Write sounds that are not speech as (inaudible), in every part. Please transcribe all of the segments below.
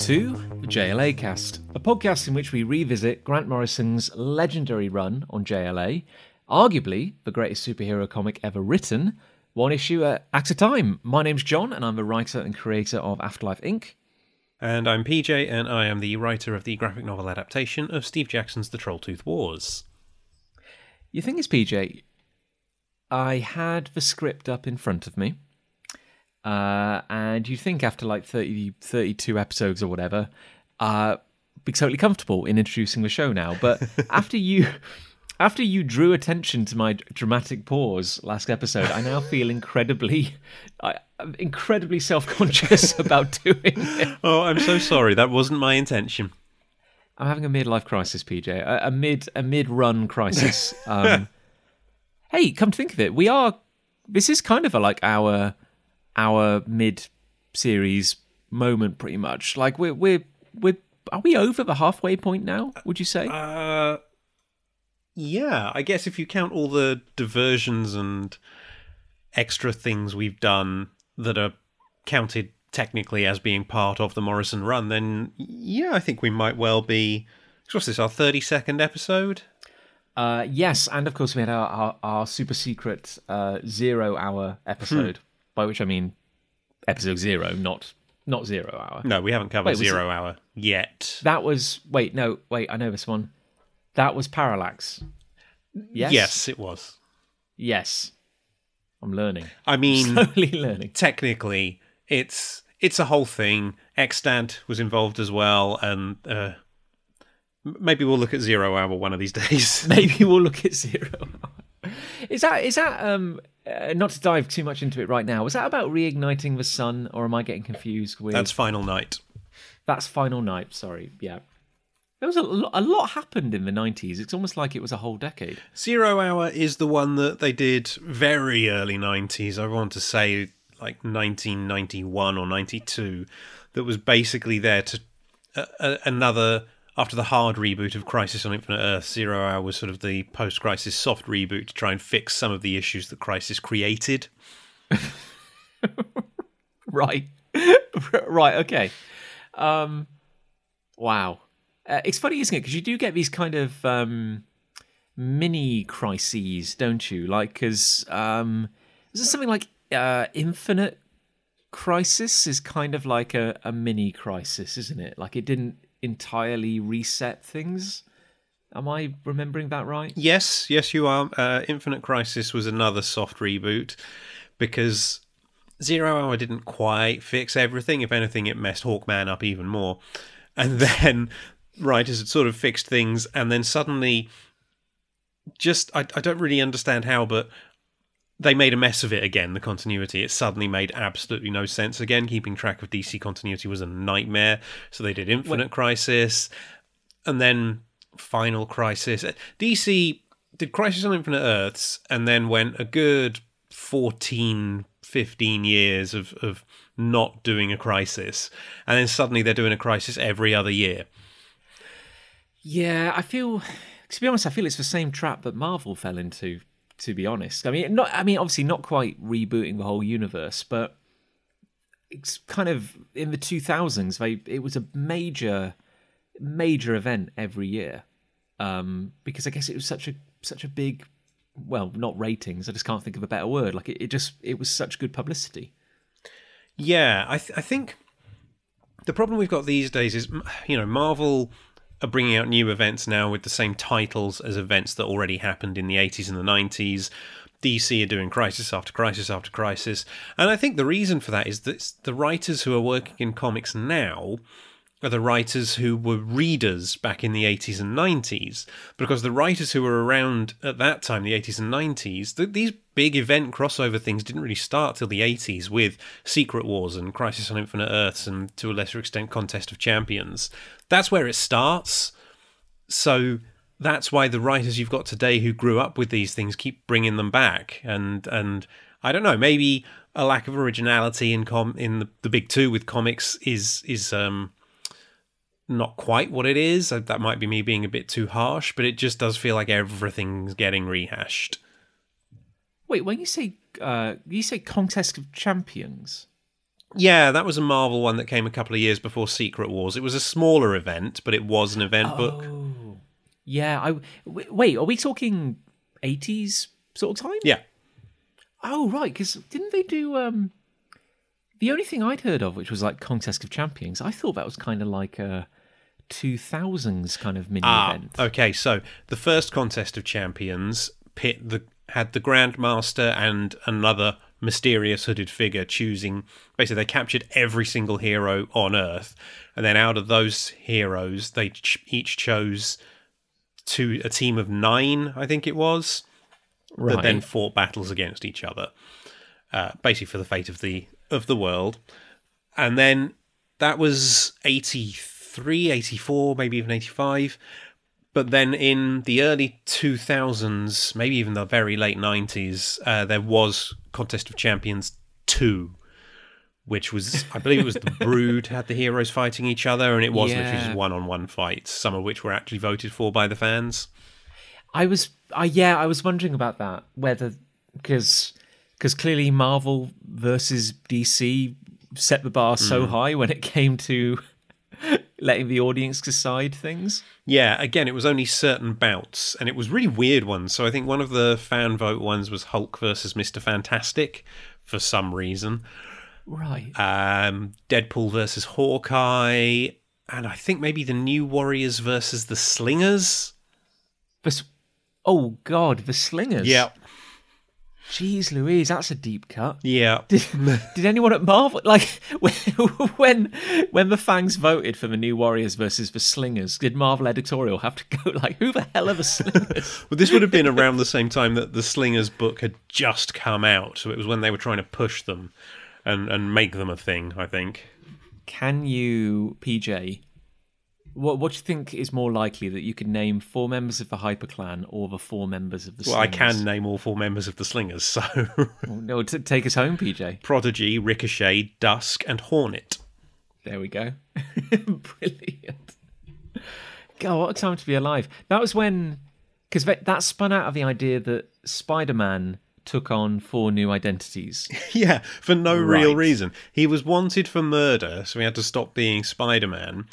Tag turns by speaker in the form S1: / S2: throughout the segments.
S1: to the JLA Cast, a podcast in which we revisit Grant Morrison's legendary run on JLA, arguably the greatest superhero comic ever written, one issue at a time. My name's Jon, and I'm the writer and creator of Afterlife Inc.
S2: And I'm PJ, and I am the writer of the graphic novel adaptation of Steve Jackson's The Trolltooth Wars.
S1: You think it's PJ? I had the script up in front of me. Uh, and you think after like 30, 32 episodes or whatever, uh, be totally comfortable in introducing the show now. But (laughs) after you, after you drew attention to my dramatic pause last episode, I now (laughs) feel incredibly, I, I'm incredibly self-conscious (laughs) about doing it.
S2: Oh, I'm so sorry. That wasn't my intention.
S1: I'm having a midlife crisis, PJ. A, a mid, a mid-run crisis. Um, hey, come to think of it, we are. This is kind of a, like our our mid series moment, pretty much. Like we're we're we're are we over the halfway point now? Would you say?
S2: Uh, yeah, I guess if you count all the diversions and extra things we've done that are counted technically as being part of the Morrison run, then yeah, I think we might well be. What's this? Our thirty-second episode.
S1: Uh, yes, and of course we had our our, our super secret uh, zero hour episode, by which I mean episode zero, not not zero hour.
S2: No, we haven't covered
S1: Wait,
S2: zero hour yet.
S1: That was wait no wait I know this one. That was Parallax. Yes.
S2: Yes, it was.
S1: Yes. I'm learning.
S2: I mean,
S1: Slowly (laughs) learning.
S2: technically, it's it's a whole thing. Extant was involved as well, and uh, maybe we'll look at zero hour one of these (laughs) days.
S1: Maybe we'll look at zero. Is that is that um uh, not to dive too much into it right now? Was that about reigniting the sun, or am I getting confused with
S2: That's final night.
S1: that's Final Night? Sorry, yeah. There was a lot, a lot happened in the nineties. It's almost like it was a whole decade.
S2: Zero hour is the one that they did very early nineties. I want to say like nineteen ninety one or ninety two. That was basically there to uh, another after the hard reboot of Crisis on Infinite Earth. Zero hour was sort of the post Crisis soft reboot to try and fix some of the issues that Crisis created. (laughs)
S1: Right, (laughs) right, okay. Um, wow, uh, it's funny, isn't it? Because you do get these kind of um, mini crises, don't you? Like, because um, is something like uh, Infinite Crisis is kind of like a, a mini crisis, isn't it? Like, it didn't entirely reset things. Am I remembering that right?
S2: Yes, yes, you are. Uh, Infinite Crisis was another soft reboot because Zero Hour didn't quite fix everything. If anything, it messed Hawkman up even more. And (laughs) then writers had sort of fixed things, and then suddenly, just I, I don't really understand how, but they made a mess of it again. The continuity it suddenly made absolutely no sense again. Keeping track of DC continuity was a nightmare. So they did Infinite Crisis, and then Final Crisis. DC did Crisis on Infinite Earths, and then went a good 14, 15 years of, of not doing a crisis. And then suddenly they're doing a crisis every other year.
S1: Yeah, I feel. To be honest, I feel it's the same trap that Marvel fell into. To be honest, I mean, not. I mean, obviously, not quite rebooting the whole universe, but it's kind of in the two thousands. They it was a major, major event every year, um, because I guess it was such a such a big, well, not ratings. I just can't think of a better word. Like it, it just it was such good publicity.
S2: Yeah, I, th- I think the problem we've got these days is, you know, Marvel are bringing out new events now with the same titles as events that already happened in the 80s and the 90s. DC are doing crisis after crisis after crisis. And I think the reason for that is that the writers who are working in comics now are the writers who were readers back in the 80s and 90s. Because the writers who were around at that time, the 80s and 90s, th- these big event crossover things didn't really start till the 80s with Secret Wars and Crisis on Infinite Earths and to a lesser extent Contest of Champions. That's where it starts. So that's why the writers you've got today who grew up with these things keep bringing them back. And and I don't know, maybe a lack of originality in com in the, the big two with comics is is um not quite what it is. Uh, That might be me being a bit too harsh, but it just does feel like everything's getting rehashed.
S1: Wait, when you say uh, you say contest of champions,
S2: Yeah, that was a Marvel one that came a couple of years before Secret Wars. It was a smaller event, but it was an event book.
S1: Oh, yeah. I w- wait. Are we talking eighties sort of time?
S2: Yeah.
S1: Oh, right. Because didn't they do um the only thing I'd heard of, which was like Contest of Champions? I thought that was kind of like a two thousands kind of mini
S2: Ah,
S1: event.
S2: okay. So the first contest of champions pit the had the Grandmaster and another mysterious hooded figure choosing. Basically, they captured every single hero on Earth, and then out of those heroes, they ch- each chose two a team of nine, I think it was, that then fought battles against each other, uh, basically for the fate of the of the world. And then that was 83, 84, maybe even 85. But then in the early 2000s, maybe even the very late 90s, uh, there was Contest of Champions 2, which was, I believe it was the (laughs) Brood had the heroes fighting each other, and it was literally
S1: Yeah.
S2: just one on one fights, some of which were actually voted for by the fans.
S1: I was, I yeah, I was wondering about that whether because because clearly Marvel versus DC set the bar so high when it came to letting the audience decide things.
S2: Yeah, again, it was only certain bouts, and it was really weird ones. So I think one of the fan vote ones was Hulk versus Mister Fantastic for some reason.
S1: Right.
S2: Um, Deadpool versus Hawkeye, and I think maybe the New Warriors versus the Slingers.
S1: But, oh God, the Slingers. Jeez, Louise, that's a deep cut.
S2: yeah. (laughs)
S1: Did, did anyone at Marvel like (laughs) when when the Fangs voted for the New Warriors versus the Slingers? Did Marvel editorial have to go like, who the hell are the Slingers? (laughs)
S2: Well, this would have been around the same time that the Slingers book had just come out, so it was when they were trying to push them and and make them a thing. I think.
S1: Can you, PJ? What what do you think is more likely that you could name four members of the Hyper Clan or the four members of the?
S2: Well, I can name all four members of the Slingers. So,
S1: Oh, no, t- take us home, PJ.
S2: Prodigy, Ricochet, Dusk, and Hornet.
S1: There we go. (laughs) Brilliant. God, what a time to be alive. That was when, because that spun out of the idea that Spider Man took on four new identities. (laughs)
S2: Yeah, for no real reason. He was wanted for murder, so he had to stop being Spider Man.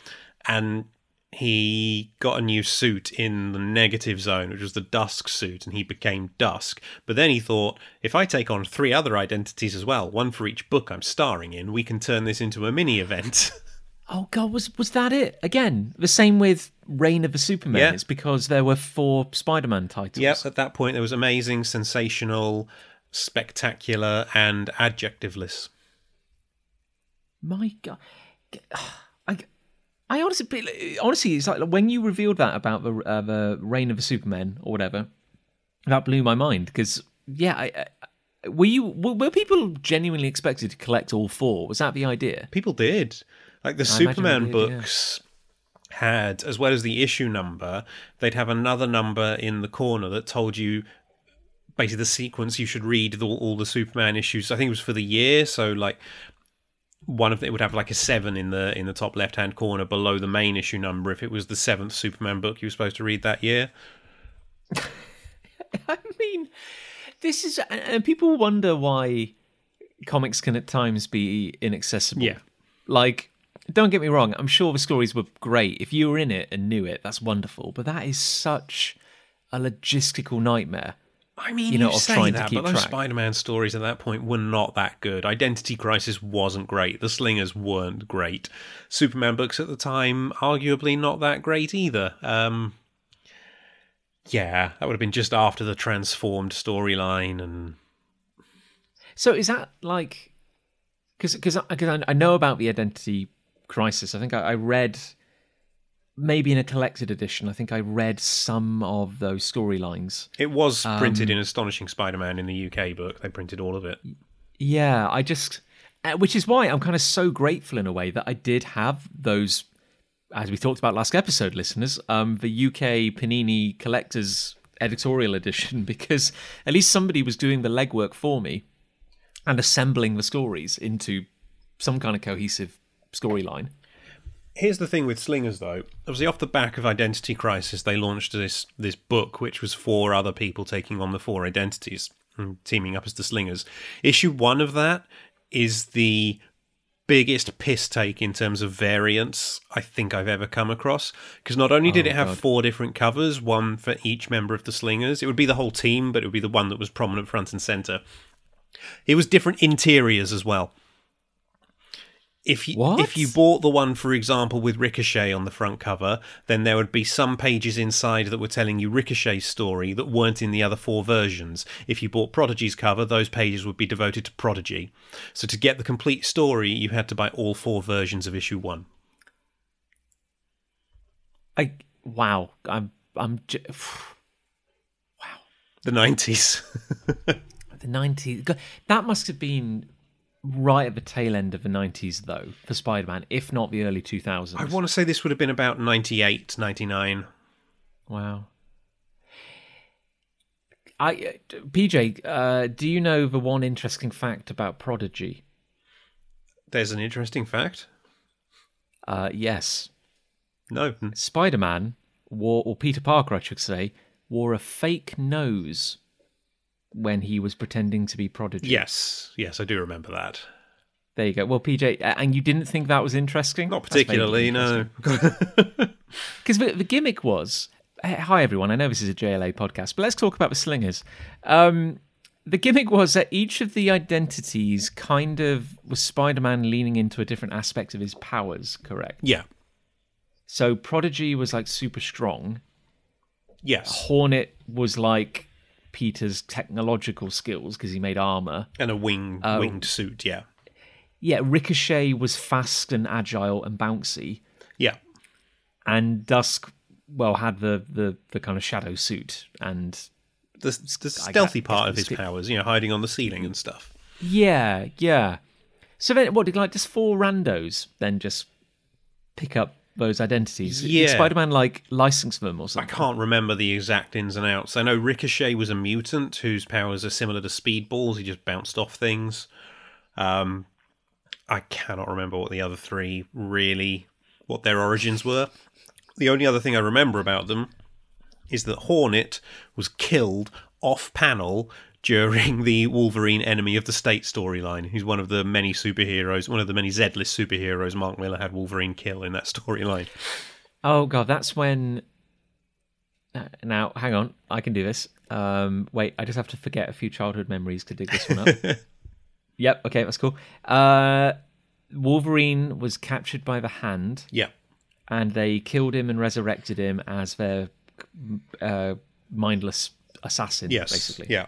S2: And he got a new suit in the negative zone, which was the Dusk suit, and he became Dusk. But then he thought, if I take on three other identities as well, one for each book I'm starring in, we can turn this into a mini event. (laughs)
S1: Oh God, was was that it again? The same with Reign of the Superman.
S2: Yeah.
S1: It's because there were four Spider Man titles.
S2: Yes, at that point there was amazing, sensational, spectacular, and adjectiveless.
S1: My God, I, honestly, honestly, it's like when you revealed that about the uh, the reign of the Superman or whatever, that blew my mind. Because yeah, I, I, were you were, were people genuinely expected to collect all four? Was that the idea?
S2: People did. Like the
S1: I
S2: Superman
S1: did, yeah.
S2: books had, as well as the issue number, they'd have another number in the corner that told you basically the sequence you should read the, all the Superman issues. I think it was for the year, so like one of it would have like a seven in the in the top left hand corner below the main issue number if it was the seventh Superman book you were supposed to read that year. (laughs)
S1: I mean, this is, and people wonder why comics can at times be inaccessible.
S2: Yeah.
S1: Like, don't get me wrong, I'm sure the stories were great. If you were in it and knew it, that's wonderful. But that is such a logistical nightmare.
S2: I mean,
S1: you know,
S2: you
S1: of trying to
S2: that,
S1: keep
S2: but those
S1: track.
S2: Spider-Man stories at that point were not that good. Identity Crisis wasn't great. The Slingers weren't great. Superman books at the time, arguably not that great either. Um, yeah, that would have been just after the transformed storyline, and
S1: So is that like, because because I, I know about the identity crisis. I think I, I read maybe in a collected edition. I think I read some of those storylines.
S2: it was
S1: Um,
S2: printed in Astonishing Spider-Man in the UK book. They printed all of it.
S1: Yeah, I just, uh, which is why I'm kind of so grateful in a way that I did have those, as we talked about last episode, listeners, um, the UK Panini Collectors editorial edition, (laughs) because at least somebody was doing the legwork for me and assembling the stories into some kind of cohesive storyline.
S2: Here's the thing with Slingers, though. Obviously, off the back of Identity Crisis, they launched this this book, which was four other people taking on the four identities and teaming up as the Slingers. Issue one of that is the biggest piss take in terms of variants I think I've ever come across. Because not only did
S1: Oh,
S2: it have
S1: God.
S2: four different covers, one for each member of the Slingers, it would be the whole team, but it would be the one that was prominent front and center. It was different interiors as well. If you
S1: What?
S2: if you bought the one, for example, with Ricochet on the front cover, then there would be some pages inside that were telling you Ricochet's story that weren't in the other four versions. If you bought Prodigy's cover, those pages would be devoted to Prodigy. So to get the complete story, you had to buy all four versions of issue one.
S1: I wow. I'm I'm j- (sighs)
S2: The nineties. (laughs)
S1: the nineties. That must have been right at the tail end of the nineties, though, for Spider-Man, if not the early two thousands.
S2: I want to say this would have been about 98, 99.
S1: Wow. I uh, PJ, uh, do you know the one interesting fact about Prodigy?
S2: There's an interesting fact.
S1: Uh, yes,
S2: No.
S1: Spider-Man wore, or Peter Parker, I should say, wore a fake nose when he was pretending to be Prodigy.
S2: Yes. Yes, I do remember that.
S1: There you go. Well, PJ, and you didn't think that was interesting?
S2: Not particularly, no.
S1: Because (laughs) the, the gimmick was eh, hi, everyone. I know this is a JLA podcast, but let's talk about the slingers. Um, the gimmick was that each of the identities kind of was Spider Man leaning into a different aspect of his powers, correct?
S2: yeah.
S1: So Prodigy was like super strong,
S2: Yes.
S1: Hornet was like Peter's technological skills because he made armor.
S2: And a wing
S1: Oh.
S2: winged suit, yeah.
S1: Yeah, Ricochet was fast and agile and bouncy.
S2: Yeah.
S1: and Dusk well had the the the kind of shadow suit and
S2: The, the stealthy
S1: guess
S2: part of his powers, you know, hiding on the ceiling and stuff.
S1: yeah yeah so then what did like just four randos then just pick up those identities
S2: Yeah.
S1: spider-man like license them or something?
S2: I can't remember the exact ins and outs. I know Ricochet was a mutant whose powers are similar to Speedball's. He just bounced off things. Um, I cannot remember what the other three really, what their origins were. The only other thing I remember about them is that Hornet was killed off panel during the Wolverine Enemy of the State storyline. He's one of the many superheroes, one of the many Z-list superheroes Mark Millar had Wolverine kill in that storyline.
S1: oh god that's when uh, now hang on i can do this um wait i just have to forget a few childhood memories to dig this one up (laughs) yep okay that's cool uh wolverine was captured by the hand
S2: Yeah.
S1: and they killed him and resurrected him as their uh, mindless assassin,
S2: Yes.
S1: basically.
S2: Yeah.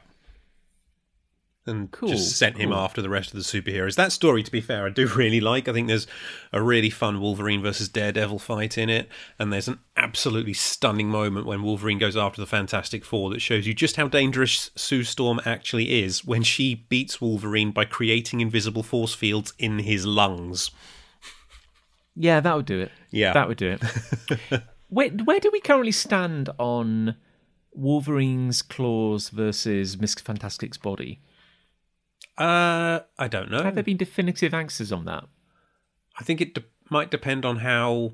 S2: And
S1: Cool,
S2: just sent him
S1: cool.
S2: after the rest of the superheroes. That story, to be fair, I do (laughs) really like. I think there's a really fun Wolverine versus Daredevil fight in it, and there's an absolutely stunning moment when Wolverine goes after the Fantastic Four that shows you just how dangerous Sue Storm actually is when she beats Wolverine by creating invisible force fields in his lungs.
S1: Yeah, that would do it.
S2: Yeah.
S1: That would do it. (laughs) where, where do we currently stand on Wolverine's claws versus Mr. Fantastic's body?
S2: Uh, I don't know.
S1: Have there been definitive answers on that?
S2: I think it de- might depend on how,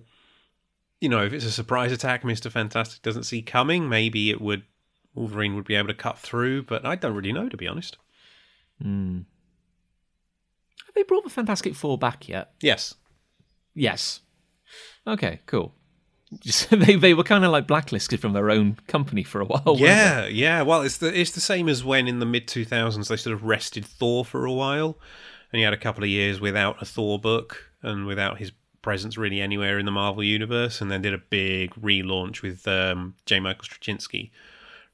S2: you know, if it's a surprise attack, Mister Fantastic doesn't see coming. Maybe it would Wolverine would be able to cut through, but I don't really know to be honest.
S1: Have they brought the Fantastic Four back yet?
S2: Yes,
S1: Yes. Okay, cool. Just, (laughs) they they were kind of like blacklisted from their own company for a while.
S2: yeah, yeah. Well, it's the it's the same as when in the mid two thousands they sort of rested Thor for a while, and he had a couple of years without a Thor book and without his presence really anywhere in the Marvel universe, and then did a big relaunch with um, J. Michael Straczynski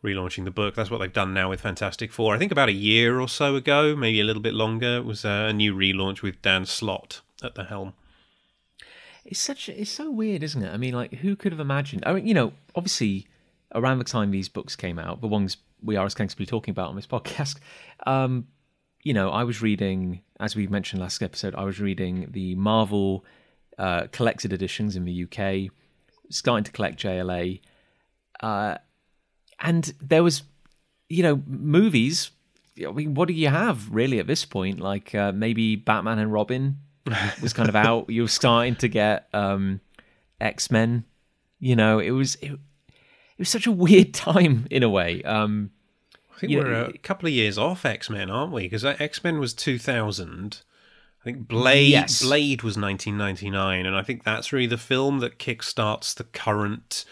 S2: relaunching the book. That's what they've done now with Fantastic Four. I think about a year or so ago, maybe a little bit longer, was uh, a new relaunch with Dan Slott at the helm.
S1: It's such it's so weird, isn't it? I mean, like who could have imagined? I mean, you know, obviously around the time these books came out, the ones we are ostensibly talking about on this (laughs) podcast, um, you know, I was reading, as we mentioned last episode, I was reading the Marvel uh, collected editions in the UK, starting to collect JLA, uh, and there was, you know, movies. I mean, what do you have really at this point? Like uh, maybe Batman and Robin was kind of out. You were starting to get um, X Men. You know, it was it, it was such a weird (laughs) time in a way. Um,
S2: I think we're
S1: know,
S2: a couple of years off X Men, aren't we? Because X Men was 2000. I think Blade
S1: Yes.
S2: Blade was 1999, and I think that's really the film that kickstarts the current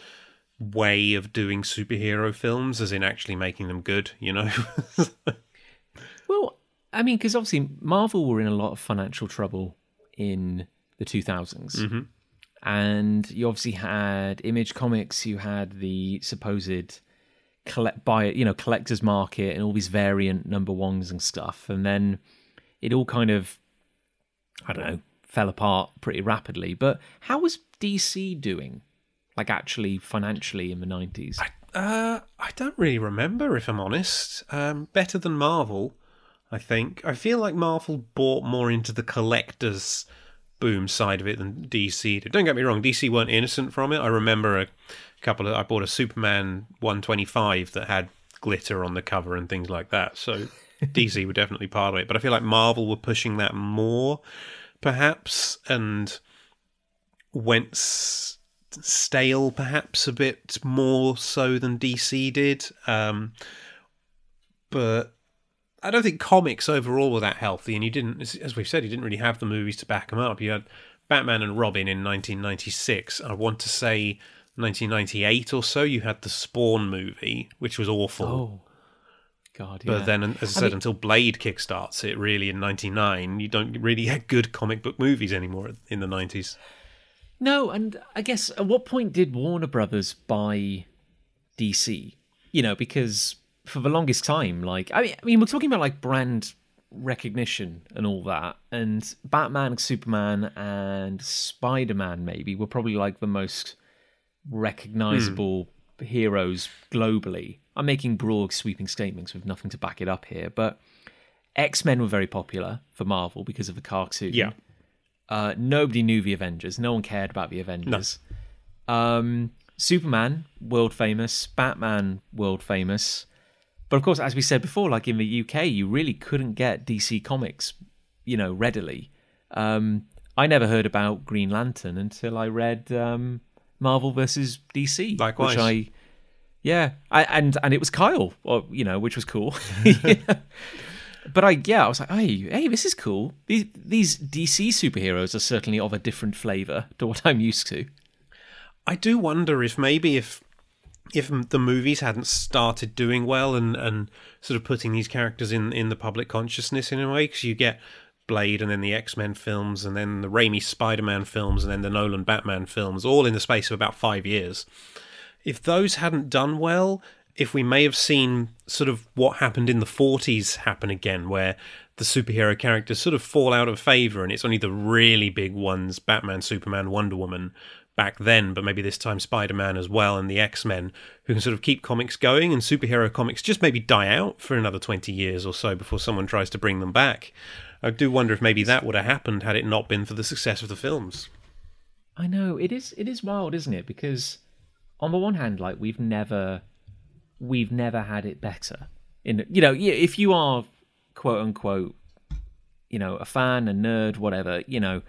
S2: way of doing superhero films, as in actually making them good. You know, (laughs)
S1: Well, I mean, because obviously Marvel were in a lot of financial trouble in the 2000s.
S2: Mm-hmm.
S1: And you obviously had Image Comics, you had the supposed collect buy you know collectors market and all these variant number ones and stuff and then it all kind of i don't know fell apart pretty rapidly but how was dc doing like actually financially in the 90s
S2: uh, I don't really remember if I'm honest. Um, better than Marvel, I think. I feel like Marvel bought more into the collectors boom side of it than DC did. Don't get me wrong, DC weren't innocent from it. I remember a couple of I bought a Superman 125 that had glitter on the cover and things like that. So (laughs) DC were definitely part of it, but I feel like Marvel were pushing that more perhaps and went s- stale perhaps a bit more so than DC did. Um, but I don't think comics overall were that healthy, and you didn't, as- we've said, you didn't really have the movies to back them up. You had Batman and Robin in 1996. I want to say 1998 or so. You had the Spawn movie, which was awful.
S1: oh god
S2: But then, as I said,
S1: mean-
S2: until Blade kickstarts it, really in '99, you don't really get good comic book movies anymore in the '90s.
S1: No, and I guess at what point did Warner Brothers buy DC? You know, because for the longest time, like I mean, I mean, we're talking about like brand recognition and all that, and Batman, Superman, and Spider Man maybe were probably like the most recognizable heroes globally. I'm making broad, sweeping statements with nothing to back it up here, but X Men were very popular for Marvel because of the cartoon.
S2: Yeah.
S1: Uh, nobody knew the Avengers. No one cared about the Avengers. Um, Superman, world famous. Batman, world famous. But of course, as we said before, like in the UK, you really couldn't get DC comics, you know, readily. Um, I never heard about Green Lantern until I read um, Marvel versus DC.
S2: Likewise.
S1: Which I, yeah, I, and and it was Kyle, or you know, which was cool. Yeah. (laughs) But I, yeah, I was like, hey, hey, this is cool. These these DC superheroes are certainly of a different flavor to what I'm used to.
S2: I do wonder if maybe if if the movies hadn't started doing well and and sort of putting these characters in in the public consciousness in a way, because you get Blade and then the X Men films and then the Raimi Spider Man films and then the Nolan Batman films, all in the space of about five years. If those hadn't done well, if we may have seen sort of what happened in the 40s happen again, where the superhero characters sort of fall out of favor and it's only the really big ones Batman, Superman, Wonder Woman back then, but maybe this time Spider Man as well and the X Men who can sort of keep comics going and superhero comics just maybe die out for another 20 years or so before someone tries to bring them back. I do wonder if maybe that would have happened had it not been for the success of the films.
S1: I know it is it is wild, isn't it? Because on the one hand, like we've never we've never had it better. In you know, if you are quote unquote, you know, a fan, a nerd, whatever, you know,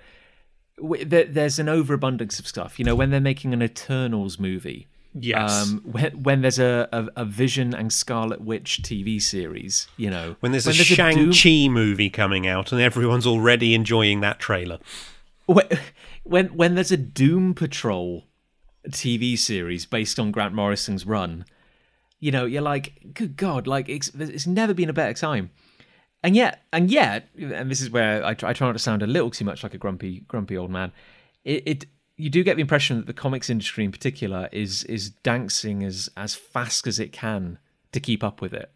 S1: there's an overabundance of stuff. You know, when they're making an Eternals movie,
S2: Yes.
S1: um, when, when there's a, a, a Vision and Scarlet Witch TV series, you know,
S2: when there's a
S1: Doom-
S2: Shang-Chi movie coming out and everyone's already enjoying that trailer.
S1: when when when there's a Doom Patrol TV series based on Grant Morrison's run, you know, you're like, good God, like it's, it's never been a better time. And yet, and yet, and this is where I try, I try not to sound a little too much like a grumpy, grumpy old man. It, it you do get the impression that the comics industry in particular is is dancing as as fast as it can to keep up with it.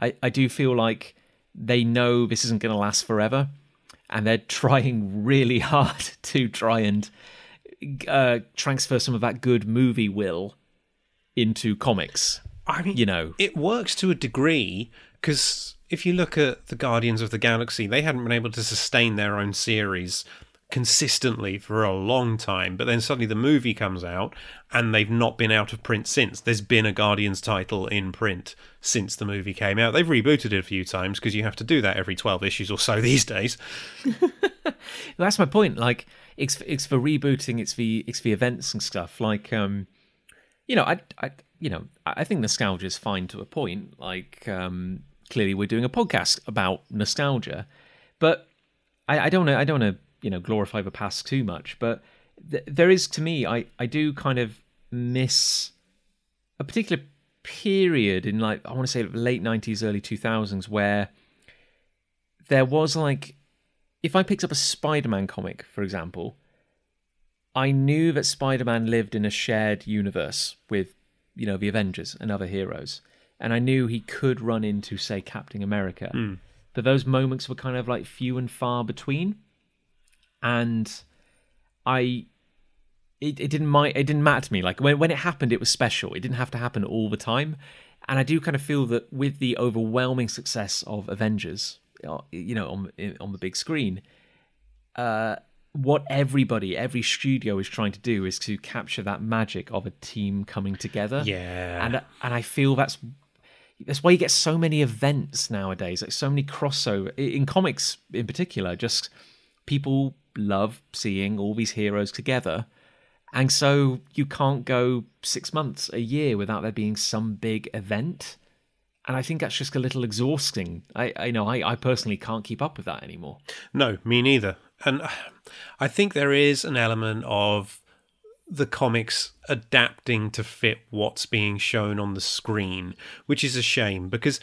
S1: I, I do feel like they know this isn't going to last forever, and they're (laughs) trying really hard (laughs) to try and uh, transfer some of that good movie will into comics.
S2: I mean,
S1: You know,
S2: it works to a degree because if you look at the Guardians of the Galaxy, they hadn't been able to sustain their own series consistently for a long time. But then suddenly the movie comes out and they've not been out of print since. There's been a Guardians title in print since the movie came out. They've rebooted it a few times because you have to do that every 12 issues or so (laughs) these days. (laughs)
S1: that's my point. Like, it's it's for rebooting, it's the it's the events and stuff. Like, um, you know, I I you know, I think nostalgia is fine to a point. Like, um, clearly we're doing a podcast about nostalgia, but I, I don't know. I don't want to you know glorify the past too much, but th- there is to me. I I do kind of miss a particular period in like I want to say late nineties, early two thousands where there was like if I picked up a Spider-Man comic, for example, I knew that Spider-Man lived in a shared universe with, you know, the Avengers and other heroes, and I knew he could run into, say, Captain America.
S2: Mm.
S1: But those moments were kind of like few and far between, and I. It, it didn't mi- it didn't matter to me. Like when when it happened, it was special. It didn't have to happen all the time, and I do kind of feel that with the overwhelming success of Avengers, uh, you know, on on the big screen, uh, what everybody, every studio is trying to do is to capture that magic of a team coming together.
S2: Yeah.
S1: and and I feel that's that's why you get so many events nowadays, like so many crossover in comics in particular. Just people love seeing all these heroes together. And so you can't go six months, a year without there being some big event and I think that's just a little exhausting. I, I know I, I personally can't keep up with that anymore.
S2: No, me neither. And (sighs) I think there is an element of the comics adapting to fit what's being shown on the screen, which is a shame because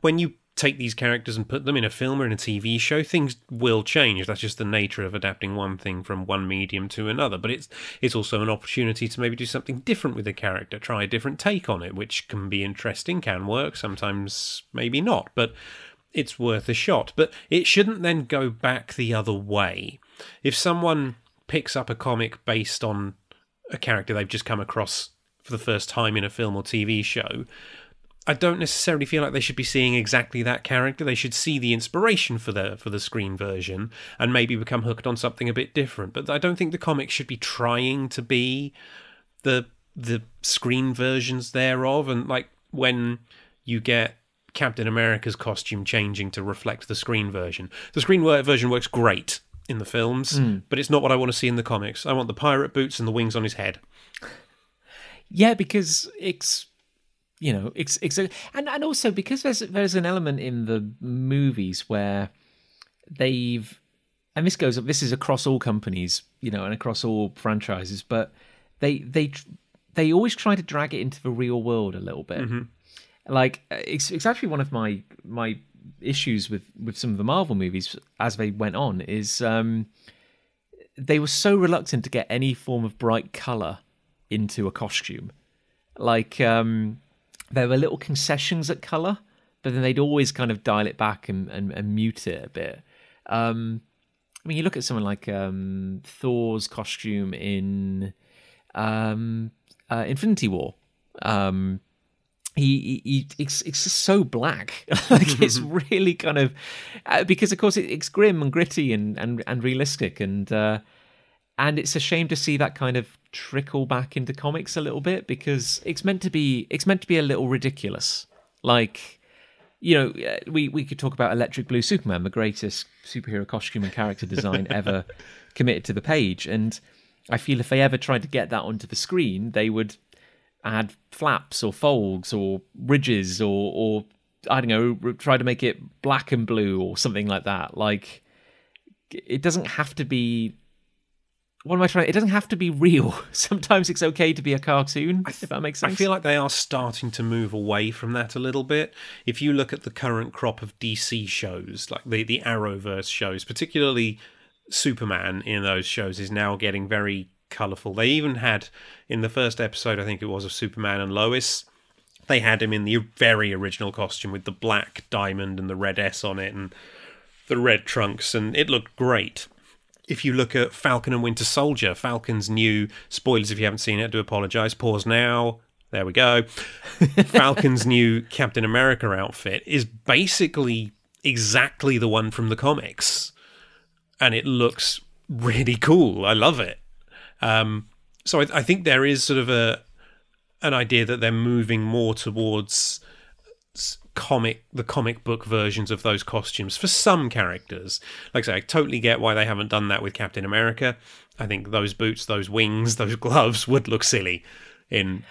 S2: when you take these characters and put them in a film or in a TV show, things will change. That's just the nature of adapting one thing from one medium to another. But it's it's also an opportunity to maybe do something different with a character, try a different take on it, which can be interesting, can work, sometimes maybe not, but it's worth a shot. But it shouldn't then go back the other way. If someone picks up a comic based on a character they've just come across for the first time in a film or TV show, I don't necessarily feel like they should be seeing exactly that character. They should see the inspiration for the for the screen version and maybe become hooked on something a bit different. But I don't think the comic should be trying to be the the screen versions thereof. And like when you get Captain America's costume changing to reflect the screen version, the screen version works great in the films, mm. but it's not what I want to see in the comics. I want the pirate boots and the wings on his head.
S1: Yeah, because it's you know, it's, it's a, and and also because there's there's an element in the movies where they've and this goes this is across all companies, you know, and across all franchises, but they they they always try to drag it into the real world a little bit.
S2: Mm-hmm.
S1: Like it's it's actually one of my my issues with with some of the Marvel movies as they went on is um they were so reluctant to get any form of bright color into a costume. Like um there were little concessions at color, but then they'd always kind of dial it back and, and, and mute it a bit. Um, I mean, you look at someone like um, Thor's costume in um, uh, Infinity War. He, he, he it's, it's just so black. (laughs) Like it's (laughs) really kind of uh, because of course it, it's grim and gritty and and, and realistic and uh, and it's a shame to see that kind of trickle back into comics a little bit because it's meant to be it's meant to be a little ridiculous. Like you know uh, we we could talk about electric blue superman the greatest superhero costume and character design ever (laughs) committed to the page. And i feel if they ever tried to get that onto the screen they would add flaps or folds or ridges or or i don't know try to make it black and blue or something like that like it doesn't have to be what am I trying? It doesn't have to be real. (laughs) Sometimes it's okay to be a cartoon, th- if that makes sense.
S2: I feel like they are starting to move away from that a little bit. If you look at the current crop of DC shows, like the the Arrowverse shows, particularly Superman in those shows is now getting very colourful. They even had in the first episode, I think it was of Superman and Lois. They had him in the very original costume with the black diamond and the red S on it and the red trunks, and it looked great if you look at Falcon and Winter Soldier, Falcon's new spoilers if you haven't seen it, I do apologize. Pause now. There we go. (laughs) Falcon's new Captain America outfit is basically exactly the one from the comics, and it looks really cool. I love it. Um, so I, I think there is sort of a an idea that they're moving more towards comic the comic book versions of those costumes for some characters. Like I say, I totally get why they haven't done that with Captain America. I think those boots, those wings, those gloves would look silly in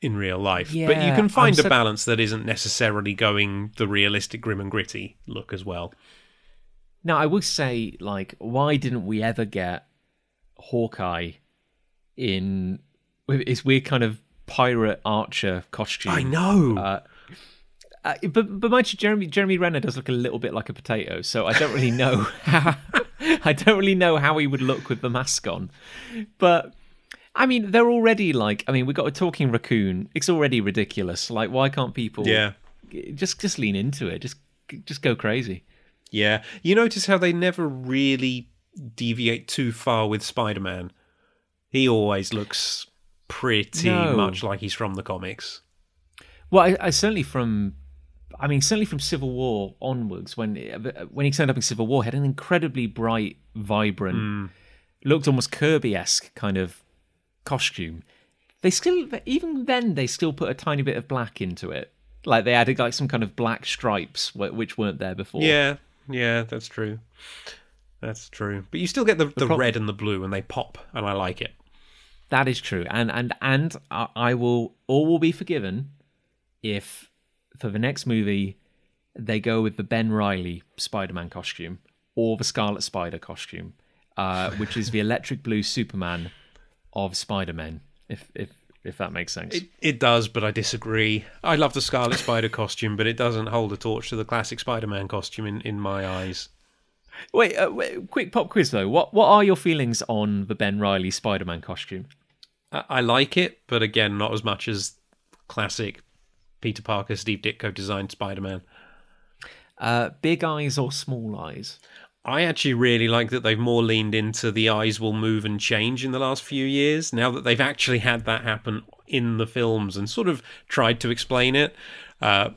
S2: in real life.
S1: Yeah,
S2: but you can find so... a balance that isn't necessarily going the realistic grim and gritty look as well.
S1: Now, I will say, like, why didn't we ever get Hawkeye in his weird kind of pirate archer costume?
S2: I know.
S1: Uh, uh, but but mind you, Jeremy Jeremy Renner does look a little bit like a potato, so I don't really know how (laughs) I don't really know how he would look with the mask on. But I mean, they're already like I mean, we've got a talking raccoon. It's already ridiculous. Like, why can't people?
S2: yeah.
S1: just just lean into it. Just just go crazy.
S2: Yeah. You notice how they never really deviate too far with Spider Man. He always looks pretty
S1: No.
S2: much like he's from the comics.
S1: Well, I, I certainly from, I mean, certainly from Civil War onwards, when when he turned up in Civil War, he had an incredibly bright, vibrant, mm. looked almost Kirby esque kind of costume. They still, even then, they still put a tiny bit of black into it. Like they added like some kind of black stripes which weren't there before.
S2: Yeah. Yeah, that's true. That's true. But you still get the, the,
S1: prob-
S2: red and the blue and they pop, and I like it.
S1: That is true, and and and I will all will be forgiven if for the next movie they go with the Ben Riley Spider-Man costume or the Scarlet Spider costume, uh, (laughs) which is the electric blue Superman of Spider-Man. If if if that makes sense.
S2: It, it does, but I disagree. I love the Scarlet Spider costume, but it doesn't hold a torch to the classic Spider Man costume in, in my eyes.
S1: wait, uh, wait, quick pop quiz though. What what are your feelings on the Ben Riley Spider-Man costume?
S2: I, like it, but again, not as much as classic Peter Parker, Steve Ditko designed Spider Man.
S1: Uh, big eyes or small eyes?
S2: I actually really like that they've more leaned into the eyes will move and change in the last few years. Now that they've actually had that happen in the films and sort of tried to explain it, uh,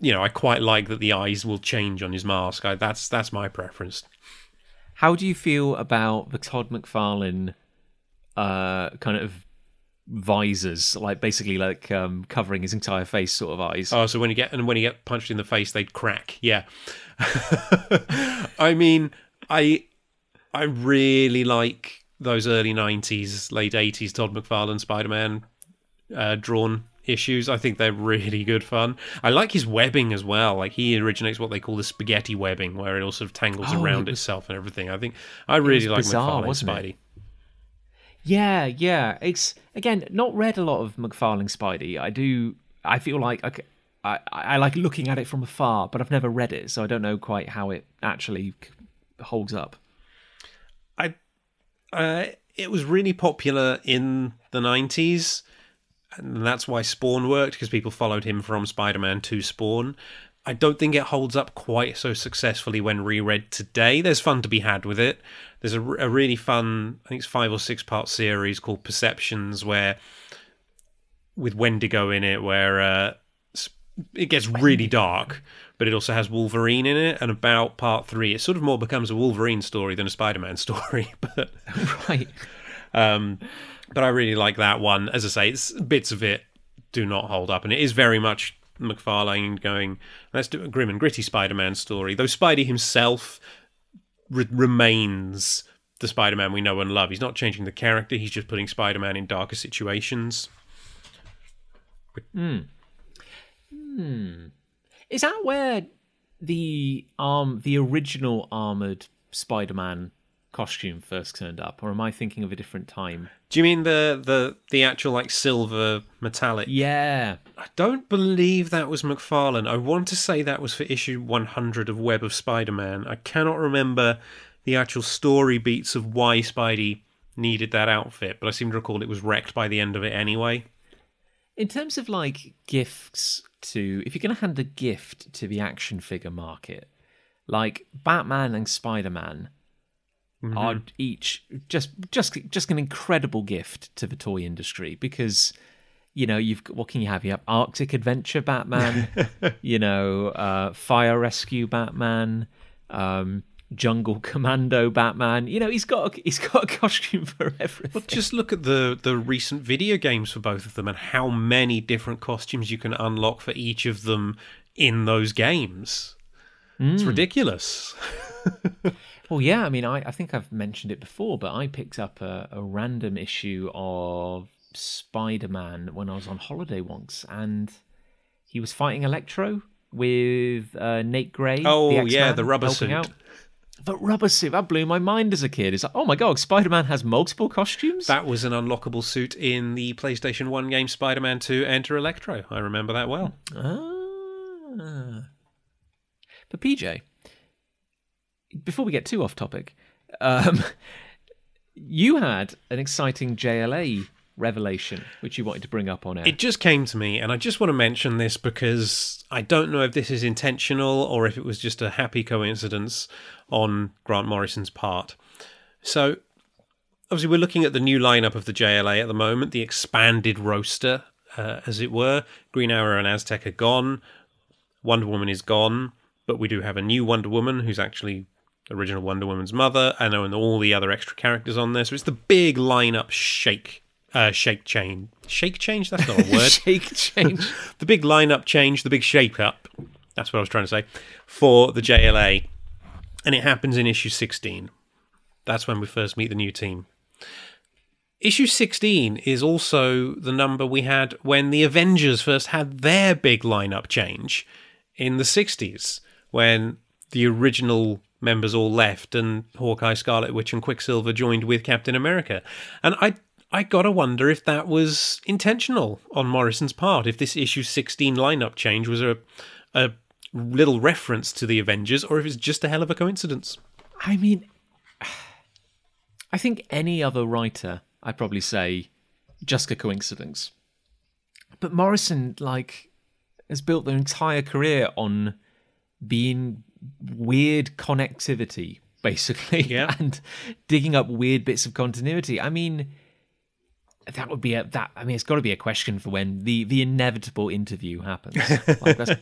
S2: you know, I quite like that the eyes will change on his mask. I, that's that's my preference.
S1: How do you feel about the Todd McFarlane uh, kind of visors, like basically like um, covering his entire face, sort of eyes?
S2: Oh, so when you get and when you get punched in the face, they'd crack. Yeah. (laughs) I mean, I I really like those early '90s, late '80s Todd McFarlane Spider-Man uh, drawn issues. I think they're really good fun. I like his webbing as well. Like he originates what they call the spaghetti webbing, where it all sort of tangles
S1: Oh,
S2: around
S1: it was-
S2: itself and everything. I think I really like
S1: bizarre,
S2: McFarlane
S1: wasn't it? Yeah, yeah. It's again not read a lot of McFarlane Spidey. I do. I feel like I, I like looking at it from afar, but I've never read it, so I don't know quite how it actually holds up.
S2: I uh, it was really popular in the 90s and that's why Spawn worked because people followed him from Spider-Man to Spawn. I don't think it holds up quite so successfully when reread today. There's fun to be had with it. There's a, a really fun, I think it's five or six part series called Perceptions where with Wendigo in it where uh, it gets really dark, but it also has Wolverine in it. And about part three, it sort of more becomes a Wolverine story than a Spider-Man (laughs) story. but (laughs)
S1: Right.
S2: um, but I really like that one. As I say, it's, bits of it do not hold up, and it is very much McFarlane going, let's do a grim and gritty Spider-Man story. Though Spidey himself re- remains the Spider-Man we know and love. He's not changing the character. He's just putting Spider-Man in darker situations.
S1: Is that where the um the original armored Spider-Man costume first turned up, or am I thinking of a different time?
S2: Do you mean the the the actual like silver metallic?
S1: Yeah.
S2: I don't believe that was McFarlane. I want to say that was for issue 100 of Web of Spider-Man. I cannot remember the actual story beats of why Spidey needed that outfit, but I seem to recall it was wrecked by the end of it anyway.
S1: In terms of like gifts to, if you're going to hand a gift to the action figure market, like Batman and Spider Man are each just just just an incredible gift to the toy industry because you know you've got- what can you have? You have Arctic Adventure Batman, (laughs) you know, uh, Fire Rescue Batman. Um, Jungle Commando Batman, you know he's got a, he's got a costume (laughs) for everything.
S2: Just look at the the recent video games for both of them and how many different costumes you can unlock for each of them in those games. It's ridiculous. (laughs)
S1: Well, yeah, I mean, I, I think I've mentioned it before, but I picked up a, a random issue of Spider Man when I was on holiday once, and he was fighting Electro with uh, Nate Gray.
S2: Oh,
S1: the
S2: yeah, the rubber suit.
S1: out. But rubber suit, that blew my mind as a kid. It's like, oh my god, Spider Man has multiple costumes?
S2: That was an unlockable suit in the PlayStation 1 game Spider Man 2 Enter Electro. I remember that well.
S1: Ah. But PJ, before we get too off topic, um, (laughs) you had an exciting JLA revelation which you wanted to bring up on air.
S2: It just came to me, and I just want to mention this because I don't know if this is intentional or if it was just a happy coincidence on Grant Morrison's part. So, obviously, we're looking at the new lineup of the JLA at the moment, the expanded roster, uh, as it were. Green Arrow and Aztec are gone, Wonder Woman is gone, but we do have a new Wonder Woman who's actually original Wonder Woman's mother, and and all the other extra characters on there. So it's the big lineup shake, uh, shake change, shake change. That's not a word. (laughs)
S1: Shake change. (laughs)
S2: the big lineup change, the big shake up. That's what I was trying to say for the JLA, and it happens in issue sixteen. That's when we first meet the new team. Issue 16 is also the number we had when the Avengers first had their big lineup change in the 60s, when the original members all left and Hawkeye, Scarlet Witch, and Quicksilver joined with Captain America. And I I gotta wonder if that was intentional on Morrison's part, if this issue 16 lineup change was a a little reference to the Avengers, or if it's just a hell of a coincidence.
S1: I mean, I think any other writer, I'd probably say, just a coincidence. But Morrison, like, has built their entire career on being weird connectivity, basically, (laughs)
S2: Yeah.
S1: and digging up weird bits of continuity. I mean, that would be a that. I mean, it's got to be a question for when the the inevitable interview happens. (laughs) Like, that's,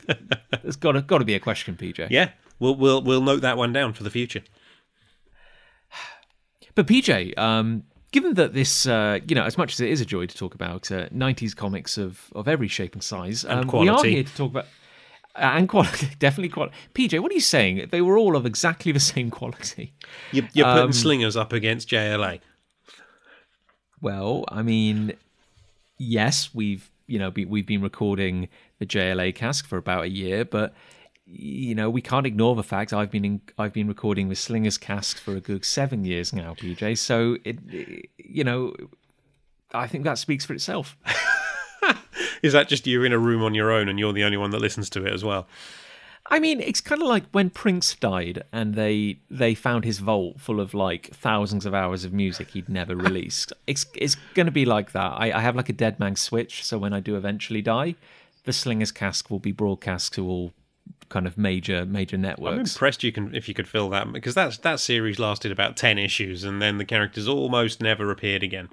S1: there's got to got to be a question, PJ.
S2: Yeah, we'll we'll we'll note that one down for the future. (sighs)
S1: But PJ, um, given that this, uh, you know, as much as it is a joy to talk about uh, '90s comics of of every shape and size, um, we are here to talk about. And quality, (laughs) definitely quality. PJ, what are you saying? They were all of exactly the (laughs) same quality.
S2: You, you're putting
S1: Um,
S2: slingers up against JLA.
S1: Well, I mean, yes, we've you know be, we've been recording the JLA cask for about a year, but you know we can't ignore the fact I've been in, I've been recording the Slingers cask for a good seven years now, PJ. So it, it you know, I think that speaks for itself. (laughs) (laughs)
S2: Is that just you're in a room on your own and you're the only one that listens to it as well?
S1: I mean, it's kind of like when Prince died and they they found his vault full of like thousands of hours of music he'd never released. (laughs) It's it's going to be like that. I, I have like a dead man switch, so when I do eventually die, the Slingers cask will be broadcast to all kind of major major networks.
S2: I'm impressed you can if you could fill that because that's that series lasted about ten issues and then the characters almost never appeared again.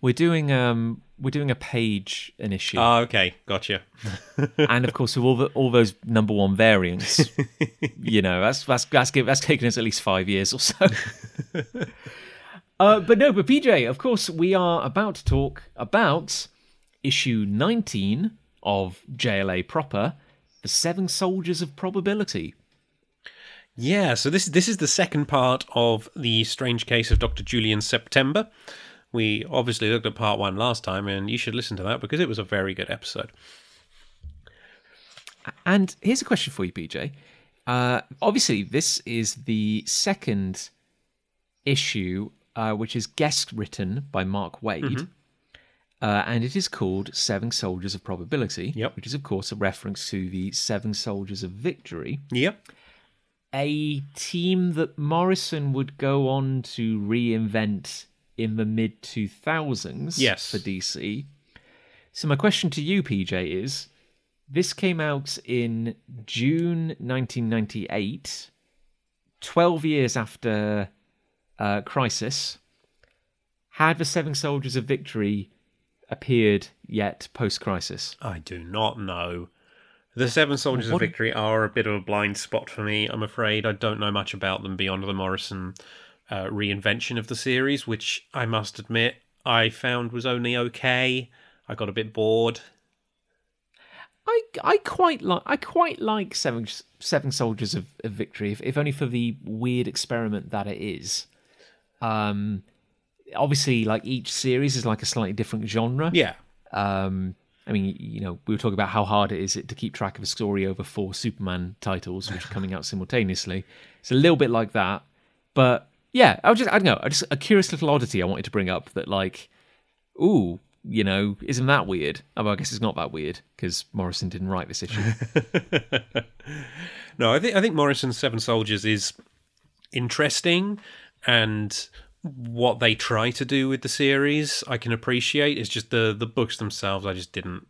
S1: We're doing um we're doing a page an issue,
S2: Ah, okay, gotcha. (laughs)
S1: and of course with all the all those number one variants, (laughs) you know that's that's that's that's taken us at least five years or so. (laughs) uh, but no, but PJ, of course, we are about to talk about issue nineteen of JLA proper, the Seven Soldiers of Probability.
S2: Yeah, so this this is the second part of the strange case of Dr. Julian September. We obviously looked at part one last time, and you should listen to that because it was a very good episode.
S1: And here's a question for you, PJ. Uh, obviously, this is the second issue, uh, which is guest written by Mark Waid.
S2: Mm-hmm.
S1: Uh, and it is called Seven Soldiers of Probability,
S2: Yep.
S1: which is, of course, a reference to the Seven Soldiers of Victory,
S2: Yep.
S1: a team that Morrison would go on to reinvent in the mid 2000s
S2: Yes.
S1: for DC. So, my question to you, PJ, is this came out in June 1998, 12 years after uh, Crisis. Had the Seven Soldiers of Victory appeared yet post Crisis?
S2: I do not know. The Seven Soldiers
S1: What-
S2: of Victory are a bit of a blind spot for me, I'm afraid. I don't know much about them beyond the Morrison uh, reinvention of the series, which I must admit I found was only okay. I got a bit bored.
S1: I, I quite like I quite like Seven Seven Soldiers of, of Victory, if, if only for the weird experiment that it is. Um, obviously, like each series is like a slightly different genre.
S2: Yeah.
S1: Um, I mean, you know, we were talking about how hard it is to keep track of a story over four Superman titles, which are coming out simultaneously. It's a little bit like that, but yeah, I was just I don't know, just a curious little oddity I wanted to bring up that like, ooh, you know, isn't that weird? Oh, well, I guess it's not that weird because Morrison didn't write this issue. (laughs)
S2: no, I think I think Morrison's Seven Soldiers is interesting and what they try to do with the series I can appreciate. It's just the the books themselves I just didn't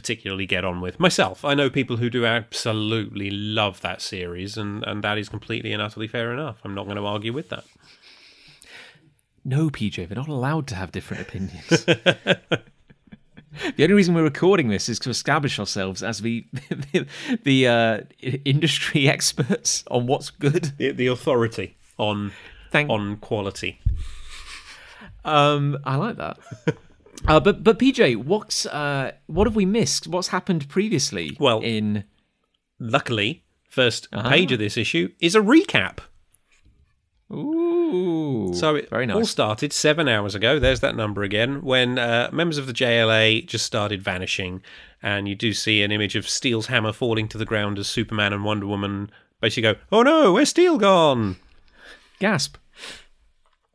S2: particularly get on with myself. I know people who do absolutely love that series and and that is completely and utterly fair enough. I'm not going to argue with that.
S1: No, PJ, they're not allowed to have different opinions. (laughs) the only reason we're recording this is to establish ourselves as the the, (laughs) the uh, industry (laughs) experts on what's good,
S2: the, the authority on Thank- on quality.
S1: Um, I like that. Uh, but but PJ, what's uh, what have we missed? What's happened previously?
S2: Well,
S1: in
S2: luckily, 1st uh-huh. page of this issue is a recap.
S1: Ooh,
S2: so it
S1: very nice.
S2: all started seven hours ago. There's that number again. When uh, members of the JLA just started vanishing, and you do see an image of Steel's hammer falling to the ground as Superman and Wonder Woman basically go, "Oh no, where's Steel gone?"
S1: Gasp.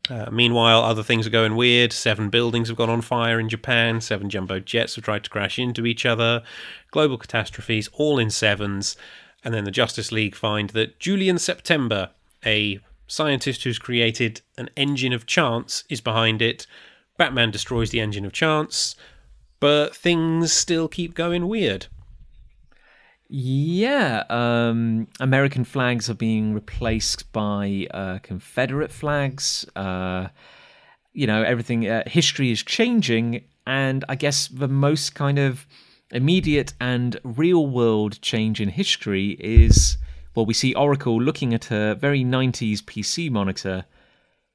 S2: Uh, meanwhile, other things are going weird. Seven buildings have gone on fire in Japan. Seven jumbo jets have tried to crash into each other. Global catastrophes, all in sevens. And then the Justice League find that Julian September, a scientist who's created an engine of chance, is behind it. Batman destroys the engine of chance, but things still keep going weird.
S1: Yeah, um, American flags are being replaced by uh, Confederate flags. Uh, you know, everything, uh, history is changing. And I guess the most kind of immediate and real world change in history is well, we see Oracle looking at her very 90s PC monitor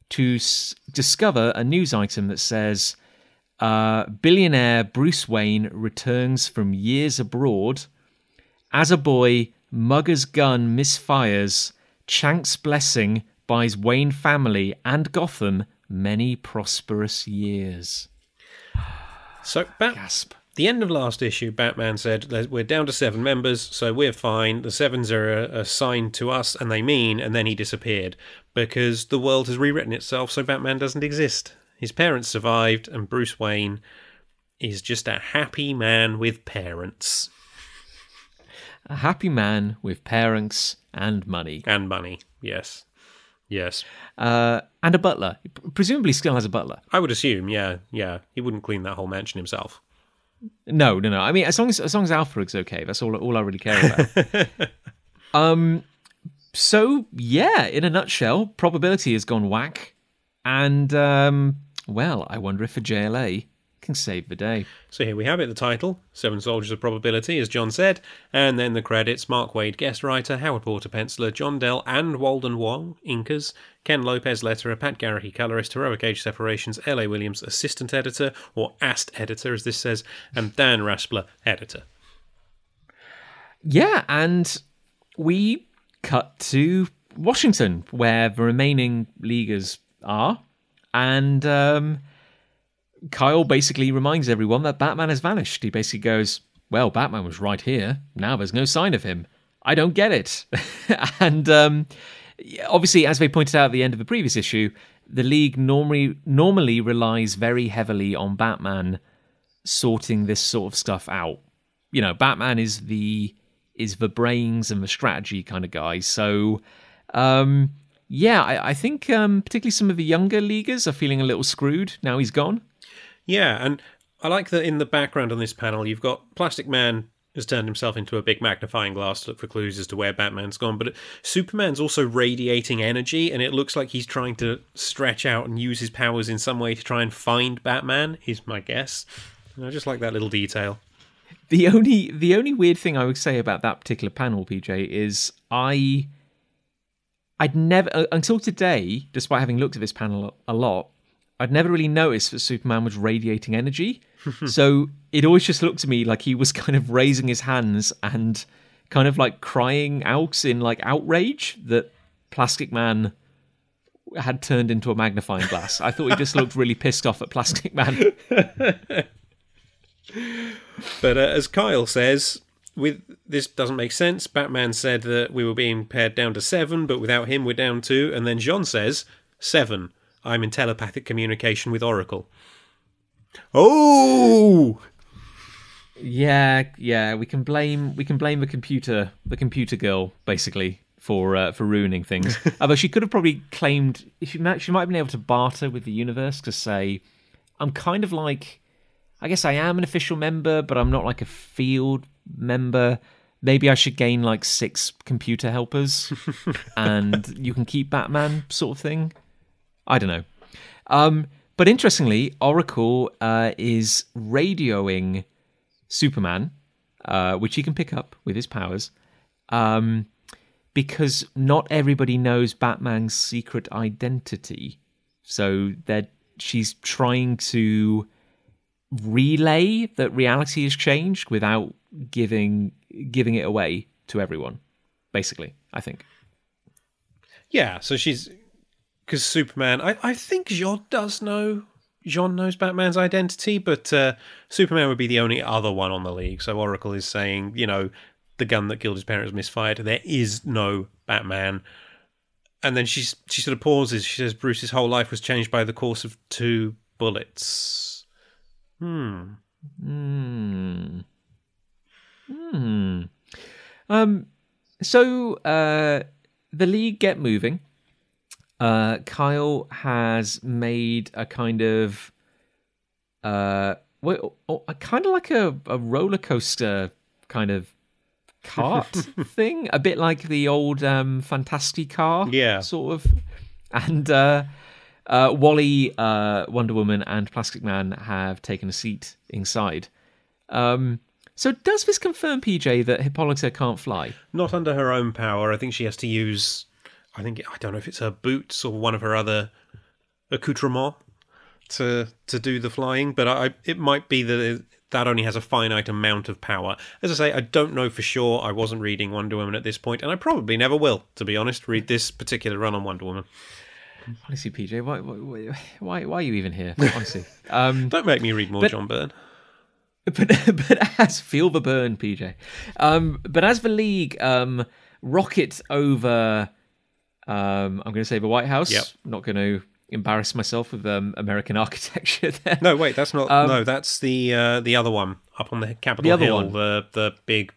S1: to s- discover a news item that says uh, billionaire Bruce Wayne returns from years abroad as a boy, Mugger's gun misfires. Chank's blessing buys Wayne family and Gotham many prosperous years.
S2: So, Bat-
S1: gasp.
S2: The end of last issue, Batman said, We're down to seven members, so we're fine. The sevens are uh, assigned to us, and they mean, and then he disappeared because the world has rewritten itself so Batman doesn't exist. His parents survived, and Bruce Wayne is just a happy man with parents
S1: a happy man with parents and money.
S2: And money, yes. Yes.
S1: Uh, and a butler. Presumably still has a butler.
S2: I would assume, yeah, yeah. He wouldn't clean that whole mansion himself.
S1: No, no, no. I mean, as long as as long as Alfred's okay, that's all all I really care about. (laughs) um, so yeah, in a nutshell, probability has gone whack, and um, well, I wonder if for JLA can save the day.
S2: So here we have it the title Seven Soldiers of Probability, as John said, and then the credits Mark Waid, guest writer, Howard Porter, penciler, John Dell and Walden Wong, inkers, Ken Lopez, letterer, Pat Garrity, colorist, Heroic Age Separations, L.A. Williams, assistant editor, or AST editor, as this says, and Dan Raspler, editor.
S1: Yeah, and we cut to Washington, where the remaining leaguers are, and um, Kyle basically reminds everyone that Batman has vanished. He basically goes, Well, Batman was right here. Now there's no sign of him. I don't get it. (laughs) and um, obviously, as they pointed out at the end of the previous issue, the League normally normally relies very heavily on Batman sorting this sort of stuff out. You know, Batman is the is the brains and the strategy kind of guy. So, um, yeah, I, I think um, particularly some of the younger leaguers are feeling a little screwed now he's gone.
S2: Yeah, and I like that in the background on this panel, you've got Plastic Man has turned himself into a big magnifying glass to look for clues as to where Batman's gone. But Superman's also radiating energy, and it looks like he's trying to stretch out and use his powers in some way to try and find Batman. Is my guess. And I just like that little detail.
S1: The only the only weird thing I would say about that particular panel, PJ, is I I'd never uh, until today, despite having looked at this panel a lot, I'd never really noticed that Superman was radiating energy. (laughs) so it always just looked to me like he was (laughs) kind of raising his hands and kind of like crying out in like outrage that Plastic Man had turned into a magnifying glass. I thought he just looked really pissed off at Plastic Man. (laughs)
S2: But uh, as Kyle says, with this doesn't make sense. Batman said that we were being pared down to seven, but without him we're down two. And then John says seven. I'm in telepathic communication with Oracle. Oh,
S1: Yeah, yeah, we can blame we can blame the computer the computer girl basically for uh, for ruining things. Although she could have probably claimed she might, she might have been able to barter with the universe to say, I'm kind of like, I guess I am an official member, but I'm not like a field member. Maybe I should gain like six computer helpers, (laughs) and you can keep Batman, sort of thing. I don't know. Um, but interestingly, Oracle uh, is radioing Superman, uh, which he can pick up with his powers, um, because not everybody knows Batman's secret identity. So that she's trying to relay that reality has changed without giving giving it away to everyone. Basically, I think.
S2: yeah. So she's because Superman. I I think Jean does know. Jean knows Batman's identity, but uh, Superman would be the only other one on the league. So Oracle is saying, you know, the gun that killed his parents misfired. There is no Batman. And then she's she sort of pauses. She says Bruce's whole life was changed by the course of two bullets. Hmm.
S1: Hmm. Hmm. Um. So uh, the league get moving. Uh, Kyle has made a kind of uh, well, kind of like a, a roller coaster kind of cart (laughs) thing, a bit like the old um, Fantasticar,
S2: Yeah.
S1: sort of. And uh, uh, Wally, uh, Wonder Woman, and Plastic Man have taken a seat inside. Um, so does this confirm, PJ, that Hippolyta can't fly?
S2: Not under her own power. I think she has to use. I think I don't know if it's her boots or one of her other accoutrements to to do the flying, but I it might be that it, that only has a finite amount of power. As I say, I don't know for sure. I wasn't reading Wonder Woman at this point, and I probably never will, to be honest. Read this particular run on Wonder Woman.
S1: Honestly, PJ, why, why, why, why are you even here? Honestly, (laughs) um,
S2: Don't make me read more
S1: But-
S2: John Byrne.
S1: but (laughs) but as feel the burn, PJ. Um, but as the league um, rocket over, um, I'm going to say the White House.
S2: Yep.
S1: Not going to embarrass myself with um, American (laughs) architecture there.
S2: No, wait, that's not.
S1: Um,
S2: no, that's the uh, the other one up on the Capitol
S1: The other
S2: Hill.
S1: one.
S2: The the big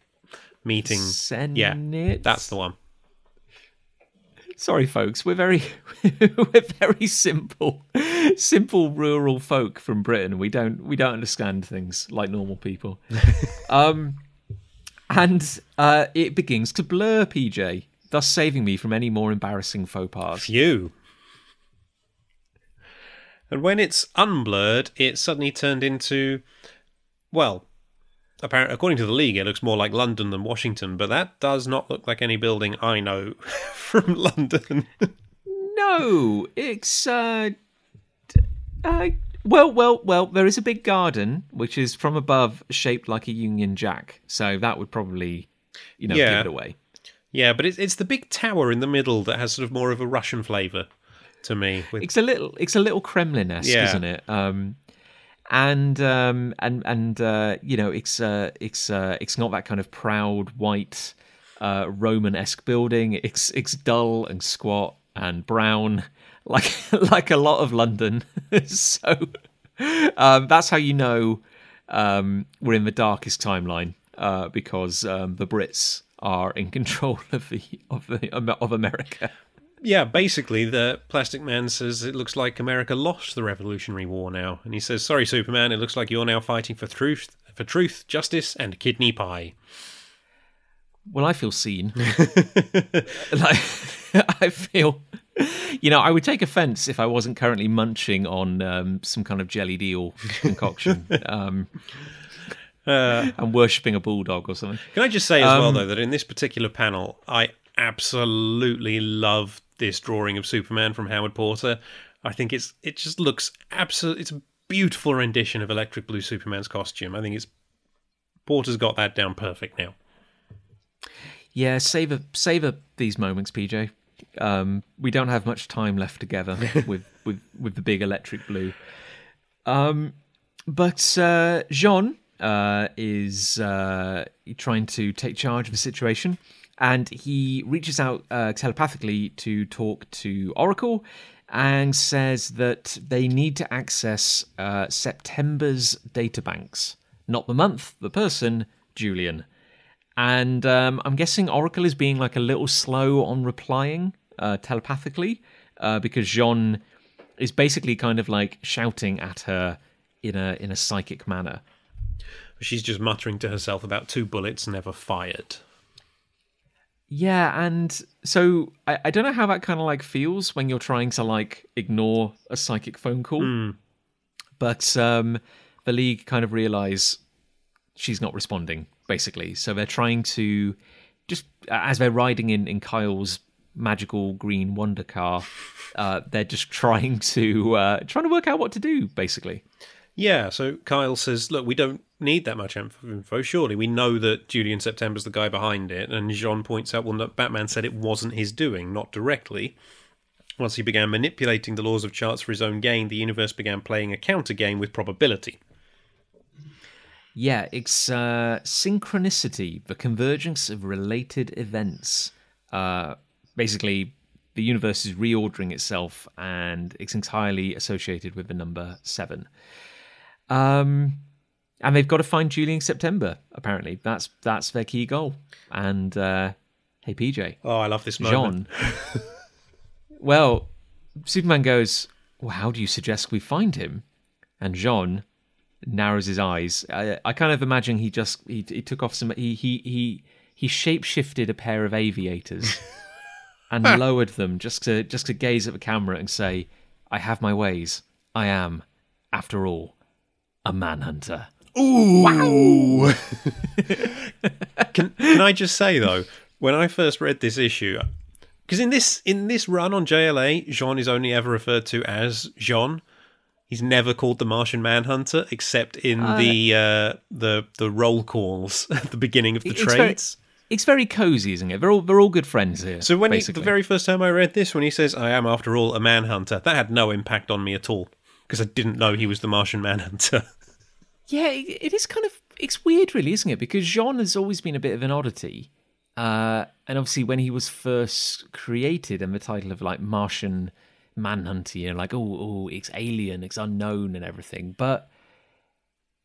S2: meeting.
S1: Senate.
S2: Yeah, that's the one.
S1: Sorry, folks. We're very (laughs) we're very simple, simple rural folk from Britain. We don't we don't understand things like normal people. (laughs) um, and uh, it begins to blur, PJ, thus saving me from any more embarrassing faux pas.
S2: Phew. And when it's unblurred, it suddenly turned into, well, apparently, according to the league, it looks more like London than Washington, but that does not look like any building I know (laughs) from London.
S1: No, it's uh, uh, well, well, well. There is a big garden which is from above shaped like a Union Jack, so that would probably, you know,
S2: Yeah.
S1: give it away.
S2: Yeah, but it's it's the big tower in the middle that has sort of more of a Russian flavour to me. With
S1: It's a little, it's a little Kremlin-esque,
S2: Yeah.
S1: isn't it? Um, and um, and and uh, you know, it's uh, it's uh, it's not that kind of proud white uh, Roman-esque building. It's it's dull and squat and brown, (laughs) like like a lot of London. (laughs) so um, that's how you know um, we're in the darkest timeline uh, because um, the Brits are in control (laughs) of the of the of America.
S2: yeah, basically, the Plastic Man says it looks like America lost the Revolutionary War now, and he says, "Sorry, Superman, it looks like you're now fighting for truth, for truth, justice, and kidney pie."
S1: Well, I feel seen. (laughs) (laughs) like I feel, you know, I would take offence if I wasn't currently munching on um, some kind of jelly deal concoction um,
S2: Uh,
S1: and worshipping a bulldog or something.
S2: Can I just say as well,
S1: Um,
S2: though, that in this particular panel, I absolutely love this drawing of Superman from Howard Porter. I think it's it just looks absolutely. It's a beautiful rendition of Electric Blue Superman's costume. I think it's Porter's got that down perfect now.
S1: Yeah, savor savor these moments, PJ. Um, we don't have much time left together (laughs) with, with, with the big electric blue. Um, but uh, Jean uh, is uh, trying to take charge of the situation, and he reaches out uh, telepathically to talk to Oracle and says that they need to access uh, September's databanks, not the month, the person, Julian. And um, I'm guessing Oracle is being like a little slow on replying uh, telepathically uh, because Jean is basically kind of like shouting at her in a in a psychic manner.
S2: She's just muttering to herself about two bullets never fired.
S1: Yeah, and so I, I don't know how that kind of like feels when you're trying to like ignore a psychic phone call,
S2: Mm.
S1: but um, the league kind of realize she's not responding basically, so they're trying to just as they're riding in in Kyle's magical green wonder car, uh, they're just trying to uh, trying to work out what to do basically.
S2: Yeah, so Kyle says, "Look, we don't need that much info. Surely we know that Julian September's the guy behind it." And Jean points out, "Well, no, Batman said it wasn't his doing, not directly." Once he began manipulating the laws of chance for his own gain, the universe began playing a counter game with probability.
S1: Yeah, it's uh, synchronicity, the convergence of related events. Uh, basically, the universe is reordering itself, and it's entirely associated with the number seven. Um, and they've got to find Julian September. Apparently, that's that's their key goal. And uh, hey, PJ,
S2: Oh, I love this moment.
S1: Jean. (laughs) well, Superman goes, Well, how do you suggest we find him? And Jean narrows his eyes. I, I kind of imagine he just he, he took off some he he he he shapeshifted a pair of aviators (laughs) and lowered them just to just to gaze at the camera and say, I have my ways. I am, after all, a manhunter.
S2: Ooh! (laughs) can can I just say though, when I first read this issue, because in this in this run on JLA, Jean is only ever referred to as Jean. He's never called the Martian Manhunter, except in the uh, the the roll calls (laughs) at the beginning of the
S1: It's very-
S2: trades.
S1: It's very cozy, isn't it? They're all they're all good friends here.
S2: So when he, the very first time I read this, when he says, "I am after all a manhunter," that had no impact on me at all because I didn't know he was the Martian Manhunter. (laughs)
S1: Yeah, it, is kind of it's weird, really, isn't it? Because Jean has always been a bit of an oddity, uh, and obviously when he was first created and the title of like Martian Manhunter, you know, like oh, oh, it's alien, it's unknown, and everything. But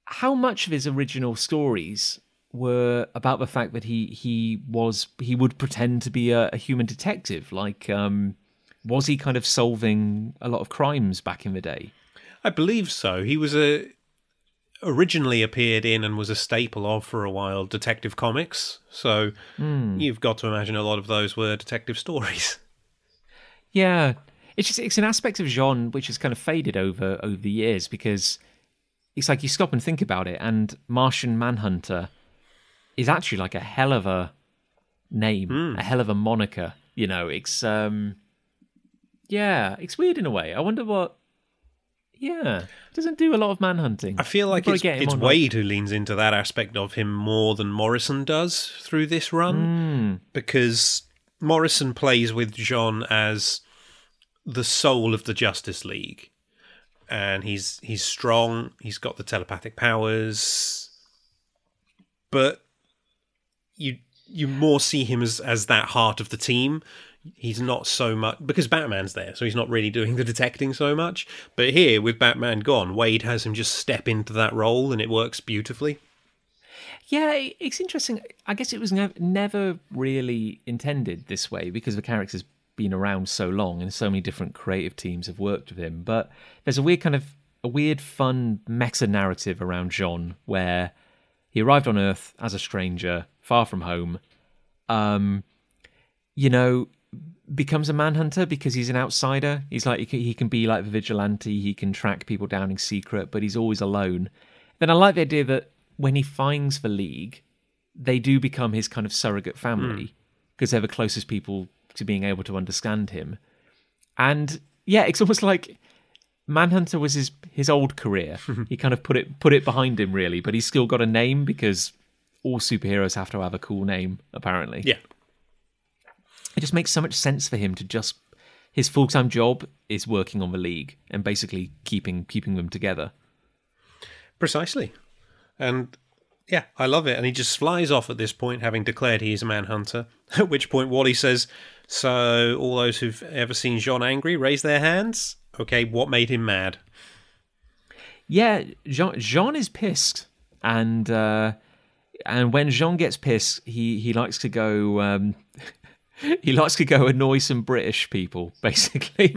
S1: how much of his original stories were about the fact that he he was he would pretend to be a, a human detective? Like, um, was he kind of solving a lot of crimes back in the day?
S2: I believe so. He was a originally appeared in and was a staple of for a while Detective Comics. So you've got to imagine a lot of those were detective stories. (laughs)
S1: Yeah, it's just it's an aspect of Jean which has kind of faded over over the years because it's like you stop and think about it, and Martian Manhunter is actually like a hell of a name, a hell of a moniker. You know, it's um, yeah, it's weird in a way. I wonder what. Yeah, doesn't do a lot of manhunting.
S2: I feel like it's, it's Waid who leans into that aspect of him more than Morrison does through this run hmm. because Morrison plays with John as the soul of the Justice League. And he's he's strong, he's got the telepathic powers, but you you more see him as as that heart of the team. He's not so much because Batman's there, so he's not really doing the detecting so much. But here, with Batman gone, Waid has him just step into that role, and it works beautifully.
S1: Yeah, it's interesting. I guess it was never really intended this way because the character's been around so long and so many different creative teams have worked with him. But there's a weird kind of a weird, fun meta narrative around John where he arrived on Earth as a stranger, far from home. Um, you know, becomes a manhunter because he's an outsider. He's like he can, be like the vigilante. He can track people down in secret, but he's always alone. Then I like the idea that when he finds the league, they do become his kind of surrogate family hmm. because they're the closest people to being able to understand him. And yeah, it's (laughs) almost like Manhunter was his his old career. (laughs) he kind of put it put it behind him really, but he's still got a name because all superheroes have to have a cool name apparently
S2: Yeah,
S1: it just makes so much sense for him to just his full-time job is working on the league and basically keeping keeping them together
S2: precisely. And yeah, I love it. And he just flies off at this point, having declared he is a manhunter. (laughs) At which point, Wally says, So, all those who've ever seen Jean angry, raise their hands. Okay, what made him mad?
S1: Yeah, Jean, Jean is pissed. And. Uh, and when Jean gets pissed, he, he likes to go um, (laughs) he likes to go annoy some British people, (laughs) basically.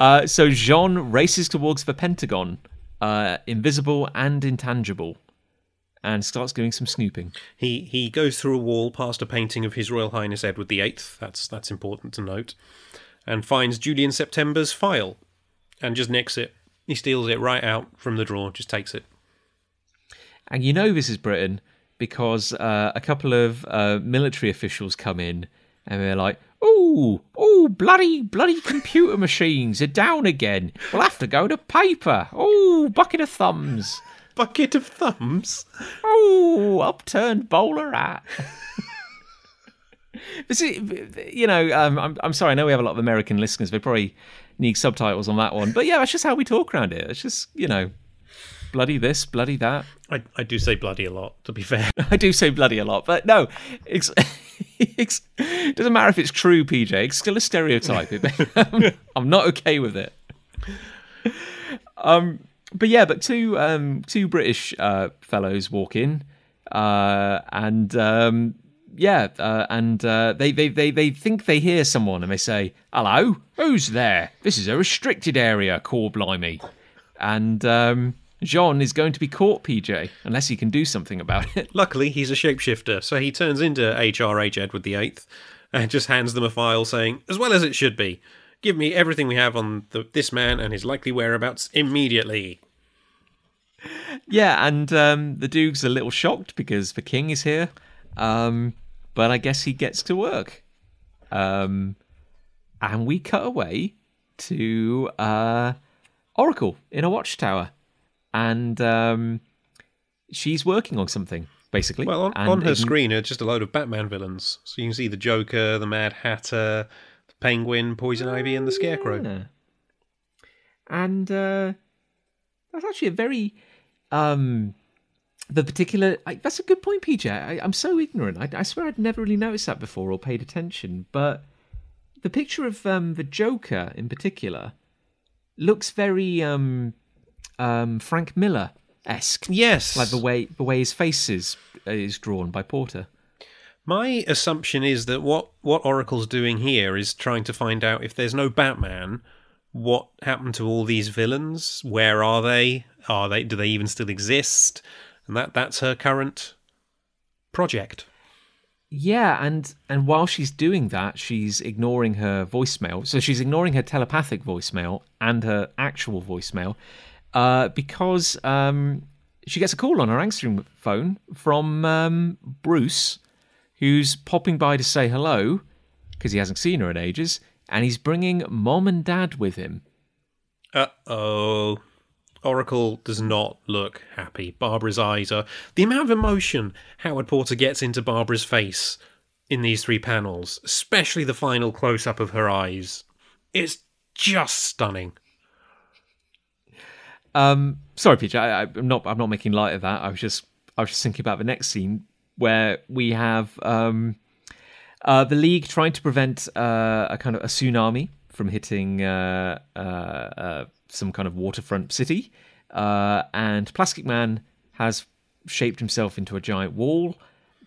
S1: uh, so Jean races towards the Pentagon, uh, invisible and intangible, and starts doing some snooping.
S2: He he goes through a wall past a painting of His Royal Highness Edward VIII. That's that's important to note, and finds Julian September's file, and just nicks it. He steals it right out from the drawer, just takes it.
S1: And you know this is Britain because uh, a couple of uh, military officials come in and we are like, "Oh, oh, bloody, bloody computer machines are down again. We'll have to go to paper. Oh, bucket of thumbs."
S2: Bucket of thumbs.
S1: Oh, upturned bowler hat. this is, you know, um, I'm I'm sorry. I know we have a lot of American listeners. They probably need subtitles on that one. But yeah, that's just how we talk around here. It's just you know, bloody this, bloody that.
S2: I, I do say bloody a lot, to be fair. (laughs)
S1: I do say bloody a lot, but no, it's, (laughs) it's doesn't matter if it's true, PJ. It's still a stereotype. (laughs) I'm not okay with it. Um, but yeah, but two um two British uh, fellows walk in, uh, and um, yeah, uh, and uh, they, they they they think they hear someone, and they say, "Hello, who's there? This is a restricted area, core blimey," and um, Jean is going to be caught, PJ, unless he can do something about it. (laughs)
S2: Luckily, he's a shapeshifter, so he turns into HRH Edward VIII and just hands them a file saying, as well as it should be, give me everything we have on the, this man and his likely whereabouts immediately.
S1: Yeah, and um, the Duke's a little shocked because the king is here, um, but I guess he gets to work. Um, and we cut away to uh, Oracle in a watchtower and um, she's working on something basically.
S2: Well, on, on her screen are just a load of Batman villains. So you can see the Joker, the Mad Hatter, the Penguin, Poison Ivy, and the Scarecrow.
S1: Yeah. And uh, that's actually a very um, the particular. I, that's a good point, PJ. I, am so ignorant. I, I, swear I'd never really noticed that before or paid attention. But the picture of um, the Joker in particular looks very um, um, Frank Miller esque.
S2: Yes,
S1: like the way the way his face is is drawn by Porter.
S2: My assumption is that what what Oracle's doing here is trying to find out if there's no Batman, what happened to all these villains? Where are they? Are they do they even still exist? And that that's her current project.
S1: Yeah, and and while she's doing that, she's ignoring her voicemail. So she's ignoring her telepathic voicemail and her actual voicemail uh, because um, she gets a call on her answering phone from um, Bruce, who's popping by to say hello because he hasn't seen her in ages, and he's bringing mom and dad with him.
S2: Uh oh. Oracle does not look happy. Barbara's eyes are. The amount of emotion Howard Porter gets into Barbara's face in these three panels, especially the final close up of her eyes, it's just stunning.
S1: Um, sorry, Peter. I, am not. I'm not making light of that. I was just. I was just thinking about the next scene where we have um, uh, the League trying to prevent uh, a kind of a tsunami from hitting uh, uh, uh some kind of waterfront city, uh, and Plastic Man has shaped himself into a giant wall.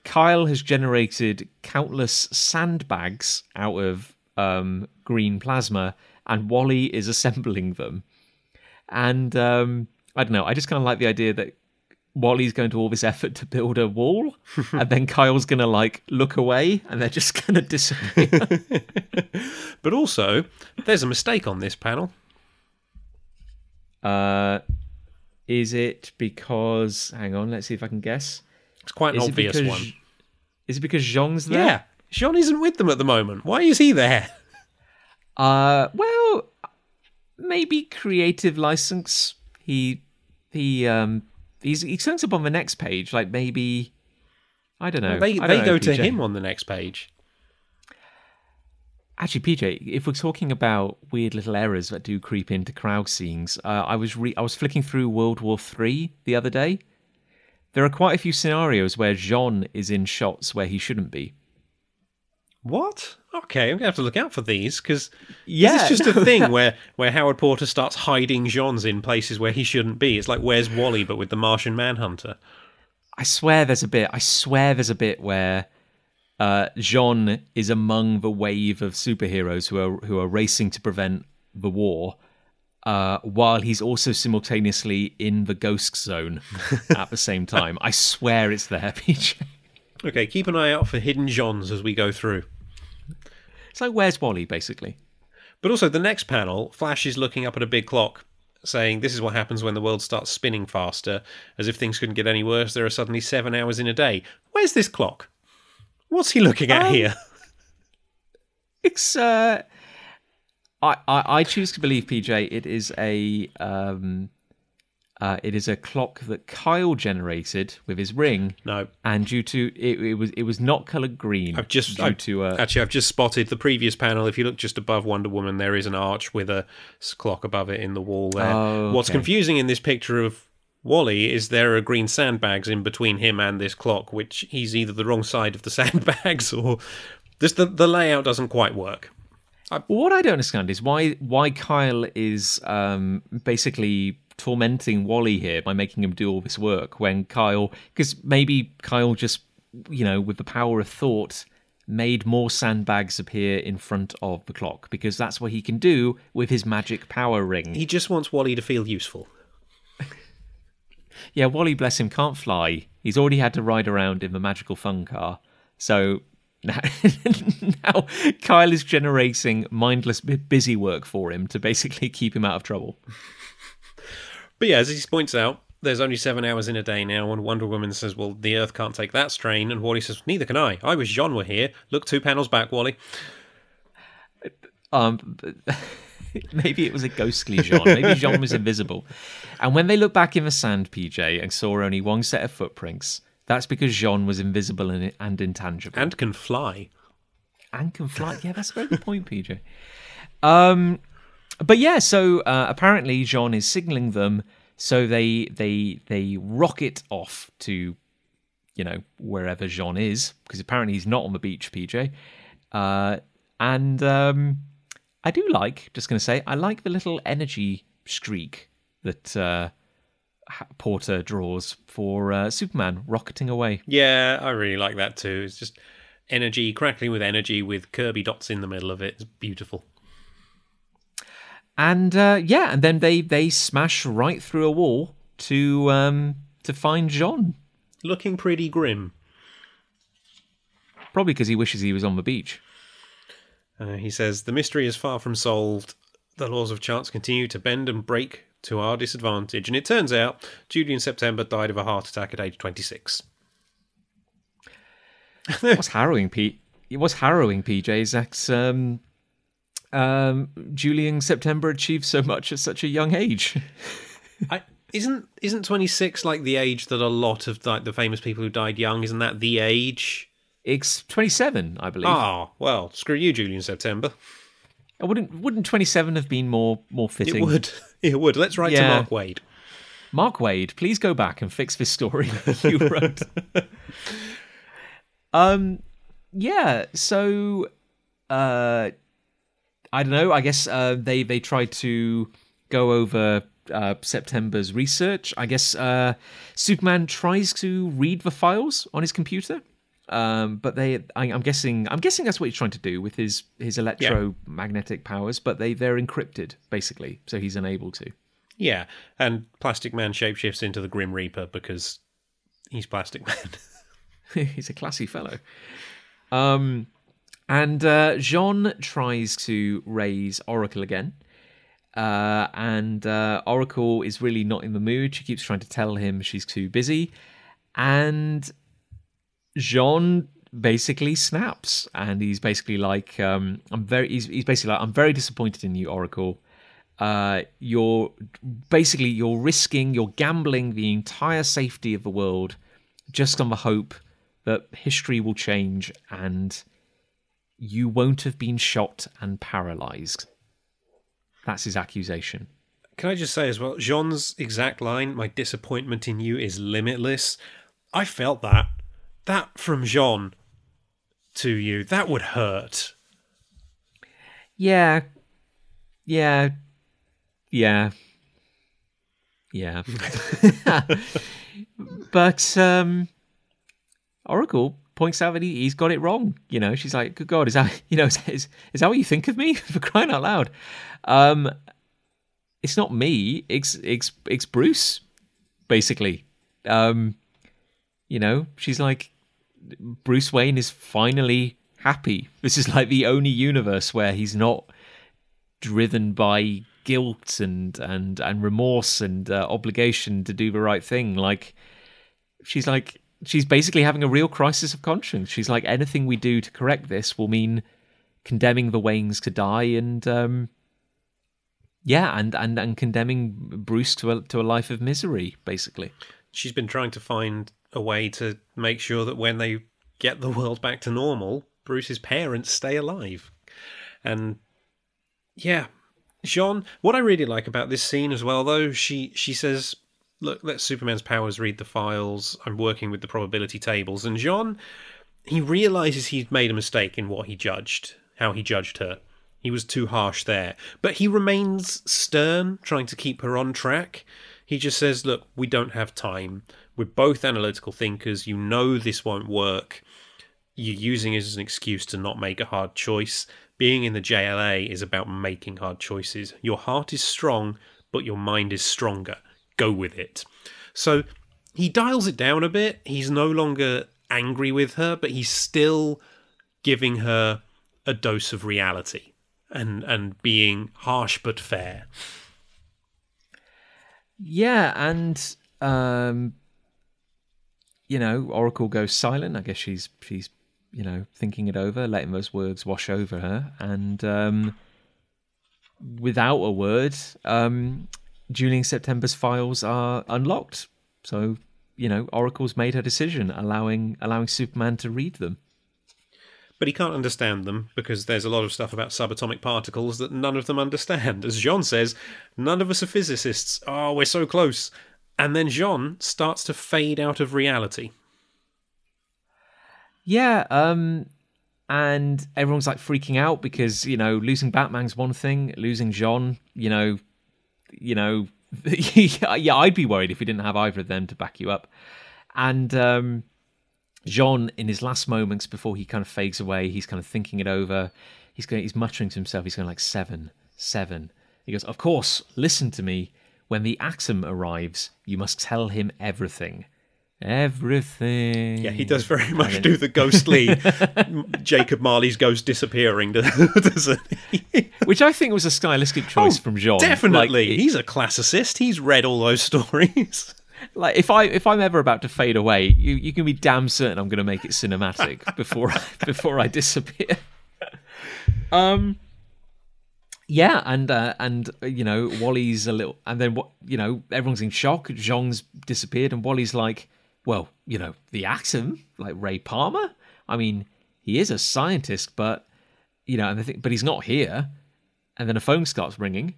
S1: Kyle has generated countless sandbags out of um, green plasma, and Wally is (laughs) assembling them. And um, I don't know. I just kind of like the idea that Wally's going to all this effort to build a wall, (laughs) and then Kyle's going to like look away, and they're just going to disappear. (laughs)
S2: but also, there's a mistake on this panel.
S1: Uh, is it because? Hang on, let's see if I can guess.
S2: It's quite an is obvious
S1: because,
S2: one.
S1: Is it because Jean's there?
S2: Yeah, Jean isn't with them at the moment. Why is he there?
S1: Uh, well, maybe creative license. He he um he's he turns up on the next page. Like maybe I don't know. Well,
S2: they
S1: they
S2: know,
S1: go
S2: PJ. to him on the next page.
S1: Actually, PJ, if we're talking about weird little errors that do creep into crowd scenes, uh, I was re- I was flicking through World War Three the other day, there are quite a few scenarios where Jean is in shots where he shouldn't be.
S2: What? Okay, I'm gonna have to look out for these because
S1: Yeah,
S2: is just a thing where (laughs) where Howard Porter starts hiding Jeans in places where he shouldn't be. It's like where's Wally, but with the Martian Manhunter.
S1: I swear there's a bit. I swear there's a bit where uh, Jean is among the wave of superheroes who are who are racing to prevent the war, uh, while he's also simultaneously in the ghost zone (laughs) at the same time. I swear it's there, (laughs) PJ.
S2: Okay, keep an eye out for hidden Jeans as we go through.
S1: It's like where's Wally, basically.
S2: But also, the next panel, Flash is looking up at a big clock, saying, This is what happens when the world starts spinning faster. As if things couldn't get any worse, there are suddenly seven hours in a day. Where's this clock? What's he looking at
S1: Um,
S2: here? (laughs)
S1: It's uh, I, I I choose to believe PJ. It is a um, uh, it is a clock that Kyle generated with his ring.
S2: No.
S1: and due to it, it was it was not colored green.
S2: I've just
S1: due
S2: I've-
S1: to uh,
S2: actually I've just spotted the previous panel. If you look just above Wonder Woman, there is an arch with a clock above it in the wall there.
S1: Oh,
S2: What's confusing in this picture of Wally is there are green sandbags in between him and this clock, which he's either the wrong side of the (laughs) sandbags or just the the layout doesn't quite work.
S1: what I don't understand is why why Kyle is um, basically tormenting Wally here by making him do all this work when Kyle because maybe Kyle just you know with the power of thought made more sandbags appear in front of the clock because that's what he can do with his magic power ring.
S2: He just wants Wally to feel useful. (laughs)
S1: Yeah, Wally, bless him, can't fly. He's already had to ride around in the magical fun car. So (laughs) now, now Kyle is generating mindless, busy work for him to basically keep him out of trouble. (laughs)
S2: But yeah, as he points out, there's only seven hours in a day now, and Wonder Woman says, Well, the Earth can't take that strain. And Wally says, Neither can I. I wish John were here. Look two panels back, Wally.
S1: Um, (laughs) maybe it was a ghostly Jean. Maybe Jean was invisible. And when they look back in the sand, PJ, and saw only one set of footprints, that's because Jean was invisible and, and intangible.
S2: And can fly.
S1: and can fly. Yeah, that's a very good point, PJ. Um, but yeah, so uh, apparently Jean is signaling them, so they they they rocket off to, you know, wherever Jean is, because apparently he's not on the beach, PJ. Uh, and um, I do like, just going to say, I like the little energy streak that uh, Porter draws for uh, Superman rocketing away.
S2: Yeah, I really like that too. It's just energy, crackling with energy with Kirby dots in the middle of it. It's beautiful.
S1: And uh, yeah, and then they they smash right through a wall to um, to find John.
S2: Looking pretty grim.
S1: Probably because he wishes he was on the beach.
S2: Uh, he says, The mystery is far from solved. The laws of chance continue to bend and break to our disadvantage. And it turns out Julian September died of a heart attack at age 26.
S1: What's harrowing, Pete? What's harrowing, PJ? Is um, um, Julian September achieved so much at such a young age. (laughs)
S2: I, isn't isn't 26 like the age that a lot of like the famous people who died young? Isn't that the age?
S1: it's twenty seven, I believe.
S2: Ah, well, screw you, Julian September.
S1: Uh, Wouldn't wouldn't twenty seven have been more more fitting?
S2: It would. (laughs) It would. Let's write to Mark Waid.
S1: Mark Waid, please go back and fix this story (laughs) you wrote. um, yeah. So, uh, I don't know. I guess uh, they they tried to go over uh, September's research. I guess uh, Superman tries to read the files on his computer. Um, but they, I, I'm guessing, I'm guessing that's what he's trying to do with his his electromagnetic powers. But they they're encrypted basically, so he's unable to.
S2: Yeah, and Plastic Man shapeshifts into the Grim Reaper because he's Plastic Man. (laughs) (laughs)
S1: He's a classy fellow. Um, and uh, Jean tries to raise Oracle again. Uh, and uh, Oracle is really not in the mood. She keeps trying to tell him she's too busy. And Jean basically snaps. And he's basically like, um, I'm very, he's, he's basically like, I'm very disappointed in you, Oracle. Uh, you're basically you're risking, you're gambling the entire safety of the world just on the hope that history will change and you won't have been shot and paralyzed. That's his accusation.
S2: Can I just say as well, J'onn's exact line, my disappointment in you is limitless. I felt that. That from J'onn to you, that would hurt.
S1: Yeah. Yeah. Yeah. Yeah. (laughs) (laughs) but um Oracle points out that he, he's got it wrong. You know, she's like, "Good God, is that (laughs) you know is, is, is that what you think of me (laughs) for crying out loud?" Um, it's not me. It's it's it's Bruce, basically. Um, you know, she's like, Bruce Wayne is finally happy. This is like the only universe where he's not driven by guilt and and and remorse and uh, obligation to do the right thing. Like, she's like, she's basically having a real crisis of conscience. She's like, anything we do to correct this will mean condemning the Waynes to die and um, yeah, and, and and condemning Bruce to a to a life of misery, basically.
S2: She's been trying to find a way to make sure that when they get the world back to normal, Bruce's parents stay alive. And yeah, Jean, what I really like about this scene as well, though, she she says look, let Superman's powers read the files. I'm working with the probability tables. And J'onn, he realizes he's made a mistake in what he judged, how he judged her. He was too harsh there. But he remains stern, trying to keep her on track. He just says, Look, we don't have time. We're both analytical thinkers. You know this won't work. You're using it as an excuse to not make a hard choice. Being in the JLA is about making hard choices. Your heart is strong, but your mind is stronger go with it. So he dials it down a bit. He's no longer angry with her, but he's still giving her a dose of reality and and being harsh but fair.
S1: Yeah, and um you know, Oracle goes silent. I guess she's she's you know thinking it over, letting those words wash over her, and um without a word, um Julian September's files are unlocked. So, you know, Oracle's made her decision, allowing allowing Superman to read them.
S2: But he can't understand them because there's a lot of stuff about subatomic particles that none of them understand. As J'onn says, none of us are physicists. Oh, we're so close. And then J'onn starts to fade out of reality.
S1: Yeah, um, and everyone's like freaking out because you know losing Batman's one thing, losing J'onn, you know, you know, (laughs) yeah, I'd be worried if we didn't have either of them to back you up. And um, J'onn, in his last moments before he kind of fades away, he's kind of thinking it over. He's going, he's muttering to himself. He's going like seven, seven. He goes, "Of course, listen to me. When the Atom arrives, you must tell him everything." Everything.
S2: Yeah, he does very much do the ghostly (laughs) Jacob Marley's ghost disappearing, (laughs) doesn't
S1: he? Which I think was a stylistic choice oh, from J'onn.
S2: Definitely, like, he's a classicist. He's read all those stories. (laughs)
S1: Like if I if I'm ever about to fade away, you you can be damn certain I'm going to make it cinematic before before I disappear. Um. Yeah, and uh, and you know Wally's a little, and then what you know everyone's in shock. J'onn's disappeared, and Wally's like, well, you know, the Atom, like Ray Palmer. I mean, he is a scientist, but you know, and think, but he's not here. And then a phone starts ringing,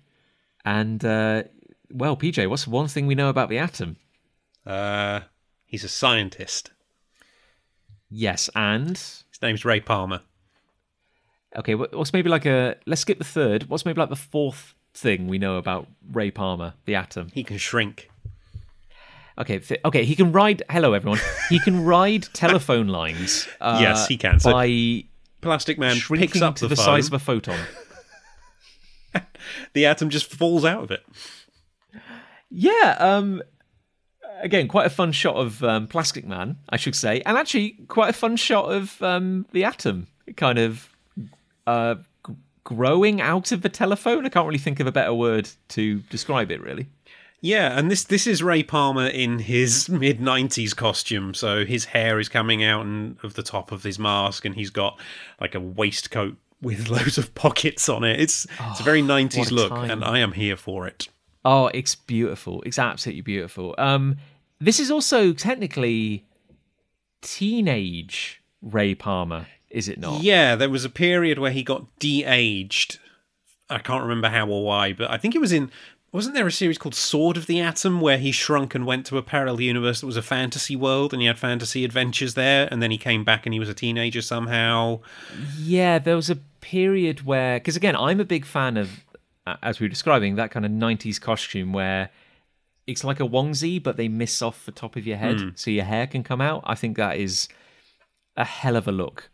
S1: and uh, well, PJ, what's one thing we know about the Atom?
S2: Uh, he's a scientist.
S1: Yes, and
S2: his name's Ray Palmer.
S1: Okay, what's maybe like a? Let's skip the third. What's maybe like the fourth thing we know about Ray Palmer, the Atom?
S2: He can shrink.
S1: Okay, okay. He can ride. Hello, everyone. He can (laughs) ride telephone lines. Uh,
S2: yes, he can. So
S1: by
S2: Plastic Man
S1: shrinking
S2: picks up
S1: to
S2: the,
S1: the size of a photon. (laughs)
S2: the atom just falls out of it.
S1: Yeah. Um. Again, quite a fun shot of um, Plastic Man, I should say, and actually quite a fun shot of um, the atom, kind of uh, growing out of the telephone. I can't really think of a better word to describe it. Really.
S2: Yeah, and this this is Ray Palmer in his (laughs) mid '90s costume. So his hair is coming out and of the top of his mask, and he's got like a waistcoat with (laughs) loads of pockets on it. It's oh, it's a very '90s a look, time. and I am here for it.
S1: Oh, it's beautiful. It's absolutely beautiful. Um, this is also technically teenage Ray Palmer, is it not?
S2: Yeah, there was a period where he got de-aged. I can't remember how or why, but I think it was in wasn't there a series called Sword of the Atom where he shrunk and went to a parallel universe that was a fantasy world and he had fantasy adventures there and then he came back and he was a teenager somehow.
S1: Yeah, there was a period where, because again, I'm a big fan of, as we were describing, that kind of 90s costume where it's like a onesie, but they miss off the top of your head so your hair can come out. I think that is a hell of a look.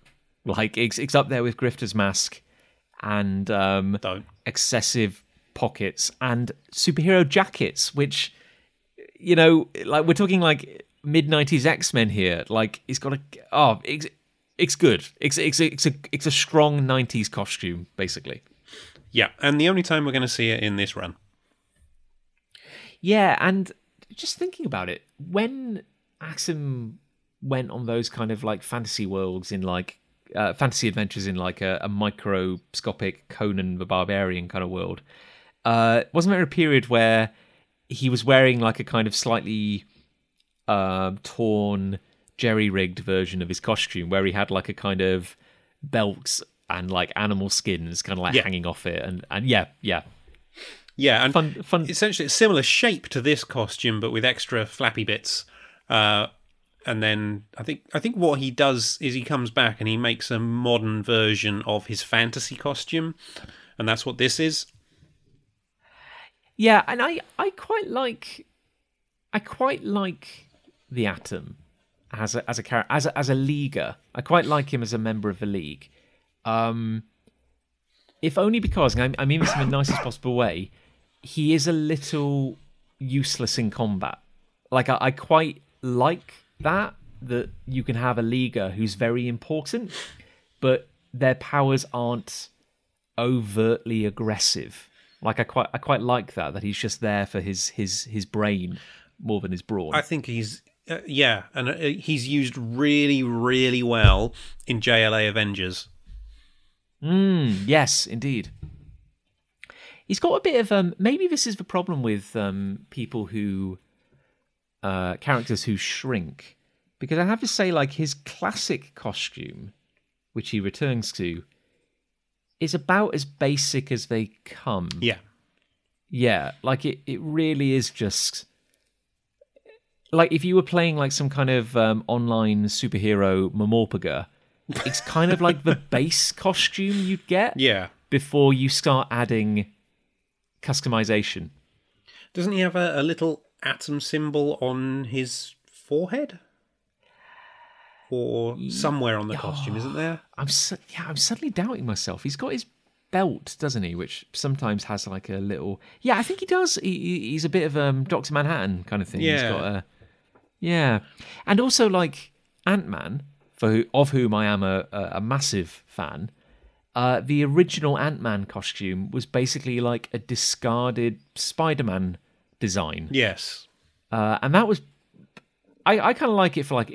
S1: Like, it's, it's up there with Grifter's mask and um, excessive pockets and superhero jackets, which, you know, like we're talking like mid 90s X Men here. Like, it's got a, oh, it's, it's good. It's, it's, it's, a, it's a strong 90s costume, basically.
S2: Yeah, and the only time we're going to see it in this run.
S1: Yeah, and just thinking about it, when Axum went on those kind of like fantasy worlds in like uh, fantasy adventures in like a, a microscopic Conan the Barbarian kind of world, uh, wasn't there a period where he was wearing like a kind of slightly uh, torn, jerry rigged version of his costume where he had like a kind of belts and like animal skins kind of like
S2: Yeah.
S1: hanging off it and and yeah yeah
S2: Yeah, and
S1: fun fun
S2: essentially a similar shape to this costume, but with extra flappy bits. Uh, and then I think I think what he does is he comes back and he makes a modern version of his fantasy costume, and that's what this is.
S1: Yeah, and I I quite like I quite like the Atom as a as a character as a, as a leaguer. I quite like him as a member of the league. Um, if only because I, I mean this in the nicest possible way. He is a little useless in combat. Like I, I quite like that that you can have a leaguer who's very important, but their powers aren't overtly aggressive. Like I quite I quite like that that he's just there for his his his brain more than his brawn.
S2: I think he's uh, yeah, and uh, he's used really really well in JLA Avengers.
S1: Mm, yes, indeed. He's got a bit of um. Maybe this is the problem with um people who, uh, characters who shrink, because I have to say, like his classic costume, which he returns to, is about as basic as they come.
S2: Yeah,
S1: Yeah, like it, it really is just like if you were playing like some kind of um, online superhero MMORPG, it's kind of like the (laughs) base costume you'd get
S2: yeah.
S1: before you start adding customization.
S2: Doesn't he have a, a little atom symbol on his forehead? Or somewhere on the costume, isn't (sighs) there?
S1: I'm su- yeah, I'm suddenly doubting myself. He's got his belt, doesn't he? Which sometimes has like a little. Yeah, I think he does. He, he- he's a bit of um Doctor Manhattan kind of thing. He's
S2: Yeah.
S1: got a. Yeah, and also like Ant Man, for who, of whom I am a a, a massive fan. Uh, the original Ant Man costume was basically like a discarded Spider Man design.
S2: Yes.
S1: uh, and that was I, I kind of like it for like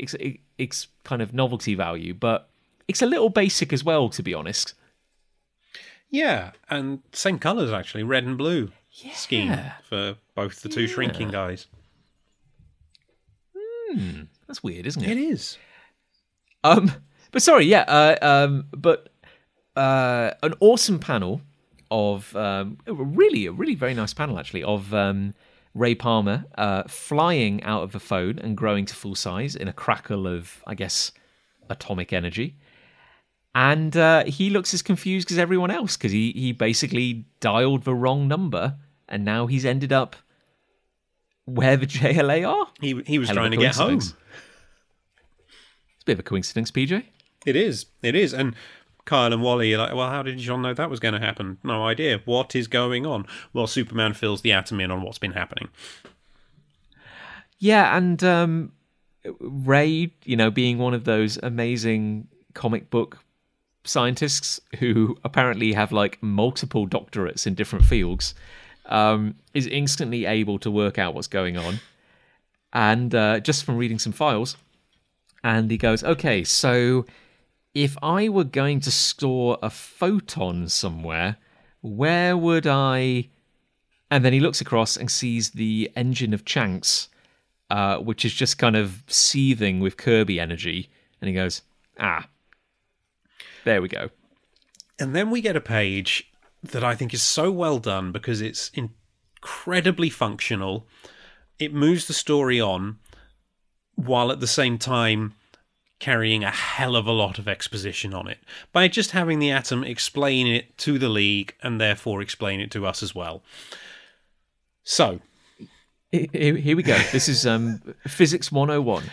S1: its kind of novelty value, but it's a little basic as well, to be honest.
S2: Yeah, and same colours actually, red and blue scheme for both the two shrinking guys.
S1: Hmm, That's weird, isn't
S2: It
S1: it?
S2: is.
S1: Um, but sorry, yeah. Uh, um, but uh, an awesome panel of um, really, a really very nice panel actually of um, Ray Palmer uh, flying out of the phone and growing to full size in a crackle of, I guess, atomic energy. And uh, he looks as confused as everyone else because he, he basically dialed the wrong number and now he's ended up where the (laughs) JLA are.
S2: He he was
S1: Hell
S2: trying to get home.
S1: It's a bit of a coincidence, PJ.
S2: It is. It is. And Kyle and Wally are like, well, how did John know that was going to happen? No idea. What is going on? Well, Superman fills the atom in on what's been happening.
S1: Yeah, and um, Ray, you know, being one of those amazing comic book scientists who apparently have like multiple doctorates in different fields, um, is instantly able to work out what's going on. And uh, just from reading some files, and he goes, okay, so if I were going to store a photon somewhere, where would I. And then he looks across and sees the engine of Chanks, uh, which is just kind of seething with Kirby energy. And he goes, ah, there we go.
S2: And then we get a page that I think is so well done because it's incredibly functional. It moves the story on while at the same time carrying a hell of a lot of exposition on it by just having the atom explain it to the league and therefore explain it to us as well. So,
S1: Here, here we go. This is um, Physics 101.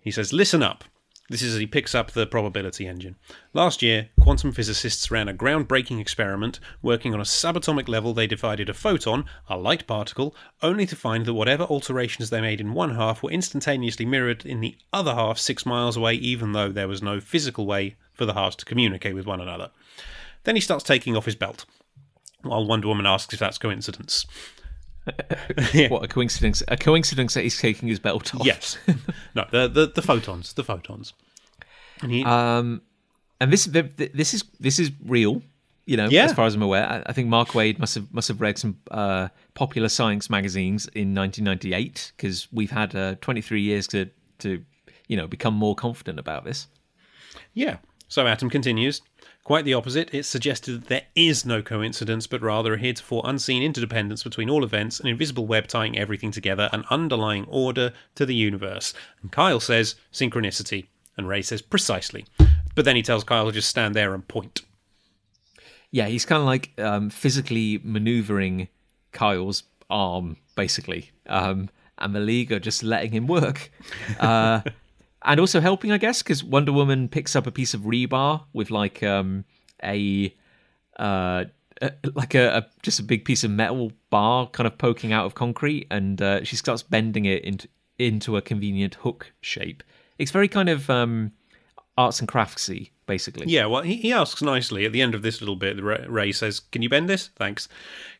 S2: he says, Listen up. This is as he picks up the probability engine. Last year, quantum physicists ran a groundbreaking experiment working on a subatomic level. They divided a photon, a light particle, only to find that whatever alterations they made in one half were instantaneously mirrored in the other half six miles away, even though there was no physical way for the halves to communicate with one another. Then he starts taking off his belt, while Wonder Woman asks if that's coincidence. (laughs)
S1: What a coincidence! A coincidence that he's taking his belt off.
S2: Yes. (laughs) no, the, the, the photons. The photons. And he,
S1: Um, and this th- th- this is this is real. You know,
S2: Yeah.
S1: as far as I'm aware, I, I think Mark Waid must have must have read some uh, popular science magazines in 1998 because we've had uh, 23 years to to you know become more confident about this.
S2: Yeah. So Atom continues. Quite the opposite. It's suggested that there is no coincidence, but rather a heretofore unseen interdependence between all events, an invisible web tying everything together, an underlying order to the universe. And Kyle says synchronicity, and Ray says precisely. But then he tells Kyle to just stand there and point.
S1: Yeah, he's kind of like um, physically maneuvering Kyle's arm, basically, um, and the league are just letting him work, uh, and also helping, I guess, because Wonder Woman picks up a piece of rebar with like um, a, uh, a- like a, a just a big piece of metal bar kind of poking out of concrete, and uh, she starts bending it into into a convenient hook shape. It's very kind of um, arts and craftsy, basically.
S2: Yeah, well, he, he asks nicely at the end of this little bit. Ray Ray says, Can you bend this? Thanks.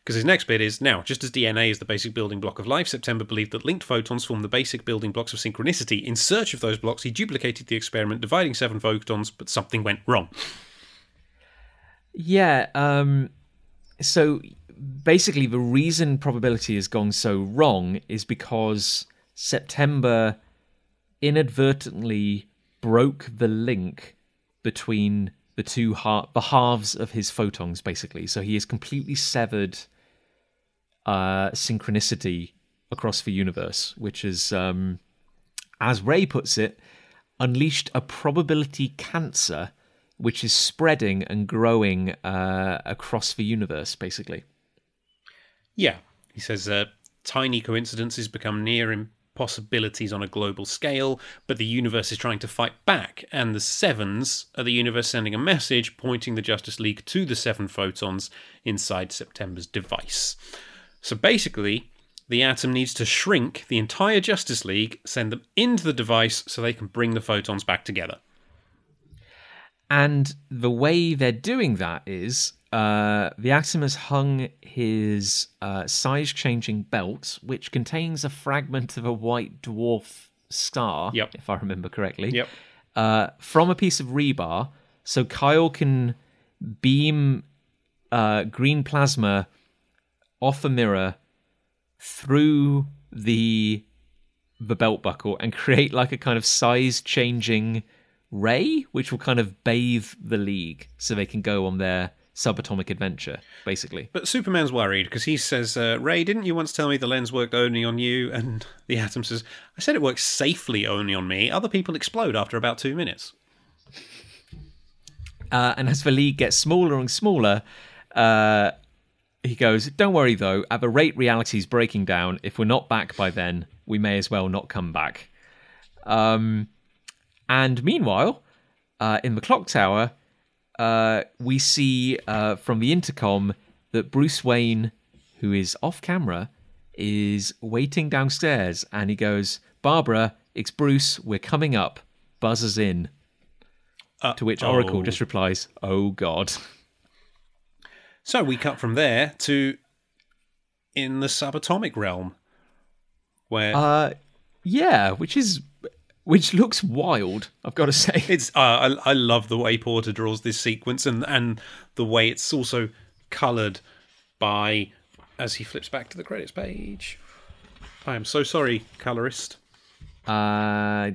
S2: Because his next bit is now, just as DNA is the basic building block of life, September believed that linked photons form the basic building blocks of synchronicity. In search of those blocks, he duplicated the experiment, dividing seven photons, but something went wrong.
S1: Yeah. Um, so basically, the reason probability has gone so wrong is because September inadvertently broke the link between the two ha- the halves of his photons, basically. So he has completely severed uh, synchronicity across the universe, which is, um, as Ray puts it, unleashed a probability cancer which is spreading and growing uh, across the universe, basically.
S2: Yeah. He says uh, tiny coincidences become near impossibilities on a global scale, but the universe is trying to fight back, and the sevens are the universe sending a message pointing the Justice League to the seven photons inside September's device. So basically, the atom needs to shrink the entire Justice League, send them into the device so they can bring the photons back together.
S1: And the way they're doing that is uh, the Atom has hung his uh, size changing belt, which contains a fragment of a white dwarf star,
S2: Yep.
S1: if I remember correctly,
S2: Yep.
S1: uh, from a piece of rebar. So Kyle can beam uh, green plasma off a mirror through the the belt buckle and (laughs) create like a kind of size changing ray which will kind of bathe the league so they can go on their subatomic adventure basically
S2: But Superman's worried because he says, uh, Ray, didn't you once tell me the lens worked only on you? (laughs) And the atom says, I said it works safely only on me. Other people explode after about two minutes.
S1: uh, and as the league gets smaller and smaller uh, he goes don't worry though at the rate reality's breaking down if we're not back by then we may as well not come back um, and meanwhile uh, in the clock tower uh, we see uh, from the intercom that Bruce Wayne, who is off camera, is waiting downstairs and he goes, Barbara, it's Bruce, we're coming up. Buzzes in. to which Oracle
S2: oh.
S1: just replies, Oh God.
S2: So we cut from there to in the subatomic realm, where
S1: Uh, yeah, which is. Which looks wild, I've got to say. (laughs)
S2: it's. Uh, I, I love the way Porter draws this sequence, and and the way it's also coloured by as he flips back to the credits page. I am so sorry, colorist
S1: Uh,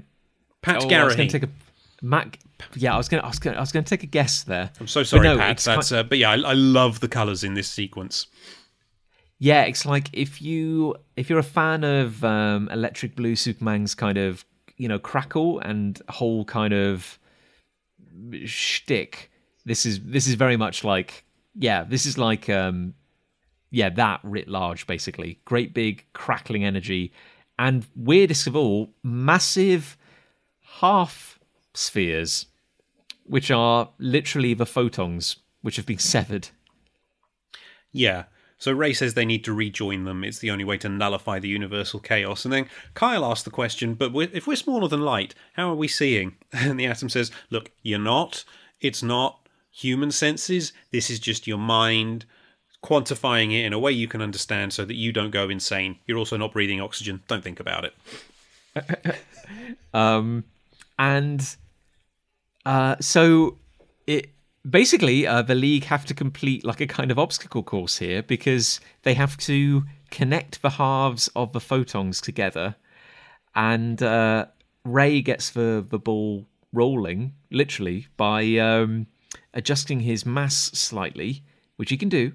S2: Pat
S1: oh, I was
S2: Garrahy.
S1: going to take a. Mac, yeah, I was going. to I was going. I was going to take a guess there.
S2: I'm so sorry,
S1: no,
S2: Pat. That's
S1: kind-
S2: uh, but yeah, I, I love the colours in this sequence.
S1: yeah, it's like if you if you're a fan of um, Electric Blue Superman's kind of you know crackle and whole kind of shtick, this is this is very much like yeah, this is like um, yeah that writ large basically. Great big crackling energy, and weirdest of all, massive half spheres, which are literally the photons which have been (laughs) severed.
S2: Yeah. So Ray says they need to rejoin them. It's the only way to nullify the universal chaos. And then Kyle asks the question, but if we're smaller than light, how are we seeing? (laughs) And the atom says, look, you're not. It's not human senses. This is just your mind quantifying it in a way you can understand so that you don't go insane. You're also not breathing oxygen. Don't think about it. (laughs)
S1: um, and uh, so it basically uh, the league have to complete like a kind of obstacle course here because they have to connect the halves of the photons together. And uh, ray gets the, the ball rolling literally by um, adjusting his mass slightly which he can do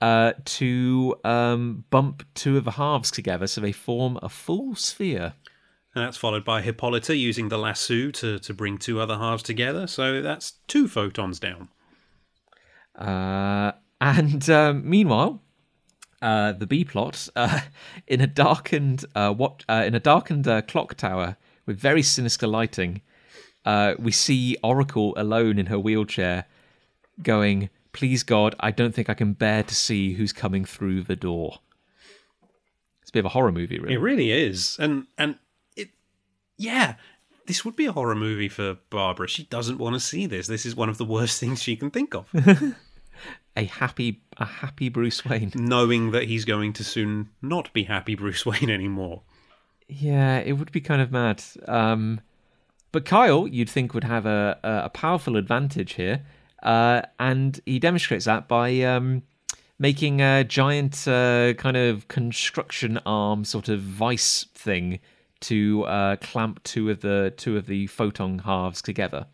S1: uh, to um, bump two of the halves together so they form a full sphere
S2: and that's followed by Hippolyta using the lasso to, to bring two other halves together. So that's two photons down.
S1: Uh, and um, meanwhile, uh, the B plot uh, (laughs) in a darkened uh, what uh, in a darkened uh, clock tower with very sinister lighting, we see Oracle alone in her wheelchair, going, "Please God, I don't think I can bear to see who's coming through the door." It's a bit of a horror movie, really.
S2: It really is, and and yeah, this would be a horror movie for Barbara. She doesn't want to see this. This is one of the worst (laughs) things she can think of. (laughs)
S1: a happy a happy Bruce Wayne.
S2: Knowing that he's going to soon not be happy Bruce (laughs) Wayne anymore.
S1: Yeah, it would be kind of mad. Um, but Kyle, you'd think, would have a, a powerful advantage here. Uh, and he demonstrates that by um, making a giant uh, kind of construction arm sort of vice thing to uh, clamp two of the two of the photon halves together.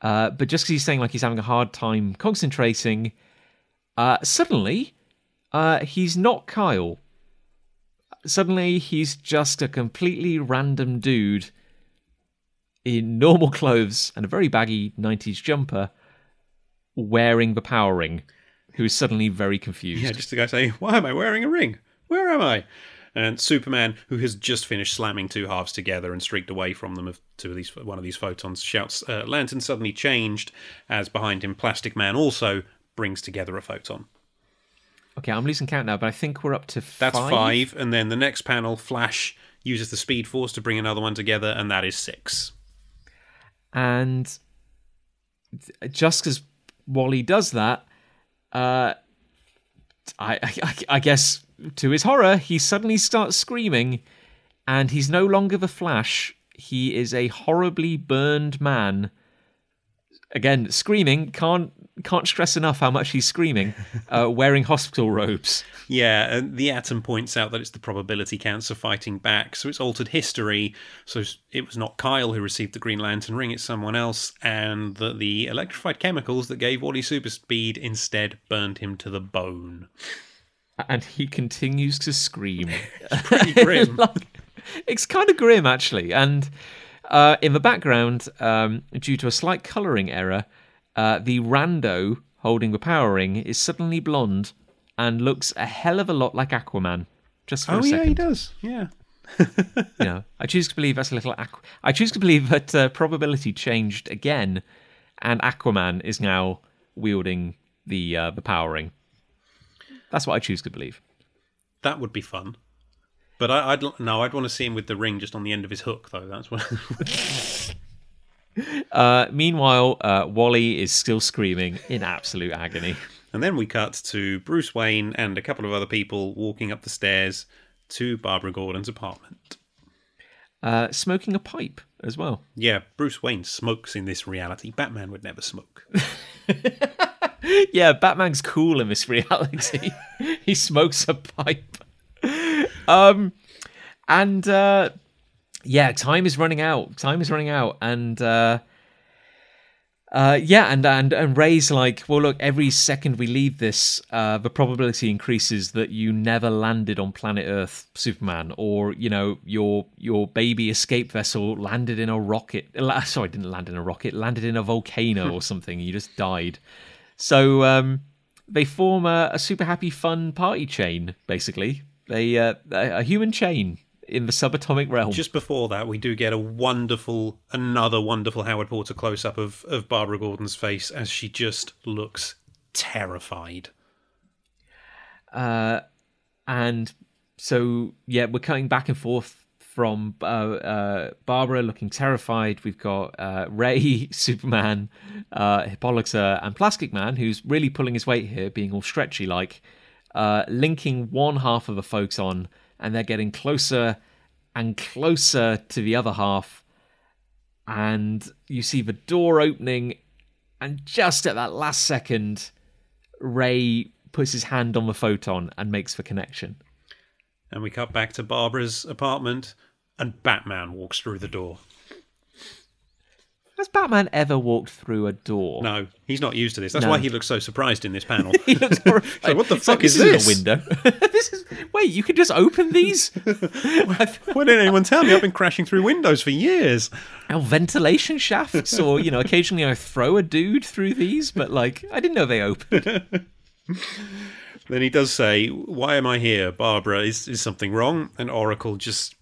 S1: Uh, but just because he's saying like he's having a hard time concentrating, uh, suddenly uh, he's not Kyle. Suddenly he's just a completely random dude in normal clothes and a very baggy 90s jumper wearing the power ring who is suddenly very confused.
S2: Yeah, just the guy saying, Why am I wearing a ring? Where am I? And Superman, who has just finished slamming two halves together and streaked away from them of two of these one of these photons, shouts, uh, "Lantern suddenly changed!" As behind him, Plastic Man also brings together a photon.
S1: Okay, I'm losing count now, but I think we're up to five.
S2: That's five, and then the next panel, Flash uses the Speed Force to bring another one together, and that is six.
S1: And just as Wally does that, uh, I, (laughs) I, I guess to his horror, he suddenly starts screaming, and he's no longer the Flash. He is a horribly burned man. Again, screaming can't can't stress enough how much he's screaming, (laughs) uh, wearing hospital robes.
S2: Yeah, and the Atom points out that it's the probability cancer fighting back, so it's altered history. So it was not Kyle who received the Green Lantern ring; it's someone else, and that the electrified chemicals that gave Wally super speed instead burned him to the bone
S1: and he continues to scream.
S2: pretty (laughs) grim. like,
S1: it's kind of grim, actually. And uh, in the background, um, due to a slight colouring error, uh, the rando holding the power ring is suddenly blonde and looks a hell of a lot like Aquaman. Just for
S2: oh,
S1: a second.
S2: yeah, he does. Yeah. (laughs)
S1: you know, I choose to believe that's a little. Aqu- I choose to believe that uh, probability changed again, and Aquaman is now wielding the uh, the power ring. That's what I choose to believe.
S2: That would be fun. But I, would no, I'd want to see him with the ring just on the end of his hook, though. That's what. (laughs)
S1: uh, meanwhile, uh, Wally is still screaming in absolute agony. (laughs)
S2: And then we cut to Bruce Wayne and a couple of other people walking up the stairs to Barbara Gordon's apartment.
S1: Uh, smoking a pipe as well.
S2: Yeah, Bruce Wayne smokes in this reality. Batman would never smoke. (laughs)
S1: yeah, Batman's cool in this (laughs) reality. he smokes a pipe. Um, and uh, yeah, time is running out. Time is running out, and uh, Uh, yeah, and, and and Ray's like, well, look, every second we leave this, uh, the probability increases that you never landed on planet Earth, Superman, or you know your your baby escape vessel landed in a rocket. (laughs) Sorry, didn't land in a rocket, landed in a volcano or (laughs) something. You just died. So um, they form a, a, super happy, fun party chain. Basically, they uh, a human chain in the subatomic realm.
S2: Just before that, we do get a wonderful, another wonderful Howard Porter close up of, of Barbara Gordon's face as she just looks terrified.
S1: Uh, and so, yeah, we're cutting back and forth from uh, uh, Barbara looking terrified. We've got uh, Ray, (laughs) Superman, uh, Hippolyta, and Plastic Man, who's really pulling his weight here, being all stretchy like, uh, linking one half of the photon and they're getting closer and closer to the other half. And you see the door opening, and just at that last second, Ray puts his hand on the photon and makes the connection.
S2: And we cut back to Barbara's apartment, and Batman walks through the door.
S1: Has Batman ever walked through a door?
S2: No, he's not used to this. That's no. why he looks so surprised in this panel. (laughs)
S1: he looks (laughs) horrified.
S2: so what the fuck is this?
S1: Is a window. (laughs) this is wait. You can just open these.
S2: why didn't anyone tell me? I've been crashing through windows for years.
S1: Our ventilation shafts, or you know, occasionally I throw a dude through these, but like I didn't know they opened.
S2: then he does say, "Why am I here, Barbara? Is is something wrong?" And Oracle just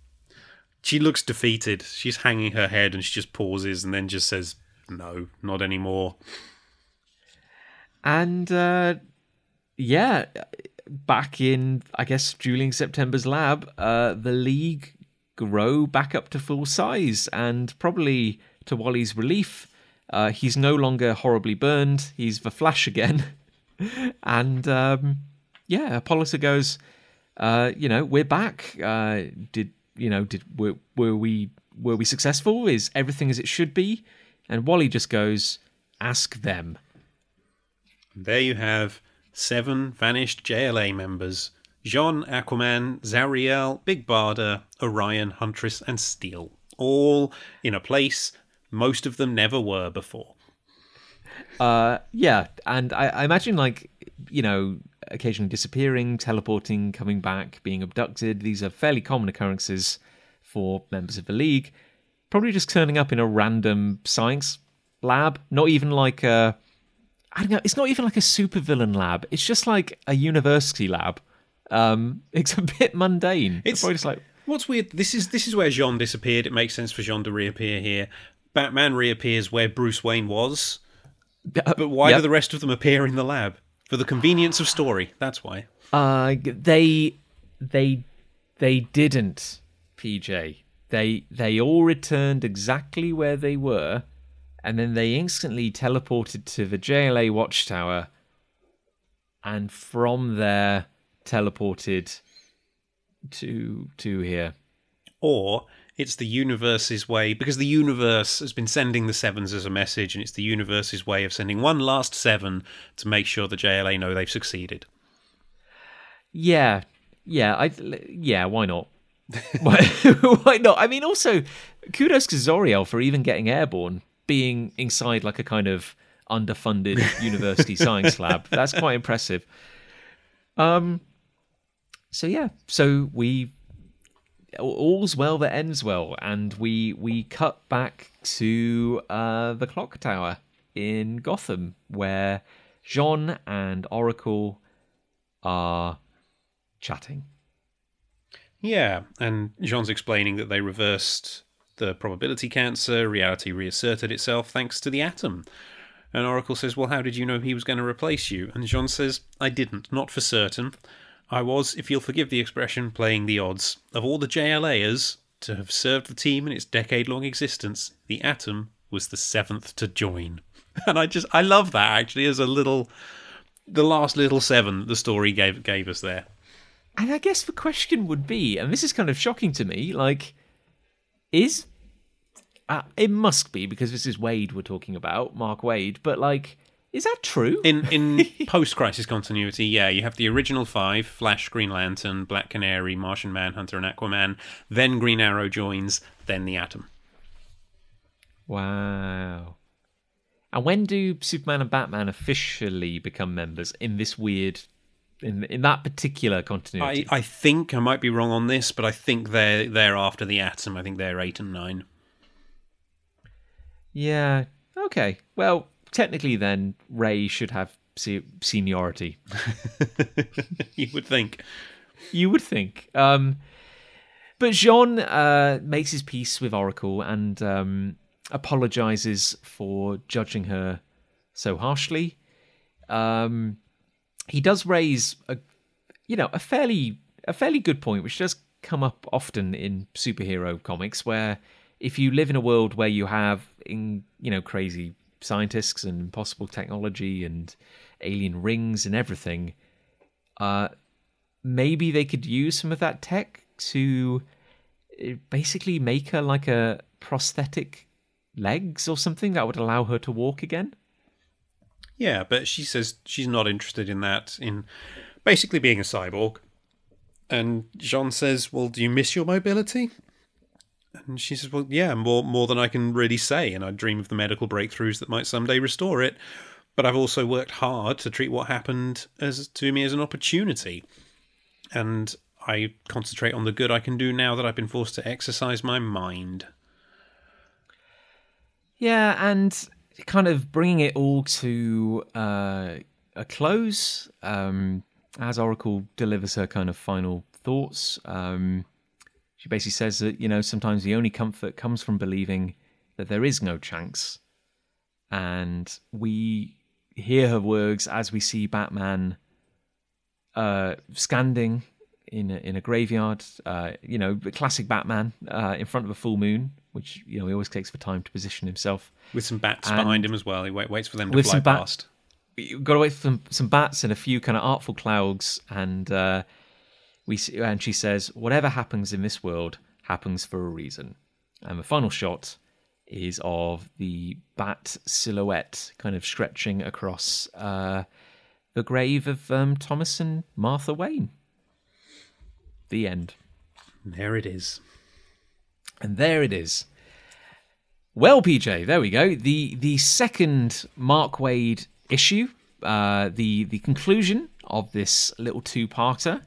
S2: she looks defeated. She's hanging her head and she just pauses and then just says, "No, not anymore."
S1: And uh, yeah, back in I guess Julian September's lab, uh, the League grow back up to full size, and probably to Wally's relief, uh, he's no longer horribly burned. He's the Flash again, (laughs) and um, yeah, Hippolyta goes. Uh, you know, we're back. Uh, did you know, did were, were we were we successful? Is everything as it should be? And Wally just goes, ask them.
S2: There you have seven vanished JLA members. J'onn, Aquaman, Zauriel, Big Barda, Orion, Huntress, and Steel. All in a place most of them never were before.
S1: Uh, yeah, and I, I imagine like you know occasionally disappearing, teleporting, coming back, being abducted. These are fairly common occurrences for members of the League. Probably just turning up in a random science lab, not even like a. I don't know. It's not even like a supervillain lab. It's just like a university lab. Um, (laughs) it's a bit mundane. It's probably just like
S2: what's weird. This is this is where J'onn disappeared. It makes sense for J'onn to reappear here. Batman reappears where Bruce Wayne was. Uh, but why yep. do the rest of them appear in the lab? For the convenience of story. That's why.
S1: Uh, they they they didn't, PJ. They they all returned exactly where they were, and then they instantly teleported to the JLA watchtower, and from there teleported to to here.
S2: Or it's the universe's way because the universe has been sending the sevens as a message, and it's the universe's way of sending one last seven to make sure the JLA know they've succeeded.
S1: Yeah, yeah, I yeah, why not? why, (laughs) why not? I mean, also kudos to Zauriel for even getting airborne, being inside like a kind of underfunded (laughs) university science lab. That's quite impressive. Um. So yeah, so we all's well that ends well, and we we cut back to uh, the clock tower in Gotham, where J'onn and Oracle are chatting.
S2: Yeah, and J'onn's explaining that they reversed the probability cancer, reality reasserted itself thanks to the atom. And Oracle says, Well, how did you know he was going to replace you? And J'onn says, I didn't, not for certain. I was, if you'll forgive the expression, playing the odds. Of all the JLAers to have served the team in its decade long existence, the Atom was the seventh to join. (laughs) And I just, I love that actually as a little, the last little seven the story gave, gave us there.
S1: And I guess the question would be, and this is kind of shocking to me, like, is, uh, it must be because this is Waid we're talking about, Mark Waid, but like, is that true?
S2: In in (laughs) post crisis continuity, yeah, you have the original five: Flash, Green Lantern, Black Canary, Martian Manhunter, and Aquaman. Then Green Arrow joins. Then the Atom.
S1: Wow. And when do Superman and Batman officially become members in this weird, in in that particular continuity?
S2: I, I think I might be wrong on this, but I think they're they're after the Atom. I think they're eight and nine.
S1: Yeah. Okay. Well, technically, then Ray should have se- seniority. (laughs)
S2: you would think.
S1: You would think. Um, but J'onn uh, makes his peace with Oracle and um, apologizes for judging her so harshly. Um, he does raise a, you know, a fairly a fairly good point, which does come up often in superhero comics, where if you live in a world where you have, in you know, crazy scientists and impossible technology and alien rings and everything, uh, maybe they could use some of that tech to uh, basically make her like a prosthetic legs or something that would allow her to walk again.
S2: Yeah, but she says she's not interested in that, in basically being a cyborg. And J'onn says, Well, do you miss your mobility? And she says, Well, yeah, more more than I can really say, and I dream of the medical breakthroughs that might someday restore it. But I've also worked hard to treat what happened as to me as an opportunity. And I concentrate on the good I can do now that I've been forced to exercise my mind.
S1: Yeah, and kind of bringing it all to uh, a close um, as Oracle delivers her kind of final thoughts. Um, she basically says that, you know, sometimes the only comfort comes from believing that there is no chance. And we hear her words as we see Batman uh, standing in a, in a graveyard. Uh, you know, the classic Batman uh, in front of a full moon, which you know he always takes the time to position himself.
S2: With some bats
S1: And-
S2: behind him as well. He wait, waits for them to
S1: With
S2: fly
S1: some bat-
S2: past.
S1: You've got to wait for some, some bats and a few kind of artful clouds, and uh, we see, and she says, "Whatever happens in this world happens for a reason." And the final shot is of the bat silhouette kind of stretching across uh, the grave of um, Thomas and Martha Wayne. The end.
S2: There it is.
S1: And there it is. Well, PJ, there we go. The the second Mark Waid issue, uh, the the conclusion of this little two parter.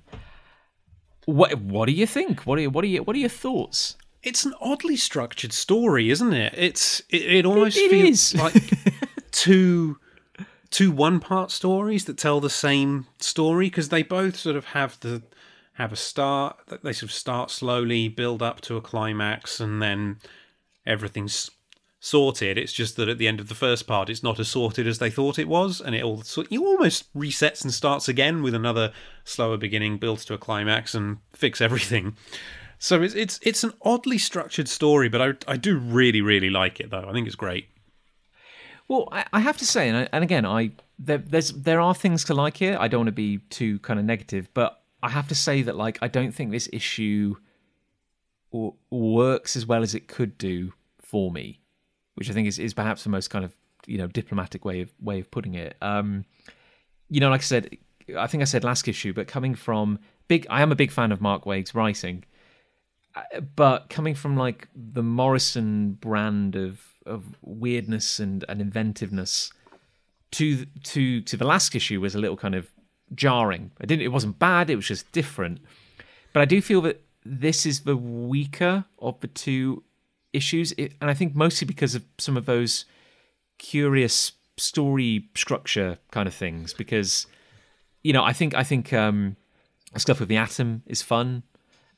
S1: What what do you think? What are you, what are you, what are your thoughts?
S2: It's an oddly structured story, isn't it? It's it, it almost
S1: it
S2: feels
S1: is. (laughs)
S2: like two two one part stories that tell the same story because they both sort of have the have a start. They sort of start slowly, build up to a climax, and then everything's sorted. It's just that at the end of the first part, it's not as sorted as they thought it was, and it all so it almost resets and starts again with another slower beginning, builds to a climax, and fix everything. So it's it's it's an oddly structured story, but I I do really really like it though. I think it's great.
S1: Well, I, I have to say, and, I, and again, I there, there's there are things to like here. I don't want to be too kind of negative, but I have to say that like I don't think this issue works as well as it could do for me, which I think is, is perhaps the most kind of you know diplomatic way of way of putting it. Um, you know, like I said, I think I said last issue, but coming from big, I am a big fan of Mark Waid's writing, uh, but coming from like the Morrison brand of of weirdness and, and inventiveness to to to the last issue was a little kind of jarring. I didn't. It wasn't bad. It was just different. But I do feel that this is the weaker of the two issues, it, and I think mostly because of some of those curious story structure kind of things. Because you know, I think I think um, stuff with the atom is fun.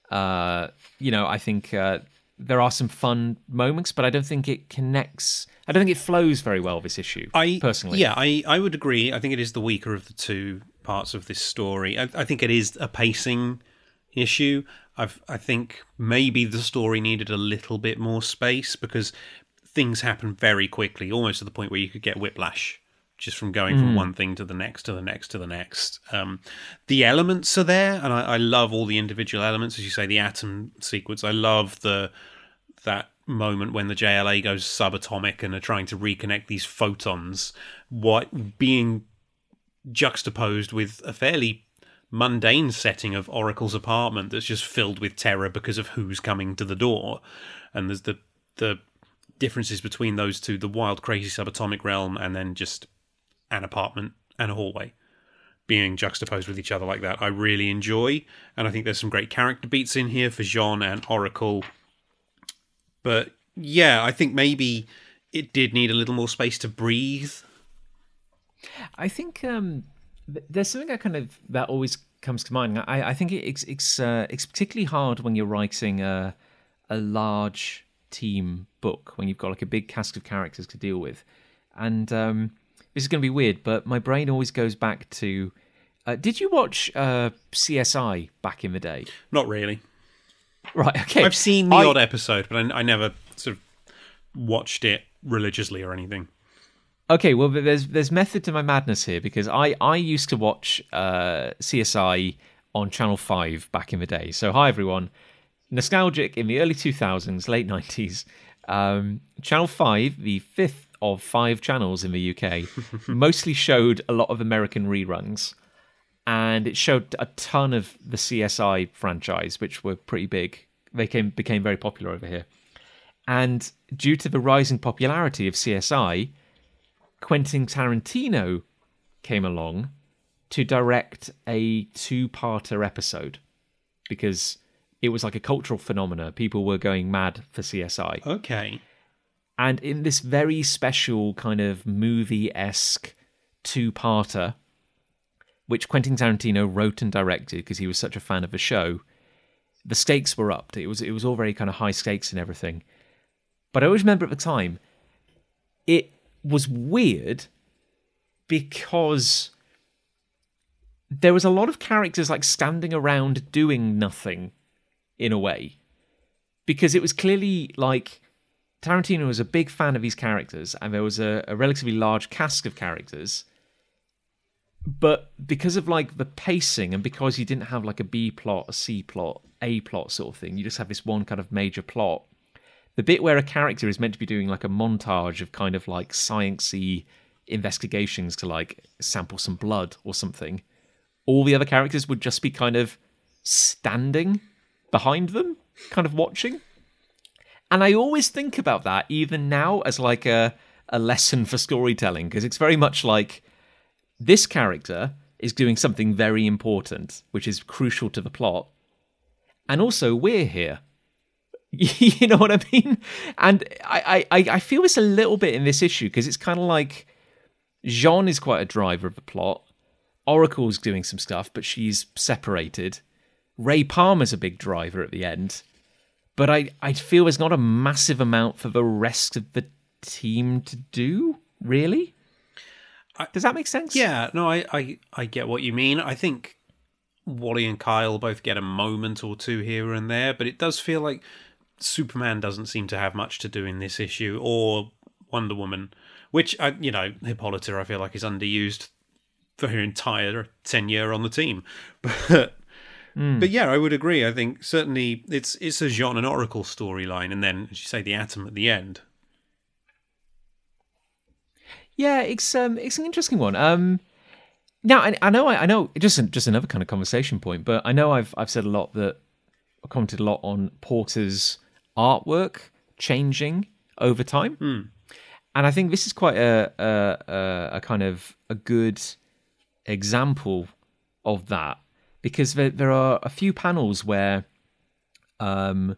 S1: Uh, you know, I think uh, there are some fun moments, but I don't think it connects. I don't think it flows very well. This issue,
S2: I
S1: personally,
S2: yeah, I I would agree. I think it is the weaker of the two parts of this story. I, I think it is a pacing issue. I've I think maybe the story needed a little bit more space because things happen very quickly, almost to the point where you could get whiplash just from going from one thing to the next to the next to the next. Um, the elements are there, and I, I love all the individual elements. As you say, the atom sequence. I love the that moment when the JLA goes subatomic and are trying to reconnect these photons. What being juxtaposed with a fairly mundane setting of Oracle's apartment that's just filled with terror because of who's coming to the door, and there's the the differences between those two the wild, crazy subatomic realm, and then just an apartment and a hallway being juxtaposed with each other like that. I really enjoy, and I think there's some great character beats in here for J'onn and Oracle. But yeah, I think maybe it did need a little more space to breathe.
S1: I think um, there's something that kind of that always comes to mind. I, I think it's it's uh, it's particularly hard when you're writing a a large team book when you've got like a big cast of characters to deal with, and um, this is going to be weird, but my brain always goes back to. Uh, did you watch uh, CSI back in the day?
S2: Not really.
S1: Right. Okay.
S2: I've seen the
S1: I-
S2: odd episode, but I, I never sort of watched it religiously or anything.
S1: Okay, well, there's there's method to my madness here because I I used to watch uh, CSI on Channel Five back in the day. So hi everyone, nostalgic in the early 2000s, late 90s. Um, Channel Five, the fifth of five channels in the UK, (laughs) mostly showed a lot of American reruns, and it showed a ton of the CSI franchise, which were pretty big. They came became very popular over here, and due to the rising popularity of CSI. Quentin Tarantino came along to direct a two-parter episode because it was like a cultural phenomena. People were going mad for CSI.
S2: Okay.
S1: And in this very special kind of movie-esque two-parter, which Quentin Tarantino wrote and directed because he was such a fan of the show, the stakes were upped. It was it was all very kind of high stakes and everything. But I always remember at the time, it was weird because there was a lot of characters like standing around doing nothing in a way. Because it was clearly like Tarantino was a big fan of these characters and there was a, a relatively large cast of characters. But because of like the pacing and because you didn't have like a B plot, a C plot, A plot sort of thing, you just have this one kind of major plot the bit where a character is meant to be doing like a montage of kind of like sciencey investigations to like sample some blood or something all the other characters would just be kind of standing behind them kind of watching. And i always think about that even now as like a a lesson for storytelling because it's very much like this character is doing something very important which is crucial to the plot. And also we're here (laughs) you know what I mean? And I, I, I feel this a little bit in this issue because it's kind of like J'onn is quite a driver of the plot. Oracle's doing some stuff, but she's separated. Ray Palmer's a big driver at the end. But I, I feel there's not a massive amount for the rest of the team to do, really. Does that make sense?
S2: Yeah, no, I, I, I get what you mean. I think Wally and Kyle both get a moment or two here and there, but it does feel like Superman doesn't seem to have much to do in this issue, or Wonder Woman, which I, you know, Hippolyta I feel like is underused for her entire tenure on the team, (laughs) but. But yeah, I would agree. I think certainly it's it's a J'onn and Oracle storyline, and then as you say, the Atom at the end.
S1: Yeah, it's um, it's an interesting one. Um, now I, I know I, I know just just another kind of conversation point, but I know I've I've said a lot that I commented a lot on Porter's artwork changing over time, and I think this is quite a a, a a kind of a good example of that because there there are a few panels where um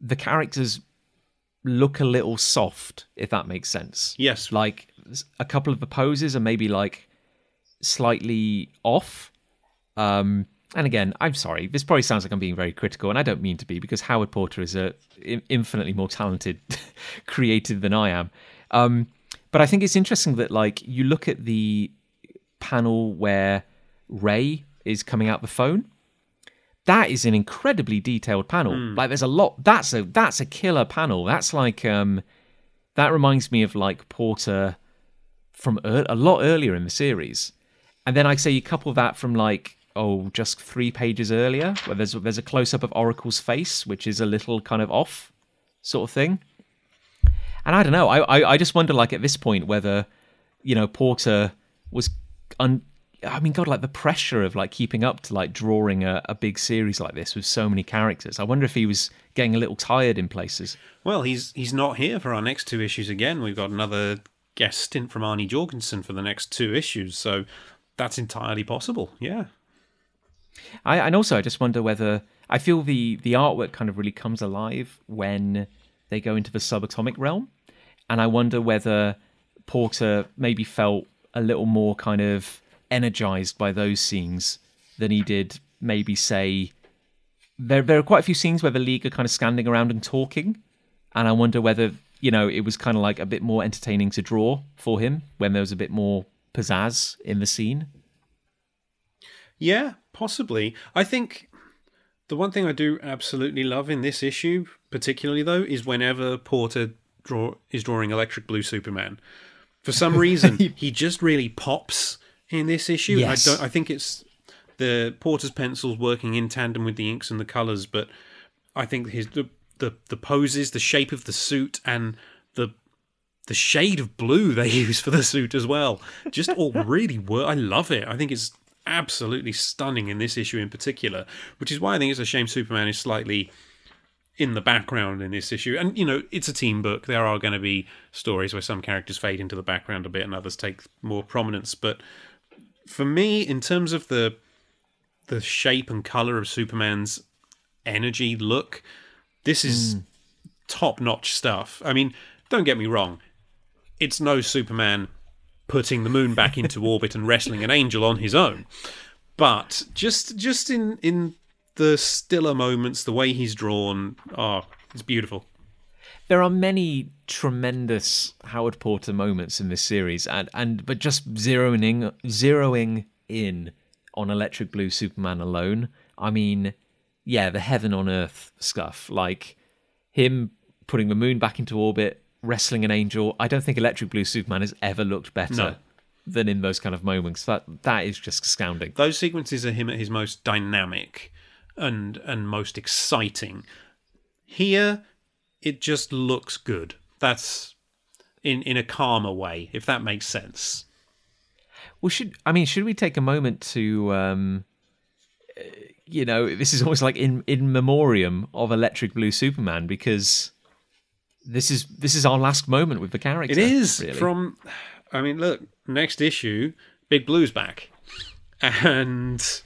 S1: the characters look a little soft if that makes sense.
S2: Yes,
S1: like a couple of the poses are maybe like slightly off. Um and again i'm sorry this probably sounds like i'm being very critical and i don't mean to be because howard porter is a infinitely more talented (laughs) creative than i am. Um but i think it's interesting that like you look at the panel where ray is coming out the phone. That is an incredibly detailed panel. Like there's a lot that's a that's a killer panel. That's like um that reminds me of like Porter from ear a lot earlier in the series, and then I say you couple that from like oh just three pages earlier where there's there's a close up of Oracle's face which is a little kind of off sort of thing, and I don't know I I, I just wonder like at this point whether you know Porter was un- I mean, God, like the pressure of like keeping up to like drawing a, a big series like this with so many characters. I wonder if he was getting a little tired in places.
S2: Well, he's he's not here for our next two issues again. We've got another guest stint from Arnie Jorgensen for the next two issues, so that's entirely possible. Yeah.
S1: I and also I just wonder whether I feel the the artwork kind of really comes alive when they go into the subatomic realm, and I wonder whether Porter maybe felt a little more kind of energized by those scenes than he did maybe say there there are quite a few scenes where the league are kind of standing around and talking and I wonder whether you know it was kind of like a bit more entertaining to draw for him when there was a bit more pizzazz in the scene.
S2: Yeah, possibly. I think the one thing I do absolutely love in this issue, particularly though, is whenever Porter draw is drawing Electric Blue Superman. For some (laughs) reason, he just really pops in this issue.
S1: Yes.
S2: I don't. I think it's the Porter's pencils working in tandem with the inks and the colors, but I think his the the, the poses, the shape of the suit, and the the shade of blue they (laughs) use for the suit as well, just all really work. I love it. I think it's absolutely stunning in this issue in particular, which is why I think it's a shame Superman is slightly in the background in this issue. And you know, it's a team book. There are going to be stories where some characters fade into the background a bit and others take more prominence. But for me, in terms of the the shape and color of Superman's energy look, this is hmm. top notch stuff. I mean, don't get me wrong, it's no Superman putting the moon back into (laughs) orbit and wrestling an angel on his own. But just just in in the stiller moments, the way he's drawn, oh, it's beautiful.
S1: There are many tremendous Howard Porter moments in this series, and, and but just zeroing zeroing in on Electric Blue Superman alone, I mean, yeah, the heaven on earth stuff, like him putting the moon back into orbit, wrestling an angel. I don't think Electric Blue Superman has ever looked better
S2: No.
S1: than in those kind of moments. That that is just astounding.
S2: Those sequences are him at his most dynamic and and most exciting. Here, it just looks good. That's in in a calmer way, if that makes sense.
S1: Well, should I mean, should we take a moment to, um, uh, you know, this is almost like in in memoriam of Electric Blue Superman because this is this is our last moment with the character.
S2: It is
S1: really.
S2: from. I mean, look, next issue, Big Blue's back, and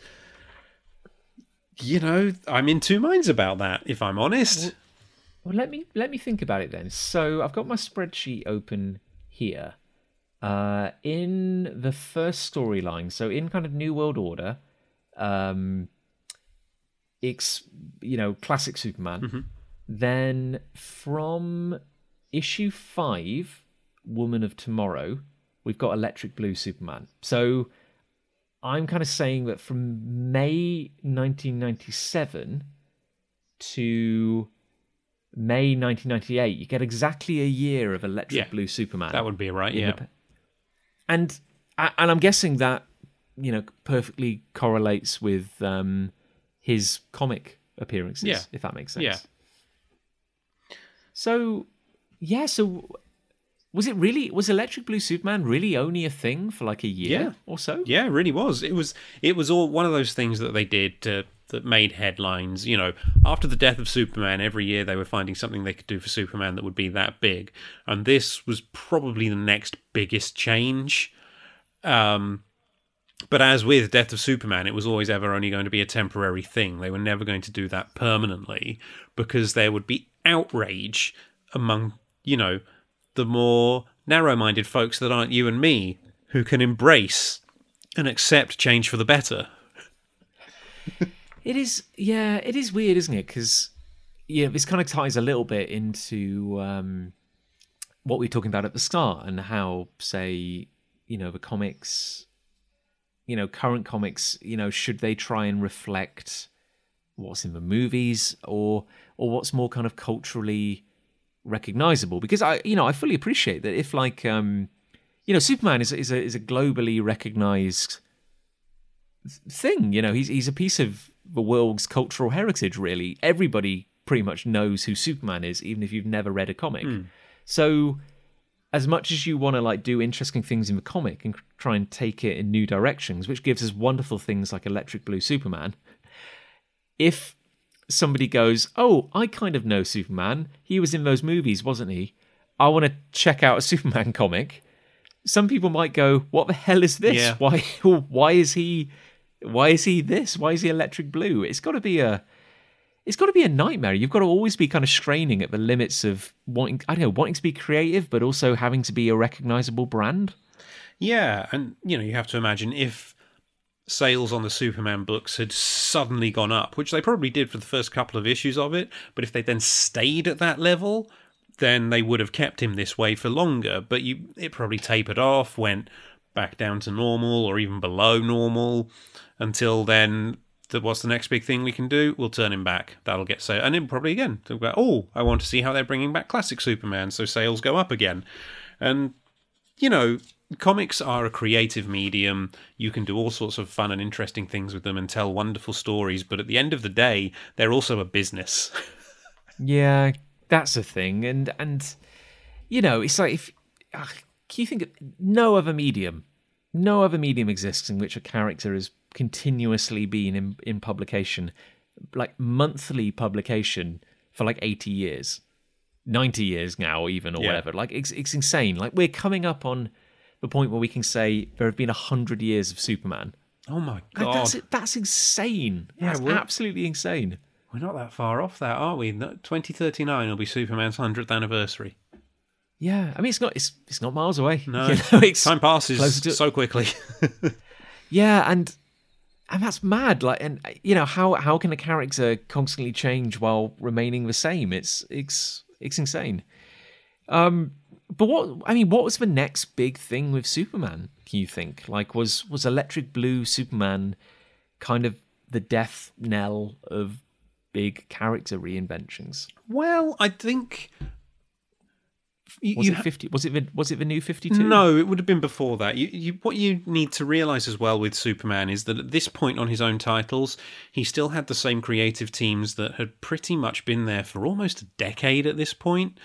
S2: you know, I'm in two minds about that. If I'm honest,
S1: Well, let me let me think about it then. So I've got my spreadsheet open here. Uh, in the first storyline, so in kind of New World Order, um, it's you know classic Superman. Then from issue five, Woman of Tomorrow, we've got Electric Blue Superman. So I'm kind of saying that from May 1997 to May 1998, you get exactly a year of Electric
S2: Yeah,
S1: Blue Superman.
S2: that would be right. Yeah,
S1: the- and and I'm guessing that you know perfectly correlates with um, his comic appearances.
S2: Yeah.
S1: if that makes sense.
S2: Yeah.
S1: So, yeah. So, was it really was Electric Blue Superman really only a thing for like a year
S2: Yeah.
S1: or so?
S2: Yeah, it really was. It was it was all one of those things that they did to, that made headlines. You know, after the death of Superman, every year they were finding something they could do for Superman that would be that big, and this was probably the next biggest change. Um, but as with Death of Superman, it was always ever only going to be a temporary thing. They were never going to do that permanently because there would be outrage among, you know, the more narrow minded folks that aren't you and me who can embrace and accept change for the better.
S1: It is, yeah, it is weird, isn't it? Because yeah, this kind of ties a little bit into um, what we were talking about at the start and how, say, you know, the comics, you know, current comics, you know, should they try and reflect what's in the movies or or what's more kind of culturally recognizable? Because I, you know, I fully appreciate that if like, um, you know, Superman is is a is a globally recognized thing. You know, he's he's a piece of the world's cultural heritage. Really, everybody pretty much knows who Superman is, even if you've never read a comic. So, as much as you want to like do interesting things in the comic and try and take it in new directions, which gives us wonderful things like Electric Blue Superman, if somebody goes, "Oh, I kind of know Superman. He was in those movies, wasn't he? I want to check out a (laughs) Superman comic." Some people might go, "What the hell is this?
S2: Yeah.
S1: Why (laughs) why is he why is he this? Why is he electric blue?" It's got to be a it's got to be a nightmare. You've got to always be kind of straining at the limits of wanting, I don't know, wanting to be creative, but also having to be a recognizable brand.
S2: Yeah, and you know, you have to imagine if sales on the Superman books had suddenly gone up, which they probably did for the first couple of issues of it, but if they then stayed at that level, then they would have kept him this way for longer. But you, it probably tapered off, went back down to normal or even below normal, until then. The, what's the next big thing we can do? We'll turn him back. That'll get so, and then probably again. Oh, I want to see how they're bringing back classic Superman, so sales go up again. And you know, comics are a creative medium. You can do all sorts of fun and interesting things with them and tell wonderful stories, but at the end of the day, they're also a business. (laughs)
S1: Yeah, that's a thing, and and you know, it's like if uh, can you think of no other medium, no other medium exists in which a character has continuously been in in publication, like monthly publication for like eighty years. 90 years now even or
S2: Yeah.
S1: whatever like it's, it's insane like we're coming up on the point where we can say there have been 100 years of superman
S2: oh my
S1: Like,
S2: god.
S1: that's that's insane
S2: Yeah,
S1: that's
S2: we're-
S1: absolutely insane
S2: We're not that far off that, are we? 2039 will be Superman's 100th anniversary.
S1: yeah i mean it's not it's, it's not miles away
S2: No, (laughs)
S1: you know, it's,
S2: time passes
S1: to-
S2: so quickly. (laughs)
S1: yeah and and that's mad like and you know how how can a character constantly change while remaining the same it's it's it's insane um but what i mean what was the next big thing with superman you think like was was electric blue superman kind of the death knell of big character reinventions
S2: well, I think. You,
S1: was it 50 was it the, was it the new 52
S2: No, it would have been before that. You, you, what you need to realize as well with Superman is that at this point on his own titles, he still had the same creative teams that had pretty much been there for almost a decade at this point.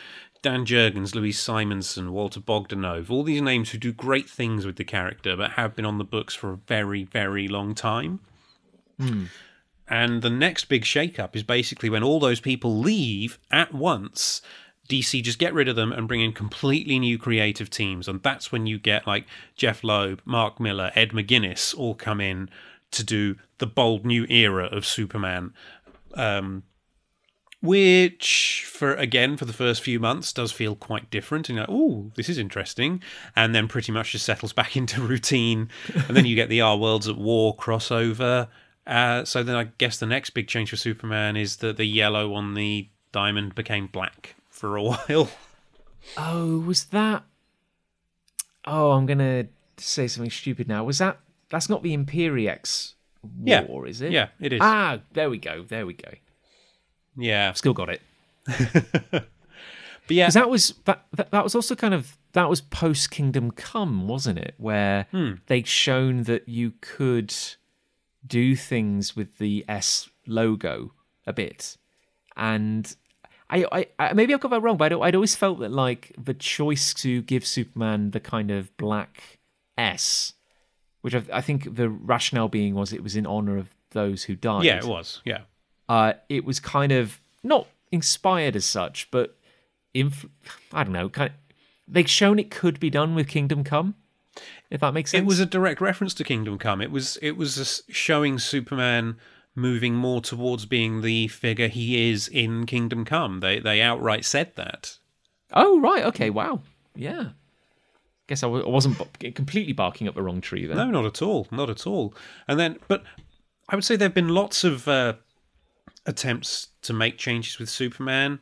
S2: Dan Jurgens, Louise Simonson, Walter Bogdanove, all these names who do great things with the character but have been on the books for a very, very long time. And the next big shakeup is basically when all those people leave at once. DC just get rid of them and bring in completely new creative teams, and that's when you get like Jeph Loeb, Mark Millar, Ed McGuinness all come in to do the bold new era of Superman. Um, which for again for the first few months does feel quite different and you're like oh this is interesting and then pretty much just settles (laughs) back into routine and then you get the our worlds at war crossover uh, so then i guess the next big change for superman is that the yellow on the diamond became black for a (laughs) while
S1: Oh, was that? Oh, I'm gonna say something stupid now. Was that? That's not the Imperiex
S2: Yeah.
S1: war, is it?
S2: yeah it is
S1: Ah, there we go. There we go.
S2: Yeah I've
S1: Still got it. (laughs)
S2: but yeah
S1: that was that, that. That was also kind of that was post Kingdom Come, wasn't it? Where
S2: Hmm.
S1: they'd shown that you could do things with the S logo a bit, and I, I, I maybe I got that wrong, but I'd, I'd always felt that like the choice to give Superman the kind of black S, which I, I think the rationale being was it was in honor of those who died
S2: yeah it was yeah
S1: uh, it was kind of not inspired as such, but inf- I don't know, kind of, they've shown it could be done with Kingdom Come, if that makes sense.
S2: It was a direct reference to Kingdom Come. It was it was showing Superman moving more towards being the figure he is in Kingdom Come. They they outright said that.
S1: oh right, okay, wow, yeah. Guess I w- I wasn't b- completely barking up the wrong tree there.
S2: No, not at all, not at all. And then, but I would say there have been lots of uh, attempts to make changes with Superman,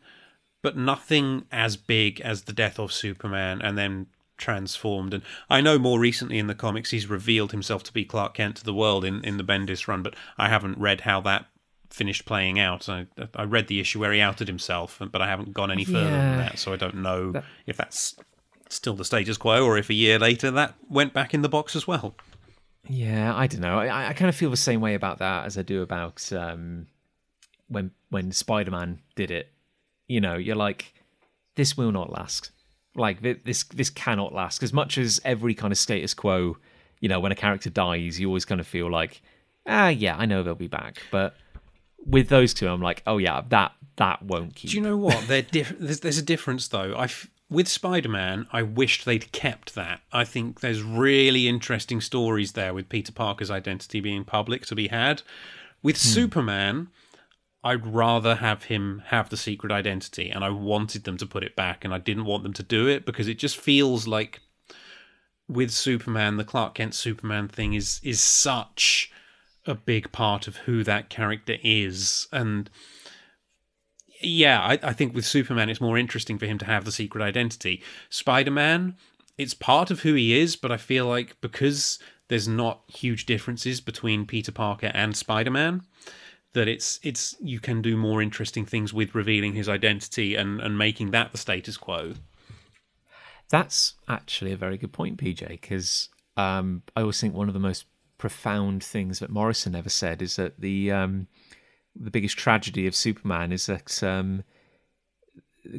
S2: but nothing as big as the death of Superman and then transformed. And I know more recently in the comics he's revealed himself to be Clark Kent to the world in, in the Bendis run, but I haven't read how that finished playing out. I, I read the issue where he outed himself, but I haven't gone any further
S1: Yeah.
S2: than that, so I don't know if that's still the status quo or if a year later that went back in the box as well.
S1: Yeah, I don't know. I, I kind of feel the same way about that as I do about um, when when Spider Man did it. You know, you're like, this will not last. Like this this cannot last. As much as every kind of status quo, you know, when a character dies, you always kind of feel like, ah, yeah, I know they'll be back. But with those two, I'm like, oh yeah, that that won't keep.
S2: Do you know what? They're diff- (laughs) there's, there's a difference though. I with Spider-Man, I wished they'd kept that. I think there's really interesting stories there with Peter Parker's identity being public to be had. With Superman, I'd rather have him have the secret identity, and I wanted them to put it back, and I didn't want them to do it because it just feels like with Superman, the Clark Kent Superman thing is is such a big part of who that character is, and yeah, I, I think with Superman, it's more interesting for him to have the secret identity. Spider Man, it's part of who he is, but I feel like because there's not huge differences between Peter Parker and Spider Man, that it's it's you can do more interesting things with revealing his identity and and making that the status quo.
S1: That's actually a very good point, PJ, because um, I always think one of the most profound things that Morrison ever said is that the um, the biggest tragedy of Superman is that um,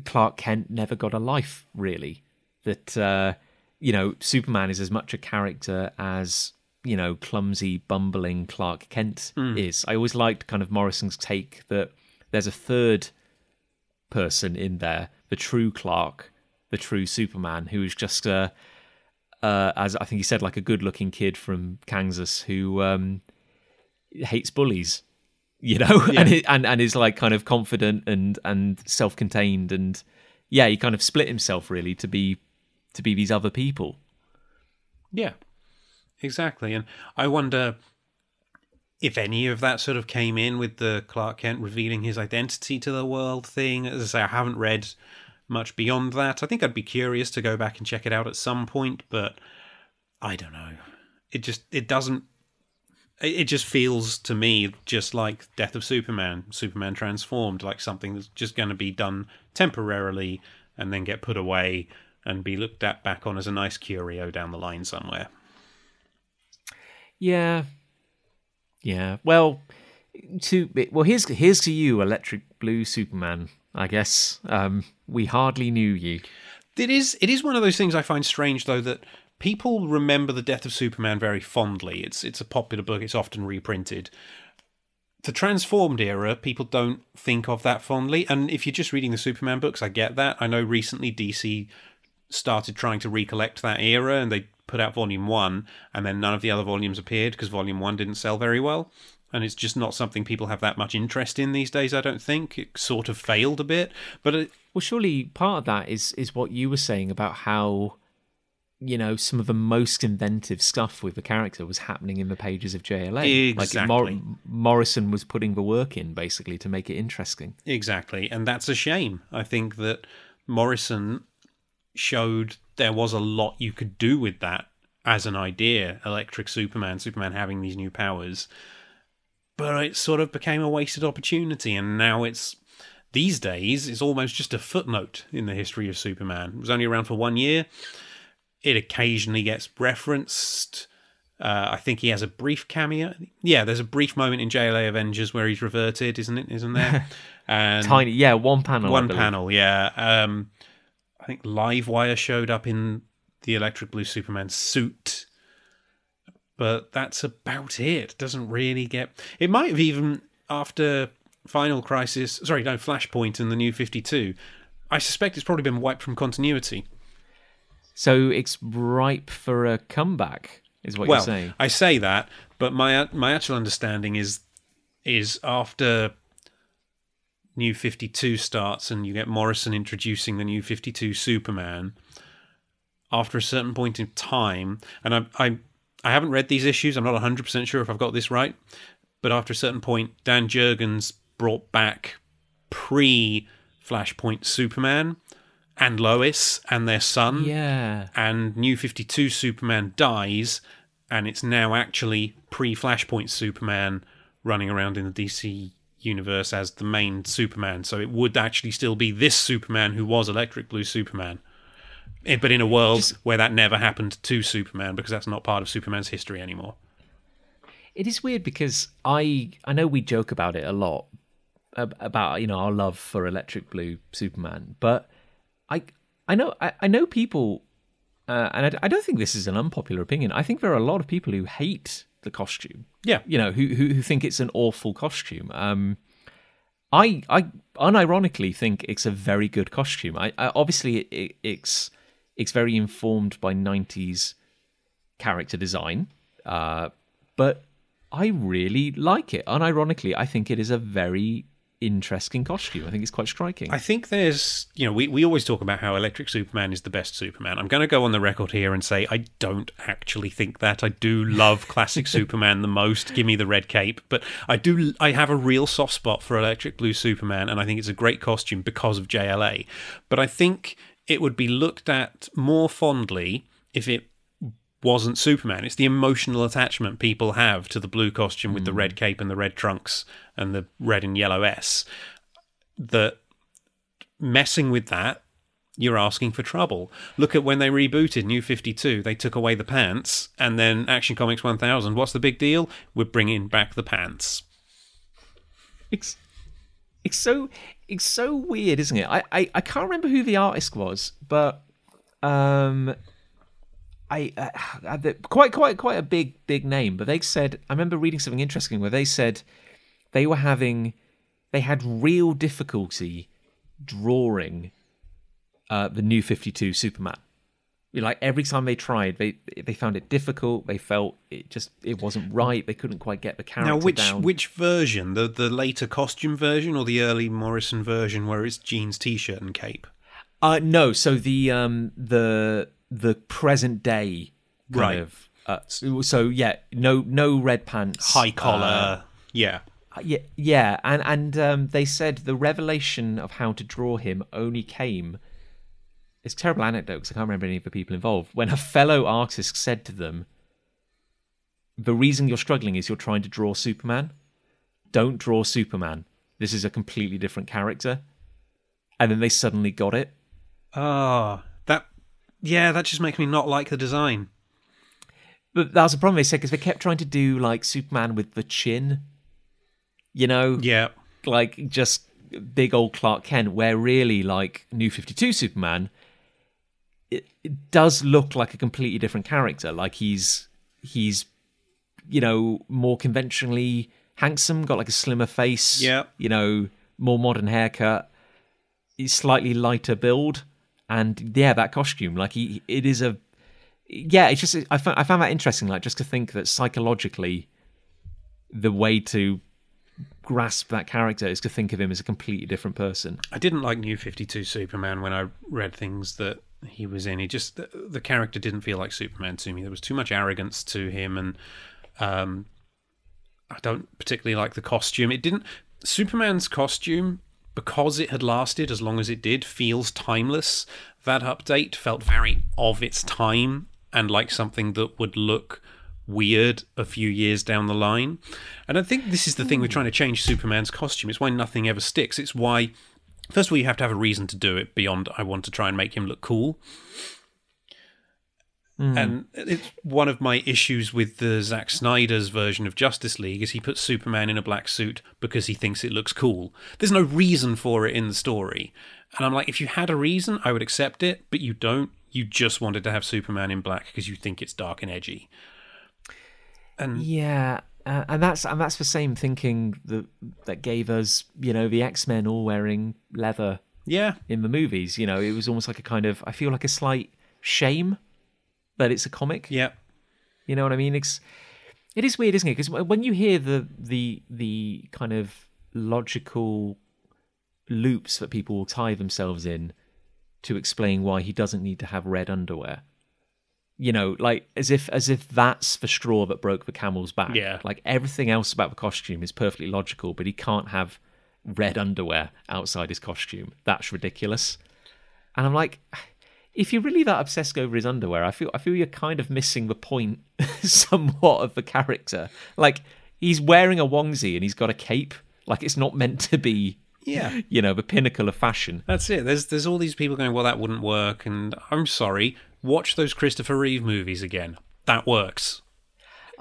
S1: Clark Kent never got a life, really. That uh, you know, Superman is as much a character as you know, clumsy, bumbling Clark Kent is. I always liked kind of Morrison's take that there's a third person in there, the true Clark, the true Superman, who is just uh, uh, as I think he said, like a good-looking kid from Kansas who um, hates bullies, you know, (laughs) and, it, and and is like kind of confident and and self-contained, and yeah, he kind of split himself really to be to be these other people.
S2: Yeah, exactly. And I wonder if any of that sort of came in with the Clark Kent revealing his identity to the world thing. As I say, I haven't read much beyond that. I think I'd be curious to go back and check it out at some point, but I don't know. It just it doesn't it just feels to me just like Death of Superman, Superman transformed, like something that's just going to be done temporarily and then get put away and be looked at back on as a nice curio down the line somewhere.
S1: Yeah, yeah. Well, to well, here's here's to you, Electric Blue Superman. I guess um, we hardly knew you.
S2: It is it is one of those things I find strange though that people remember the death of Superman very fondly. It's it's a popular book, it's often reprinted. The transformed era, people don't think of that fondly. And if you're just reading the Superman books, I get that. I know recently DC started trying to recollect that era and they put out volume one and then none of the other volumes appeared because volume one didn't sell very well. And it's just not something people have that much interest in these days, I don't think. It sort of failed a bit. But it,
S1: Well, surely part of that is is what you were saying about how you know some of the most inventive stuff with the character was happening in the pages of JLA. Like Mor-
S2: Exactly.
S1: Morrison was putting the work in basically to make it interesting.
S2: Exactly, and that's a shame. I think that Morrison showed there was a lot you could do with that as an idea. Electric Superman, Superman having these new powers, but it sort of became a wasted opportunity, and now it's these days it's almost just a footnote in the history of Superman. It was only around for one year. It occasionally gets referenced. Uh, I think he has a brief cameo. Yeah, there's a brief moment in JLA Avengers where he's reverted, isn't it? Isn't there? (laughs) And
S1: Tiny, yeah, one panel.
S2: One panel, yeah. Um, I think Livewire showed up in the Electric Blue Superman suit, but that's about it. Doesn't really get. It might have even after Final Crisis. Sorry, no, Flashpoint and the New Fifty Two. I suspect it's probably been wiped from continuity.
S1: So it's ripe for a comeback, is what
S2: well,
S1: you're saying.
S2: I say that, but my my actual understanding is is after New Fifty Two starts and you get Morrison introducing the New Fifty Two Superman. After a certain point in time, and I I I haven't read these issues. I'm not 100 percent sure if I've got this right, but after a certain point, Dan Jurgens brought back pre Flashpoint Superman and Lois and their son
S1: Yeah.
S2: and New 52 Superman dies, and it's now actually pre Flashpoint Superman running around in the DC universe as the main Superman. So it would actually still be this Superman who was Electric Blue Superman. Eh, But in a world where that never happened to Superman because that's not part of Superman's history anymore.
S1: It is weird because I I know we joke about it a lot about you know our love for Electric Blue Superman, but I I know I, I know people, uh, and I, I don't think this is an unpopular opinion. I think there are a lot of people who hate the costume.
S2: Yeah.
S1: you know, who who, who think it's an awful costume. Um, I I unironically think it's a very good costume. I, I obviously it, it, it's it's very informed by '90s character design, uh, but I really like it. Unironically, I think it is a very interesting costume. I think it's quite striking.
S2: I think there's, you know, we, we always talk about how Electric Superman is the best Superman. I'm going to go on the record here and say I don't actually think that. I do love (laughs) classic Superman the most. Give me the red cape, but I do. I have a real soft spot for Electric Blue Superman, and I think it's a great costume because of JLA. But I think it would be looked at more fondly if it wasn't Superman. It's the emotional attachment people have to the blue costume with the red cape and the red trunks and the red and yellow S. That messing with that, you're asking for trouble. Look at when they rebooted New 52, they took away the pants, and then Action Comics 1000. What's the big deal? We're bringing back the pants.
S1: It's it's so it's so weird, isn't it? I, I, I can't remember who the artist was, but um, I uh, (sighs) quite quite quite a big big name. But they said I remember reading something interesting where they said they were having they had real difficulty drawing uh, the new Fifty Two Superman. Like every time they tried, they they found it difficult. They felt it just it wasn't right. They couldn't quite get the character
S2: Now, which
S1: down.
S2: which version? The the later costume version or the early Morrison version where it's jeans, t-shirt, and cape?
S1: Uh no, so the um the the present day kind
S2: Right.
S1: of uh, so, so yeah, no no red pants,
S2: High collar. yeah.
S1: uh, yeah, yeah, and and um, they said the revelation of how to draw him only came. It's a terrible anecdote because I can't remember any of the people involved. When a fellow artist said to them, "The reason you're struggling is you're trying to draw Superman. Don't draw Superman. This is a completely different character." And then they suddenly got it.
S2: Ah. Yeah, that just makes me not like the design.
S1: But that was the problem they said because they kept trying to do like Superman with the chin, you know,
S2: Yeah.
S1: like just big old Clark Kent. Where really, like New Fifty Two Superman, it, it does look like a completely different character. Like he's he's you know more conventionally handsome, got like a slimmer face,
S2: Yeah.
S1: you know, more modern haircut, he's slightly lighter build, and yeah, that costume, like he, it is a yeah, it's just I found I found that interesting, like just to think that psychologically, the way to grasp that character is to think of him as a completely different person.
S2: I didn't like New 52 Superman when I read things that he was in. He just the, the character didn't feel like Superman to me. There was too much arrogance to him, and um, I don't particularly like the costume. It didn't. Superman's costume, because it had lasted as long as it did, feels timeless. That update felt very of its time and like something that would look weird a few years down the line. And I think this is the thing with trying to change Superman's costume. It's why nothing ever sticks. It's why, first of all, you have to have a reason to do it beyond I want to try and make him look cool. And it's one of my issues with the Zack Snyder's version of Justice League is he puts Superman in a black suit because he thinks it looks cool. There's no reason for it in the story. And I'm like, if you had a reason, I would accept it, but you don't. You just wanted to have Superman in black because you think it's dark and edgy. And
S1: Yeah, uh, and that's and that's the same thinking that that gave us, you know, the X Men all wearing leather
S2: yeah,
S1: in the movies. You know, it was almost like a kind of I feel like a slight shame that it's a comic.
S2: yeah.
S1: You know what I mean? It's it is weird, isn't it? Because when you hear the the the kind of logical loops that people will tie themselves in to explain why he doesn't need to have red underwear. You know, like as if as if that's the straw that broke the camel's back.
S2: Yeah.
S1: Like everything else about the costume is perfectly logical, but he can't have red underwear outside his costume. That's ridiculous. And I'm like, if you're really that obsessed over his underwear, I feel I feel you're kind of missing the point (laughs) somewhat of the character. Like he's wearing a onesie and he's got a cape. Like it's not meant to be,
S2: Yeah.
S1: you know, the pinnacle of fashion.
S2: That's it. There's there's all these people going, well, that wouldn't work, and I'm sorry. Watch those Christopher Reeve movies again. That works.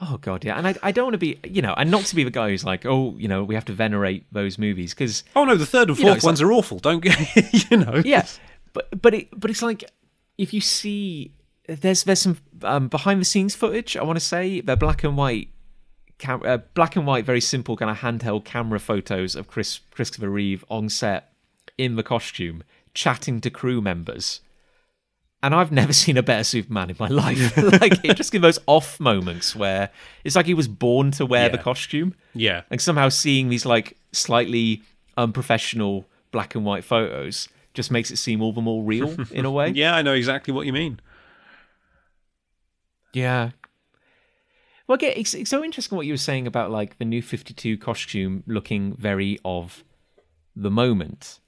S1: Oh god, yeah. And I I don't want to be, you know, and not to be the guy who's like, oh, you know, we have to venerate those movies because
S2: Oh no, the third and
S1: You know,
S2: fourth ones are awful. Don't get (laughs) you know.
S1: yeah. but but it but it's like if you see there's there's some um, behind the scenes footage. I want to say they're black and white. Cam- uh, black and white, very simple kind of handheld camera photos of Chris Christopher Reeve on set in the costume, chatting to crew members and I've never (laughs) seen a better Superman in my life. (laughs) (laughs) like it just gives those off moments where it's like he was born to wear the costume.
S2: Yeah.
S1: And somehow seeing these like slightly unprofessional black and white photos just makes it seem all the more real (laughs) in a way.
S2: Yeah, I know exactly what you mean.
S1: Yeah. Well, again, it's, it's so interesting what you were saying about like the new 52 costume looking very of the moment.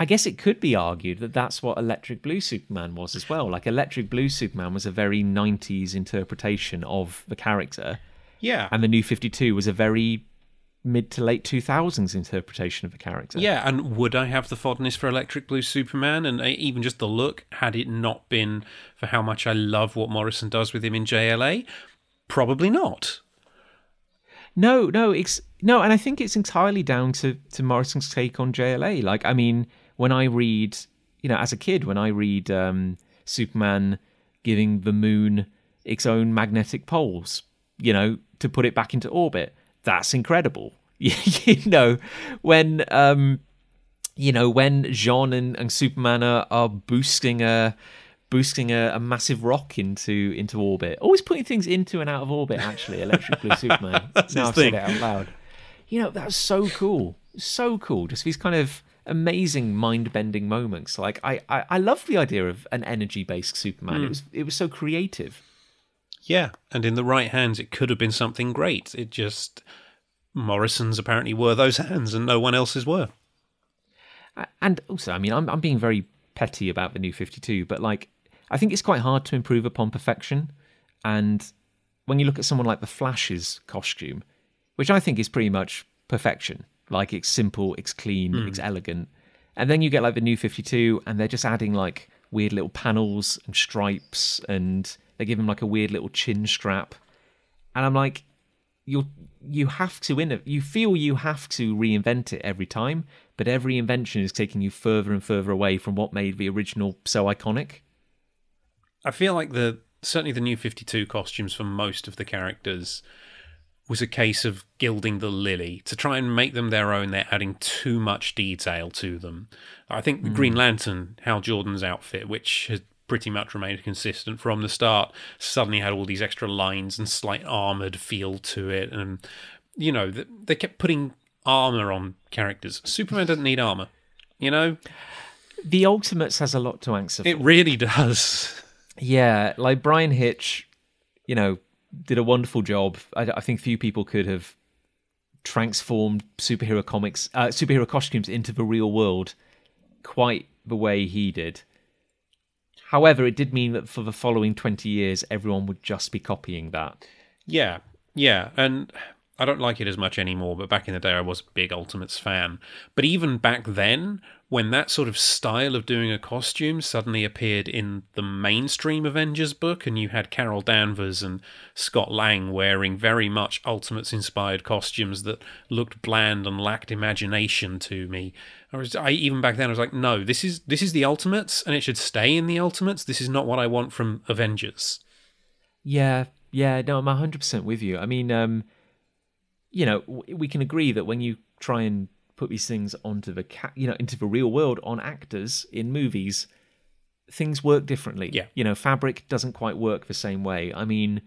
S1: I guess it could be argued that that's what Electric Blue Superman was as well. Like Electric Blue Superman was a very 90s interpretation of the character,
S2: Yeah.
S1: and the new 52 was a very mid to late 2000s interpretation of the character.
S2: Yeah, and would I have the fondness for Electric Blue Superman and uh, even just the look had it not been for how much I love what Morrison does with him in JLA? Probably not.
S1: No, no, it's no, and I think it's entirely down to to Morrison's take on JLA. Like, I mean, when I read, you know, as a kid, when I read um, Superman giving the moon its own magnetic poles, you know, to put it back into orbit, that's incredible. (laughs) you know, when um, you know, when J'onn and, and Superman are, are boosting a boosting a, a massive rock into into orbit. Always putting things into and out of orbit, actually, Electric Blue (laughs) Superman.
S2: That's
S1: now I've said
S2: thing.
S1: it out loud. You know, that's so cool. So cool. Just these kind of amazing mind bending moments. Like I, I, I love the idea of an energy based Superman.
S2: Hmm.
S1: It was it was so creative.
S2: Yeah, and in the right hands, it could have been something great. It just. Morrison's apparently were those hands and no one else's were.
S1: and also, I mean, I'm I'm being very petty about the new 52, but like, I think it's quite hard to improve upon perfection. And when you look at someone like the Flash's costume, which I think is pretty much perfection, like it's simple, it's clean, hmm. it's elegant, and then you get like the new 52, and they're just adding like weird little panels and stripes, and they give him like a weird little chin strap, and I'm like, you you have to in you feel you have to reinvent it every time but every invention is taking you further and further away from what made the original so iconic.
S2: I feel like the certainly the new 52 costumes for most of the characters was a case of gilding the lily to try and make them their own. They're adding too much detail to them. I think the green hmm. lantern hal jordan's outfit which had pretty much remained consistent from the start. Suddenly had all these extra lines and slight armored feel to it. And you know they kept putting armor on characters. Superman doesn't need armor you know?
S1: The ultimates has a lot to answer for.
S2: it really does.
S1: Yeah like bryan hitch you know did a wonderful job. I, I think few people could have transformed superhero comics uh, superhero costumes into the real world quite the way he did however it did mean that for the following 20 years everyone would just be copying that
S2: Yeah, yeah, and I don't like it as much anymore. But back in the day, I was a big Ultimates fan. But even back then, when that sort of style of doing a costume suddenly appeared in the mainstream Avengers book, and you had Carol Danvers and Scott Lang wearing very much Ultimates inspired costumes that looked bland and lacked imagination to me. I was, I even back then, I was like, no, this is this is the Ultimates, and it should stay in the Ultimates. This is not what I want from Avengers.
S1: Yeah, yeah, no, I'm 100% with you. I mean, um, you know, we can agree that when you try and put these things onto the ca- you know, into the real world on actors in movies, things work differently.
S2: Yeah.
S1: You know, fabric doesn't quite work the same way. I mean,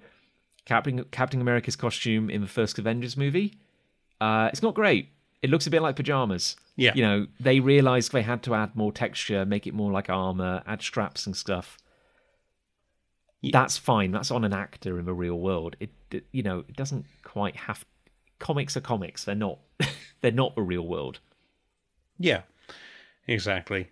S1: Captain Captain America's costume in the first Avengers movie, uh, it's not great. It looks a bit like pajamas.
S2: Yeah.
S1: You know, they realized they had to add more texture, make it more like armor, add straps and stuff that's fine. That's on an actor in the real world. It, it you know, it doesn't quite have. Comics are comics. They're not. (laughs) they're not the real world.
S2: Yeah, exactly,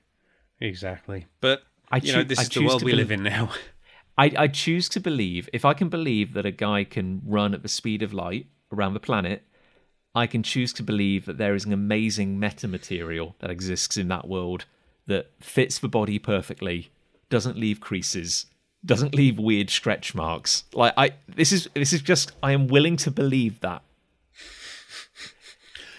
S2: exactly. But
S1: I
S2: you know, this
S1: I
S2: is the world we
S1: bel-
S2: live in now. (laughs)
S1: I, I choose to believe if I can believe that a guy can run at the speed of light around the planet, I can choose to believe that there is an amazing meta material that exists in that world that fits the body perfectly, doesn't leave creases, doesn't leave weird stretch marks. Like I this is this is just I am willing to believe that.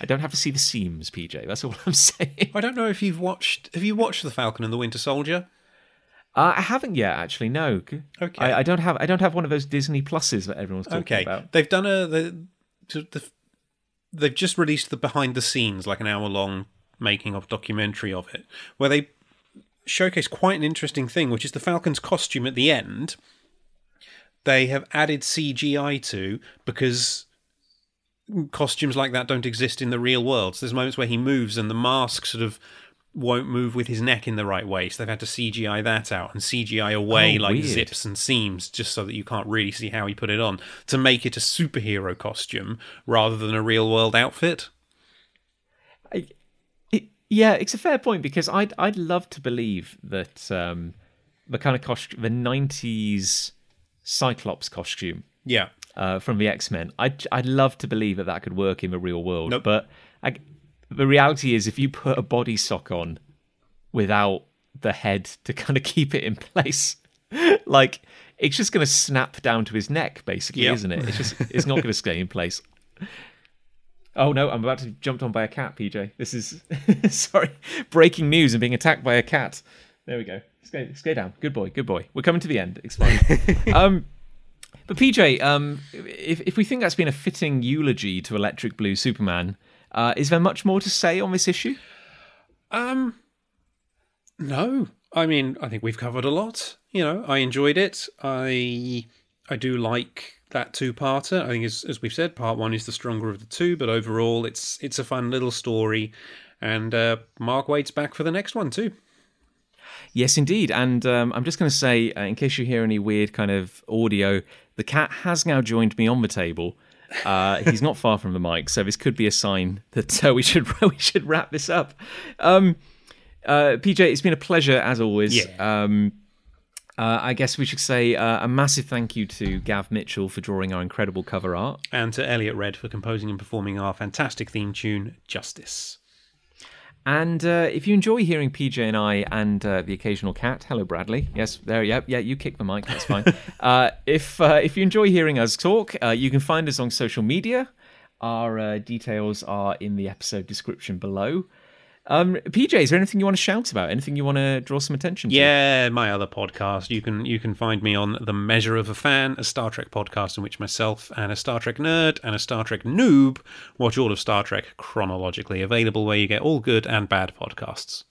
S1: I don't have to see the seams, PJ. That's all (laughs) I'm saying.
S2: I don't know if you've watched. Have you watched The Falcon and the Winter Soldier?
S1: Uh, I haven't yet, actually. No.
S2: Okay.
S1: I, I don't have. I don't have one of those Disney pluses that everyone's talking about.
S2: Okay,
S1: about.
S2: they've done a the, the they've just released the behind the scenes, like an hour long making of documentary of it, where they showcase quite an interesting thing, which is the Falcon's costume at the end. They have added CGI to because costumes like that don't exist in the real world. So there's moments where he moves and the mask sort of won't move with his neck in the right way. So they've had to CGI that out and CGI away
S1: Oh,
S2: like
S1: weird.
S2: zips and seams just so that you can't really see how he put it on to make it a superhero costume rather than a real world outfit.
S1: I, it, yeah, it's a fair point because I'd I'd love to believe that um, the kind of costume, the '90s Cyclops costume
S2: Yeah.
S1: uh, from the X Men, I'd I'd love to believe that that could work in the real world.
S2: Nope.
S1: But I, the reality is, if you put a body sock on without the head to kind of (laughs) keep it in place, like it's just going to snap down to his neck, basically,
S2: Yep.
S1: isn't it? It's just it's not going to stay in place. Oh no, I'm about to be jumped on by a cat, PJ. This is (laughs) sorry, breaking news and being attacked by a cat. There we go. Let's go down. Good boy, good boy. We're coming to the end. It's (laughs) fine. um, but PJ, um, if if we think that's been a fitting eulogy to Electric Blue Superman, uh, is there much more to say on this issue?
S2: Um, no. I mean, I think we've covered a lot. You know, I enjoyed it. I I do like that two-parter. I think, as as we've said, part one is the stronger of the two, but overall, it's it's a fun little story. And uh, Mark Waid's back for the next one too.
S1: Yes, indeed. And um, I'm just going to say, uh, in case you hear any weird kind of audio, the cat has now joined me on the table. Uh, he's not far from the mic, so this could be a sign that uh, we should (laughs) we should wrap this up. Um, uh, PJ, it's been a pleasure as always.
S2: Yeah.
S1: Um, uh, I guess we should say uh, a massive thank you to Gav Mitchell for drawing our incredible cover art.
S2: And to Eliot Red for composing and performing our fantastic theme tune, Justice.
S1: And uh, if you enjoy hearing PJ and I and uh, the occasional cat, hello Bradley. Yes, there. Yeah, yeah. You kick the mic. That's fine. (laughs) uh, if uh, if you enjoy hearing us talk, uh, you can find us on social media. Our uh, details are in the episode description below. Um, PJ, is there anything you want to shout about? Anything you want to draw some attention to?
S2: Yeah, my other podcast. You can you can find me on The Measure of a Fan, a Star Trek podcast in which myself and a Star Trek nerd and a Star Trek noob watch all of Star Trek chronologically, available where you get all good and bad podcasts.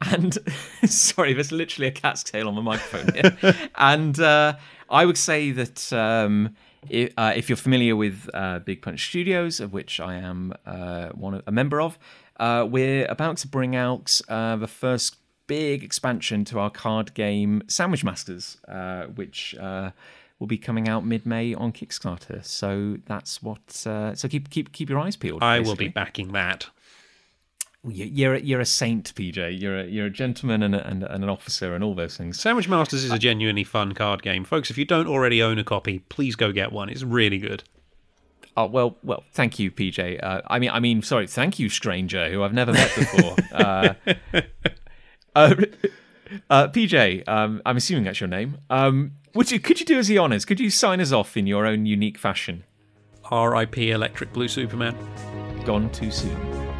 S1: And (laughs) sorry, there's literally a cat's tail on the microphone here. (laughs) and uh, I would say that um, if, uh, if you're familiar with uh, Big Punch Studios, of which I am uh, one of, a member of, uh, we're about to bring out uh, the first big expansion to our card game Sandwich Masters, uh, which. Uh, Will be coming out mid-May on Kickstarter, so that's what. Uh, so keep keep keep your eyes peeled.
S2: I will be backing that.
S1: You- You're a, you're a saint, PJ. You're a, you're a gentleman and, a, and, and an officer and all those things.
S2: Sandwich Masters is a genuinely fun card game. Folks, if you don't already own a copy, please go get one. It's really good.
S1: Oh well, well, thank you, PJ. Uh, I mean, I mean, sorry, thank you, stranger, who I've never met before. (laughs) uh, uh, uh, PJ, um, I'm assuming that's your name. Um, would you could you do us the honors? Could you sign us off in your own unique fashion?
S2: R.I.P. Electric Blue Superman.
S1: Gone too soon.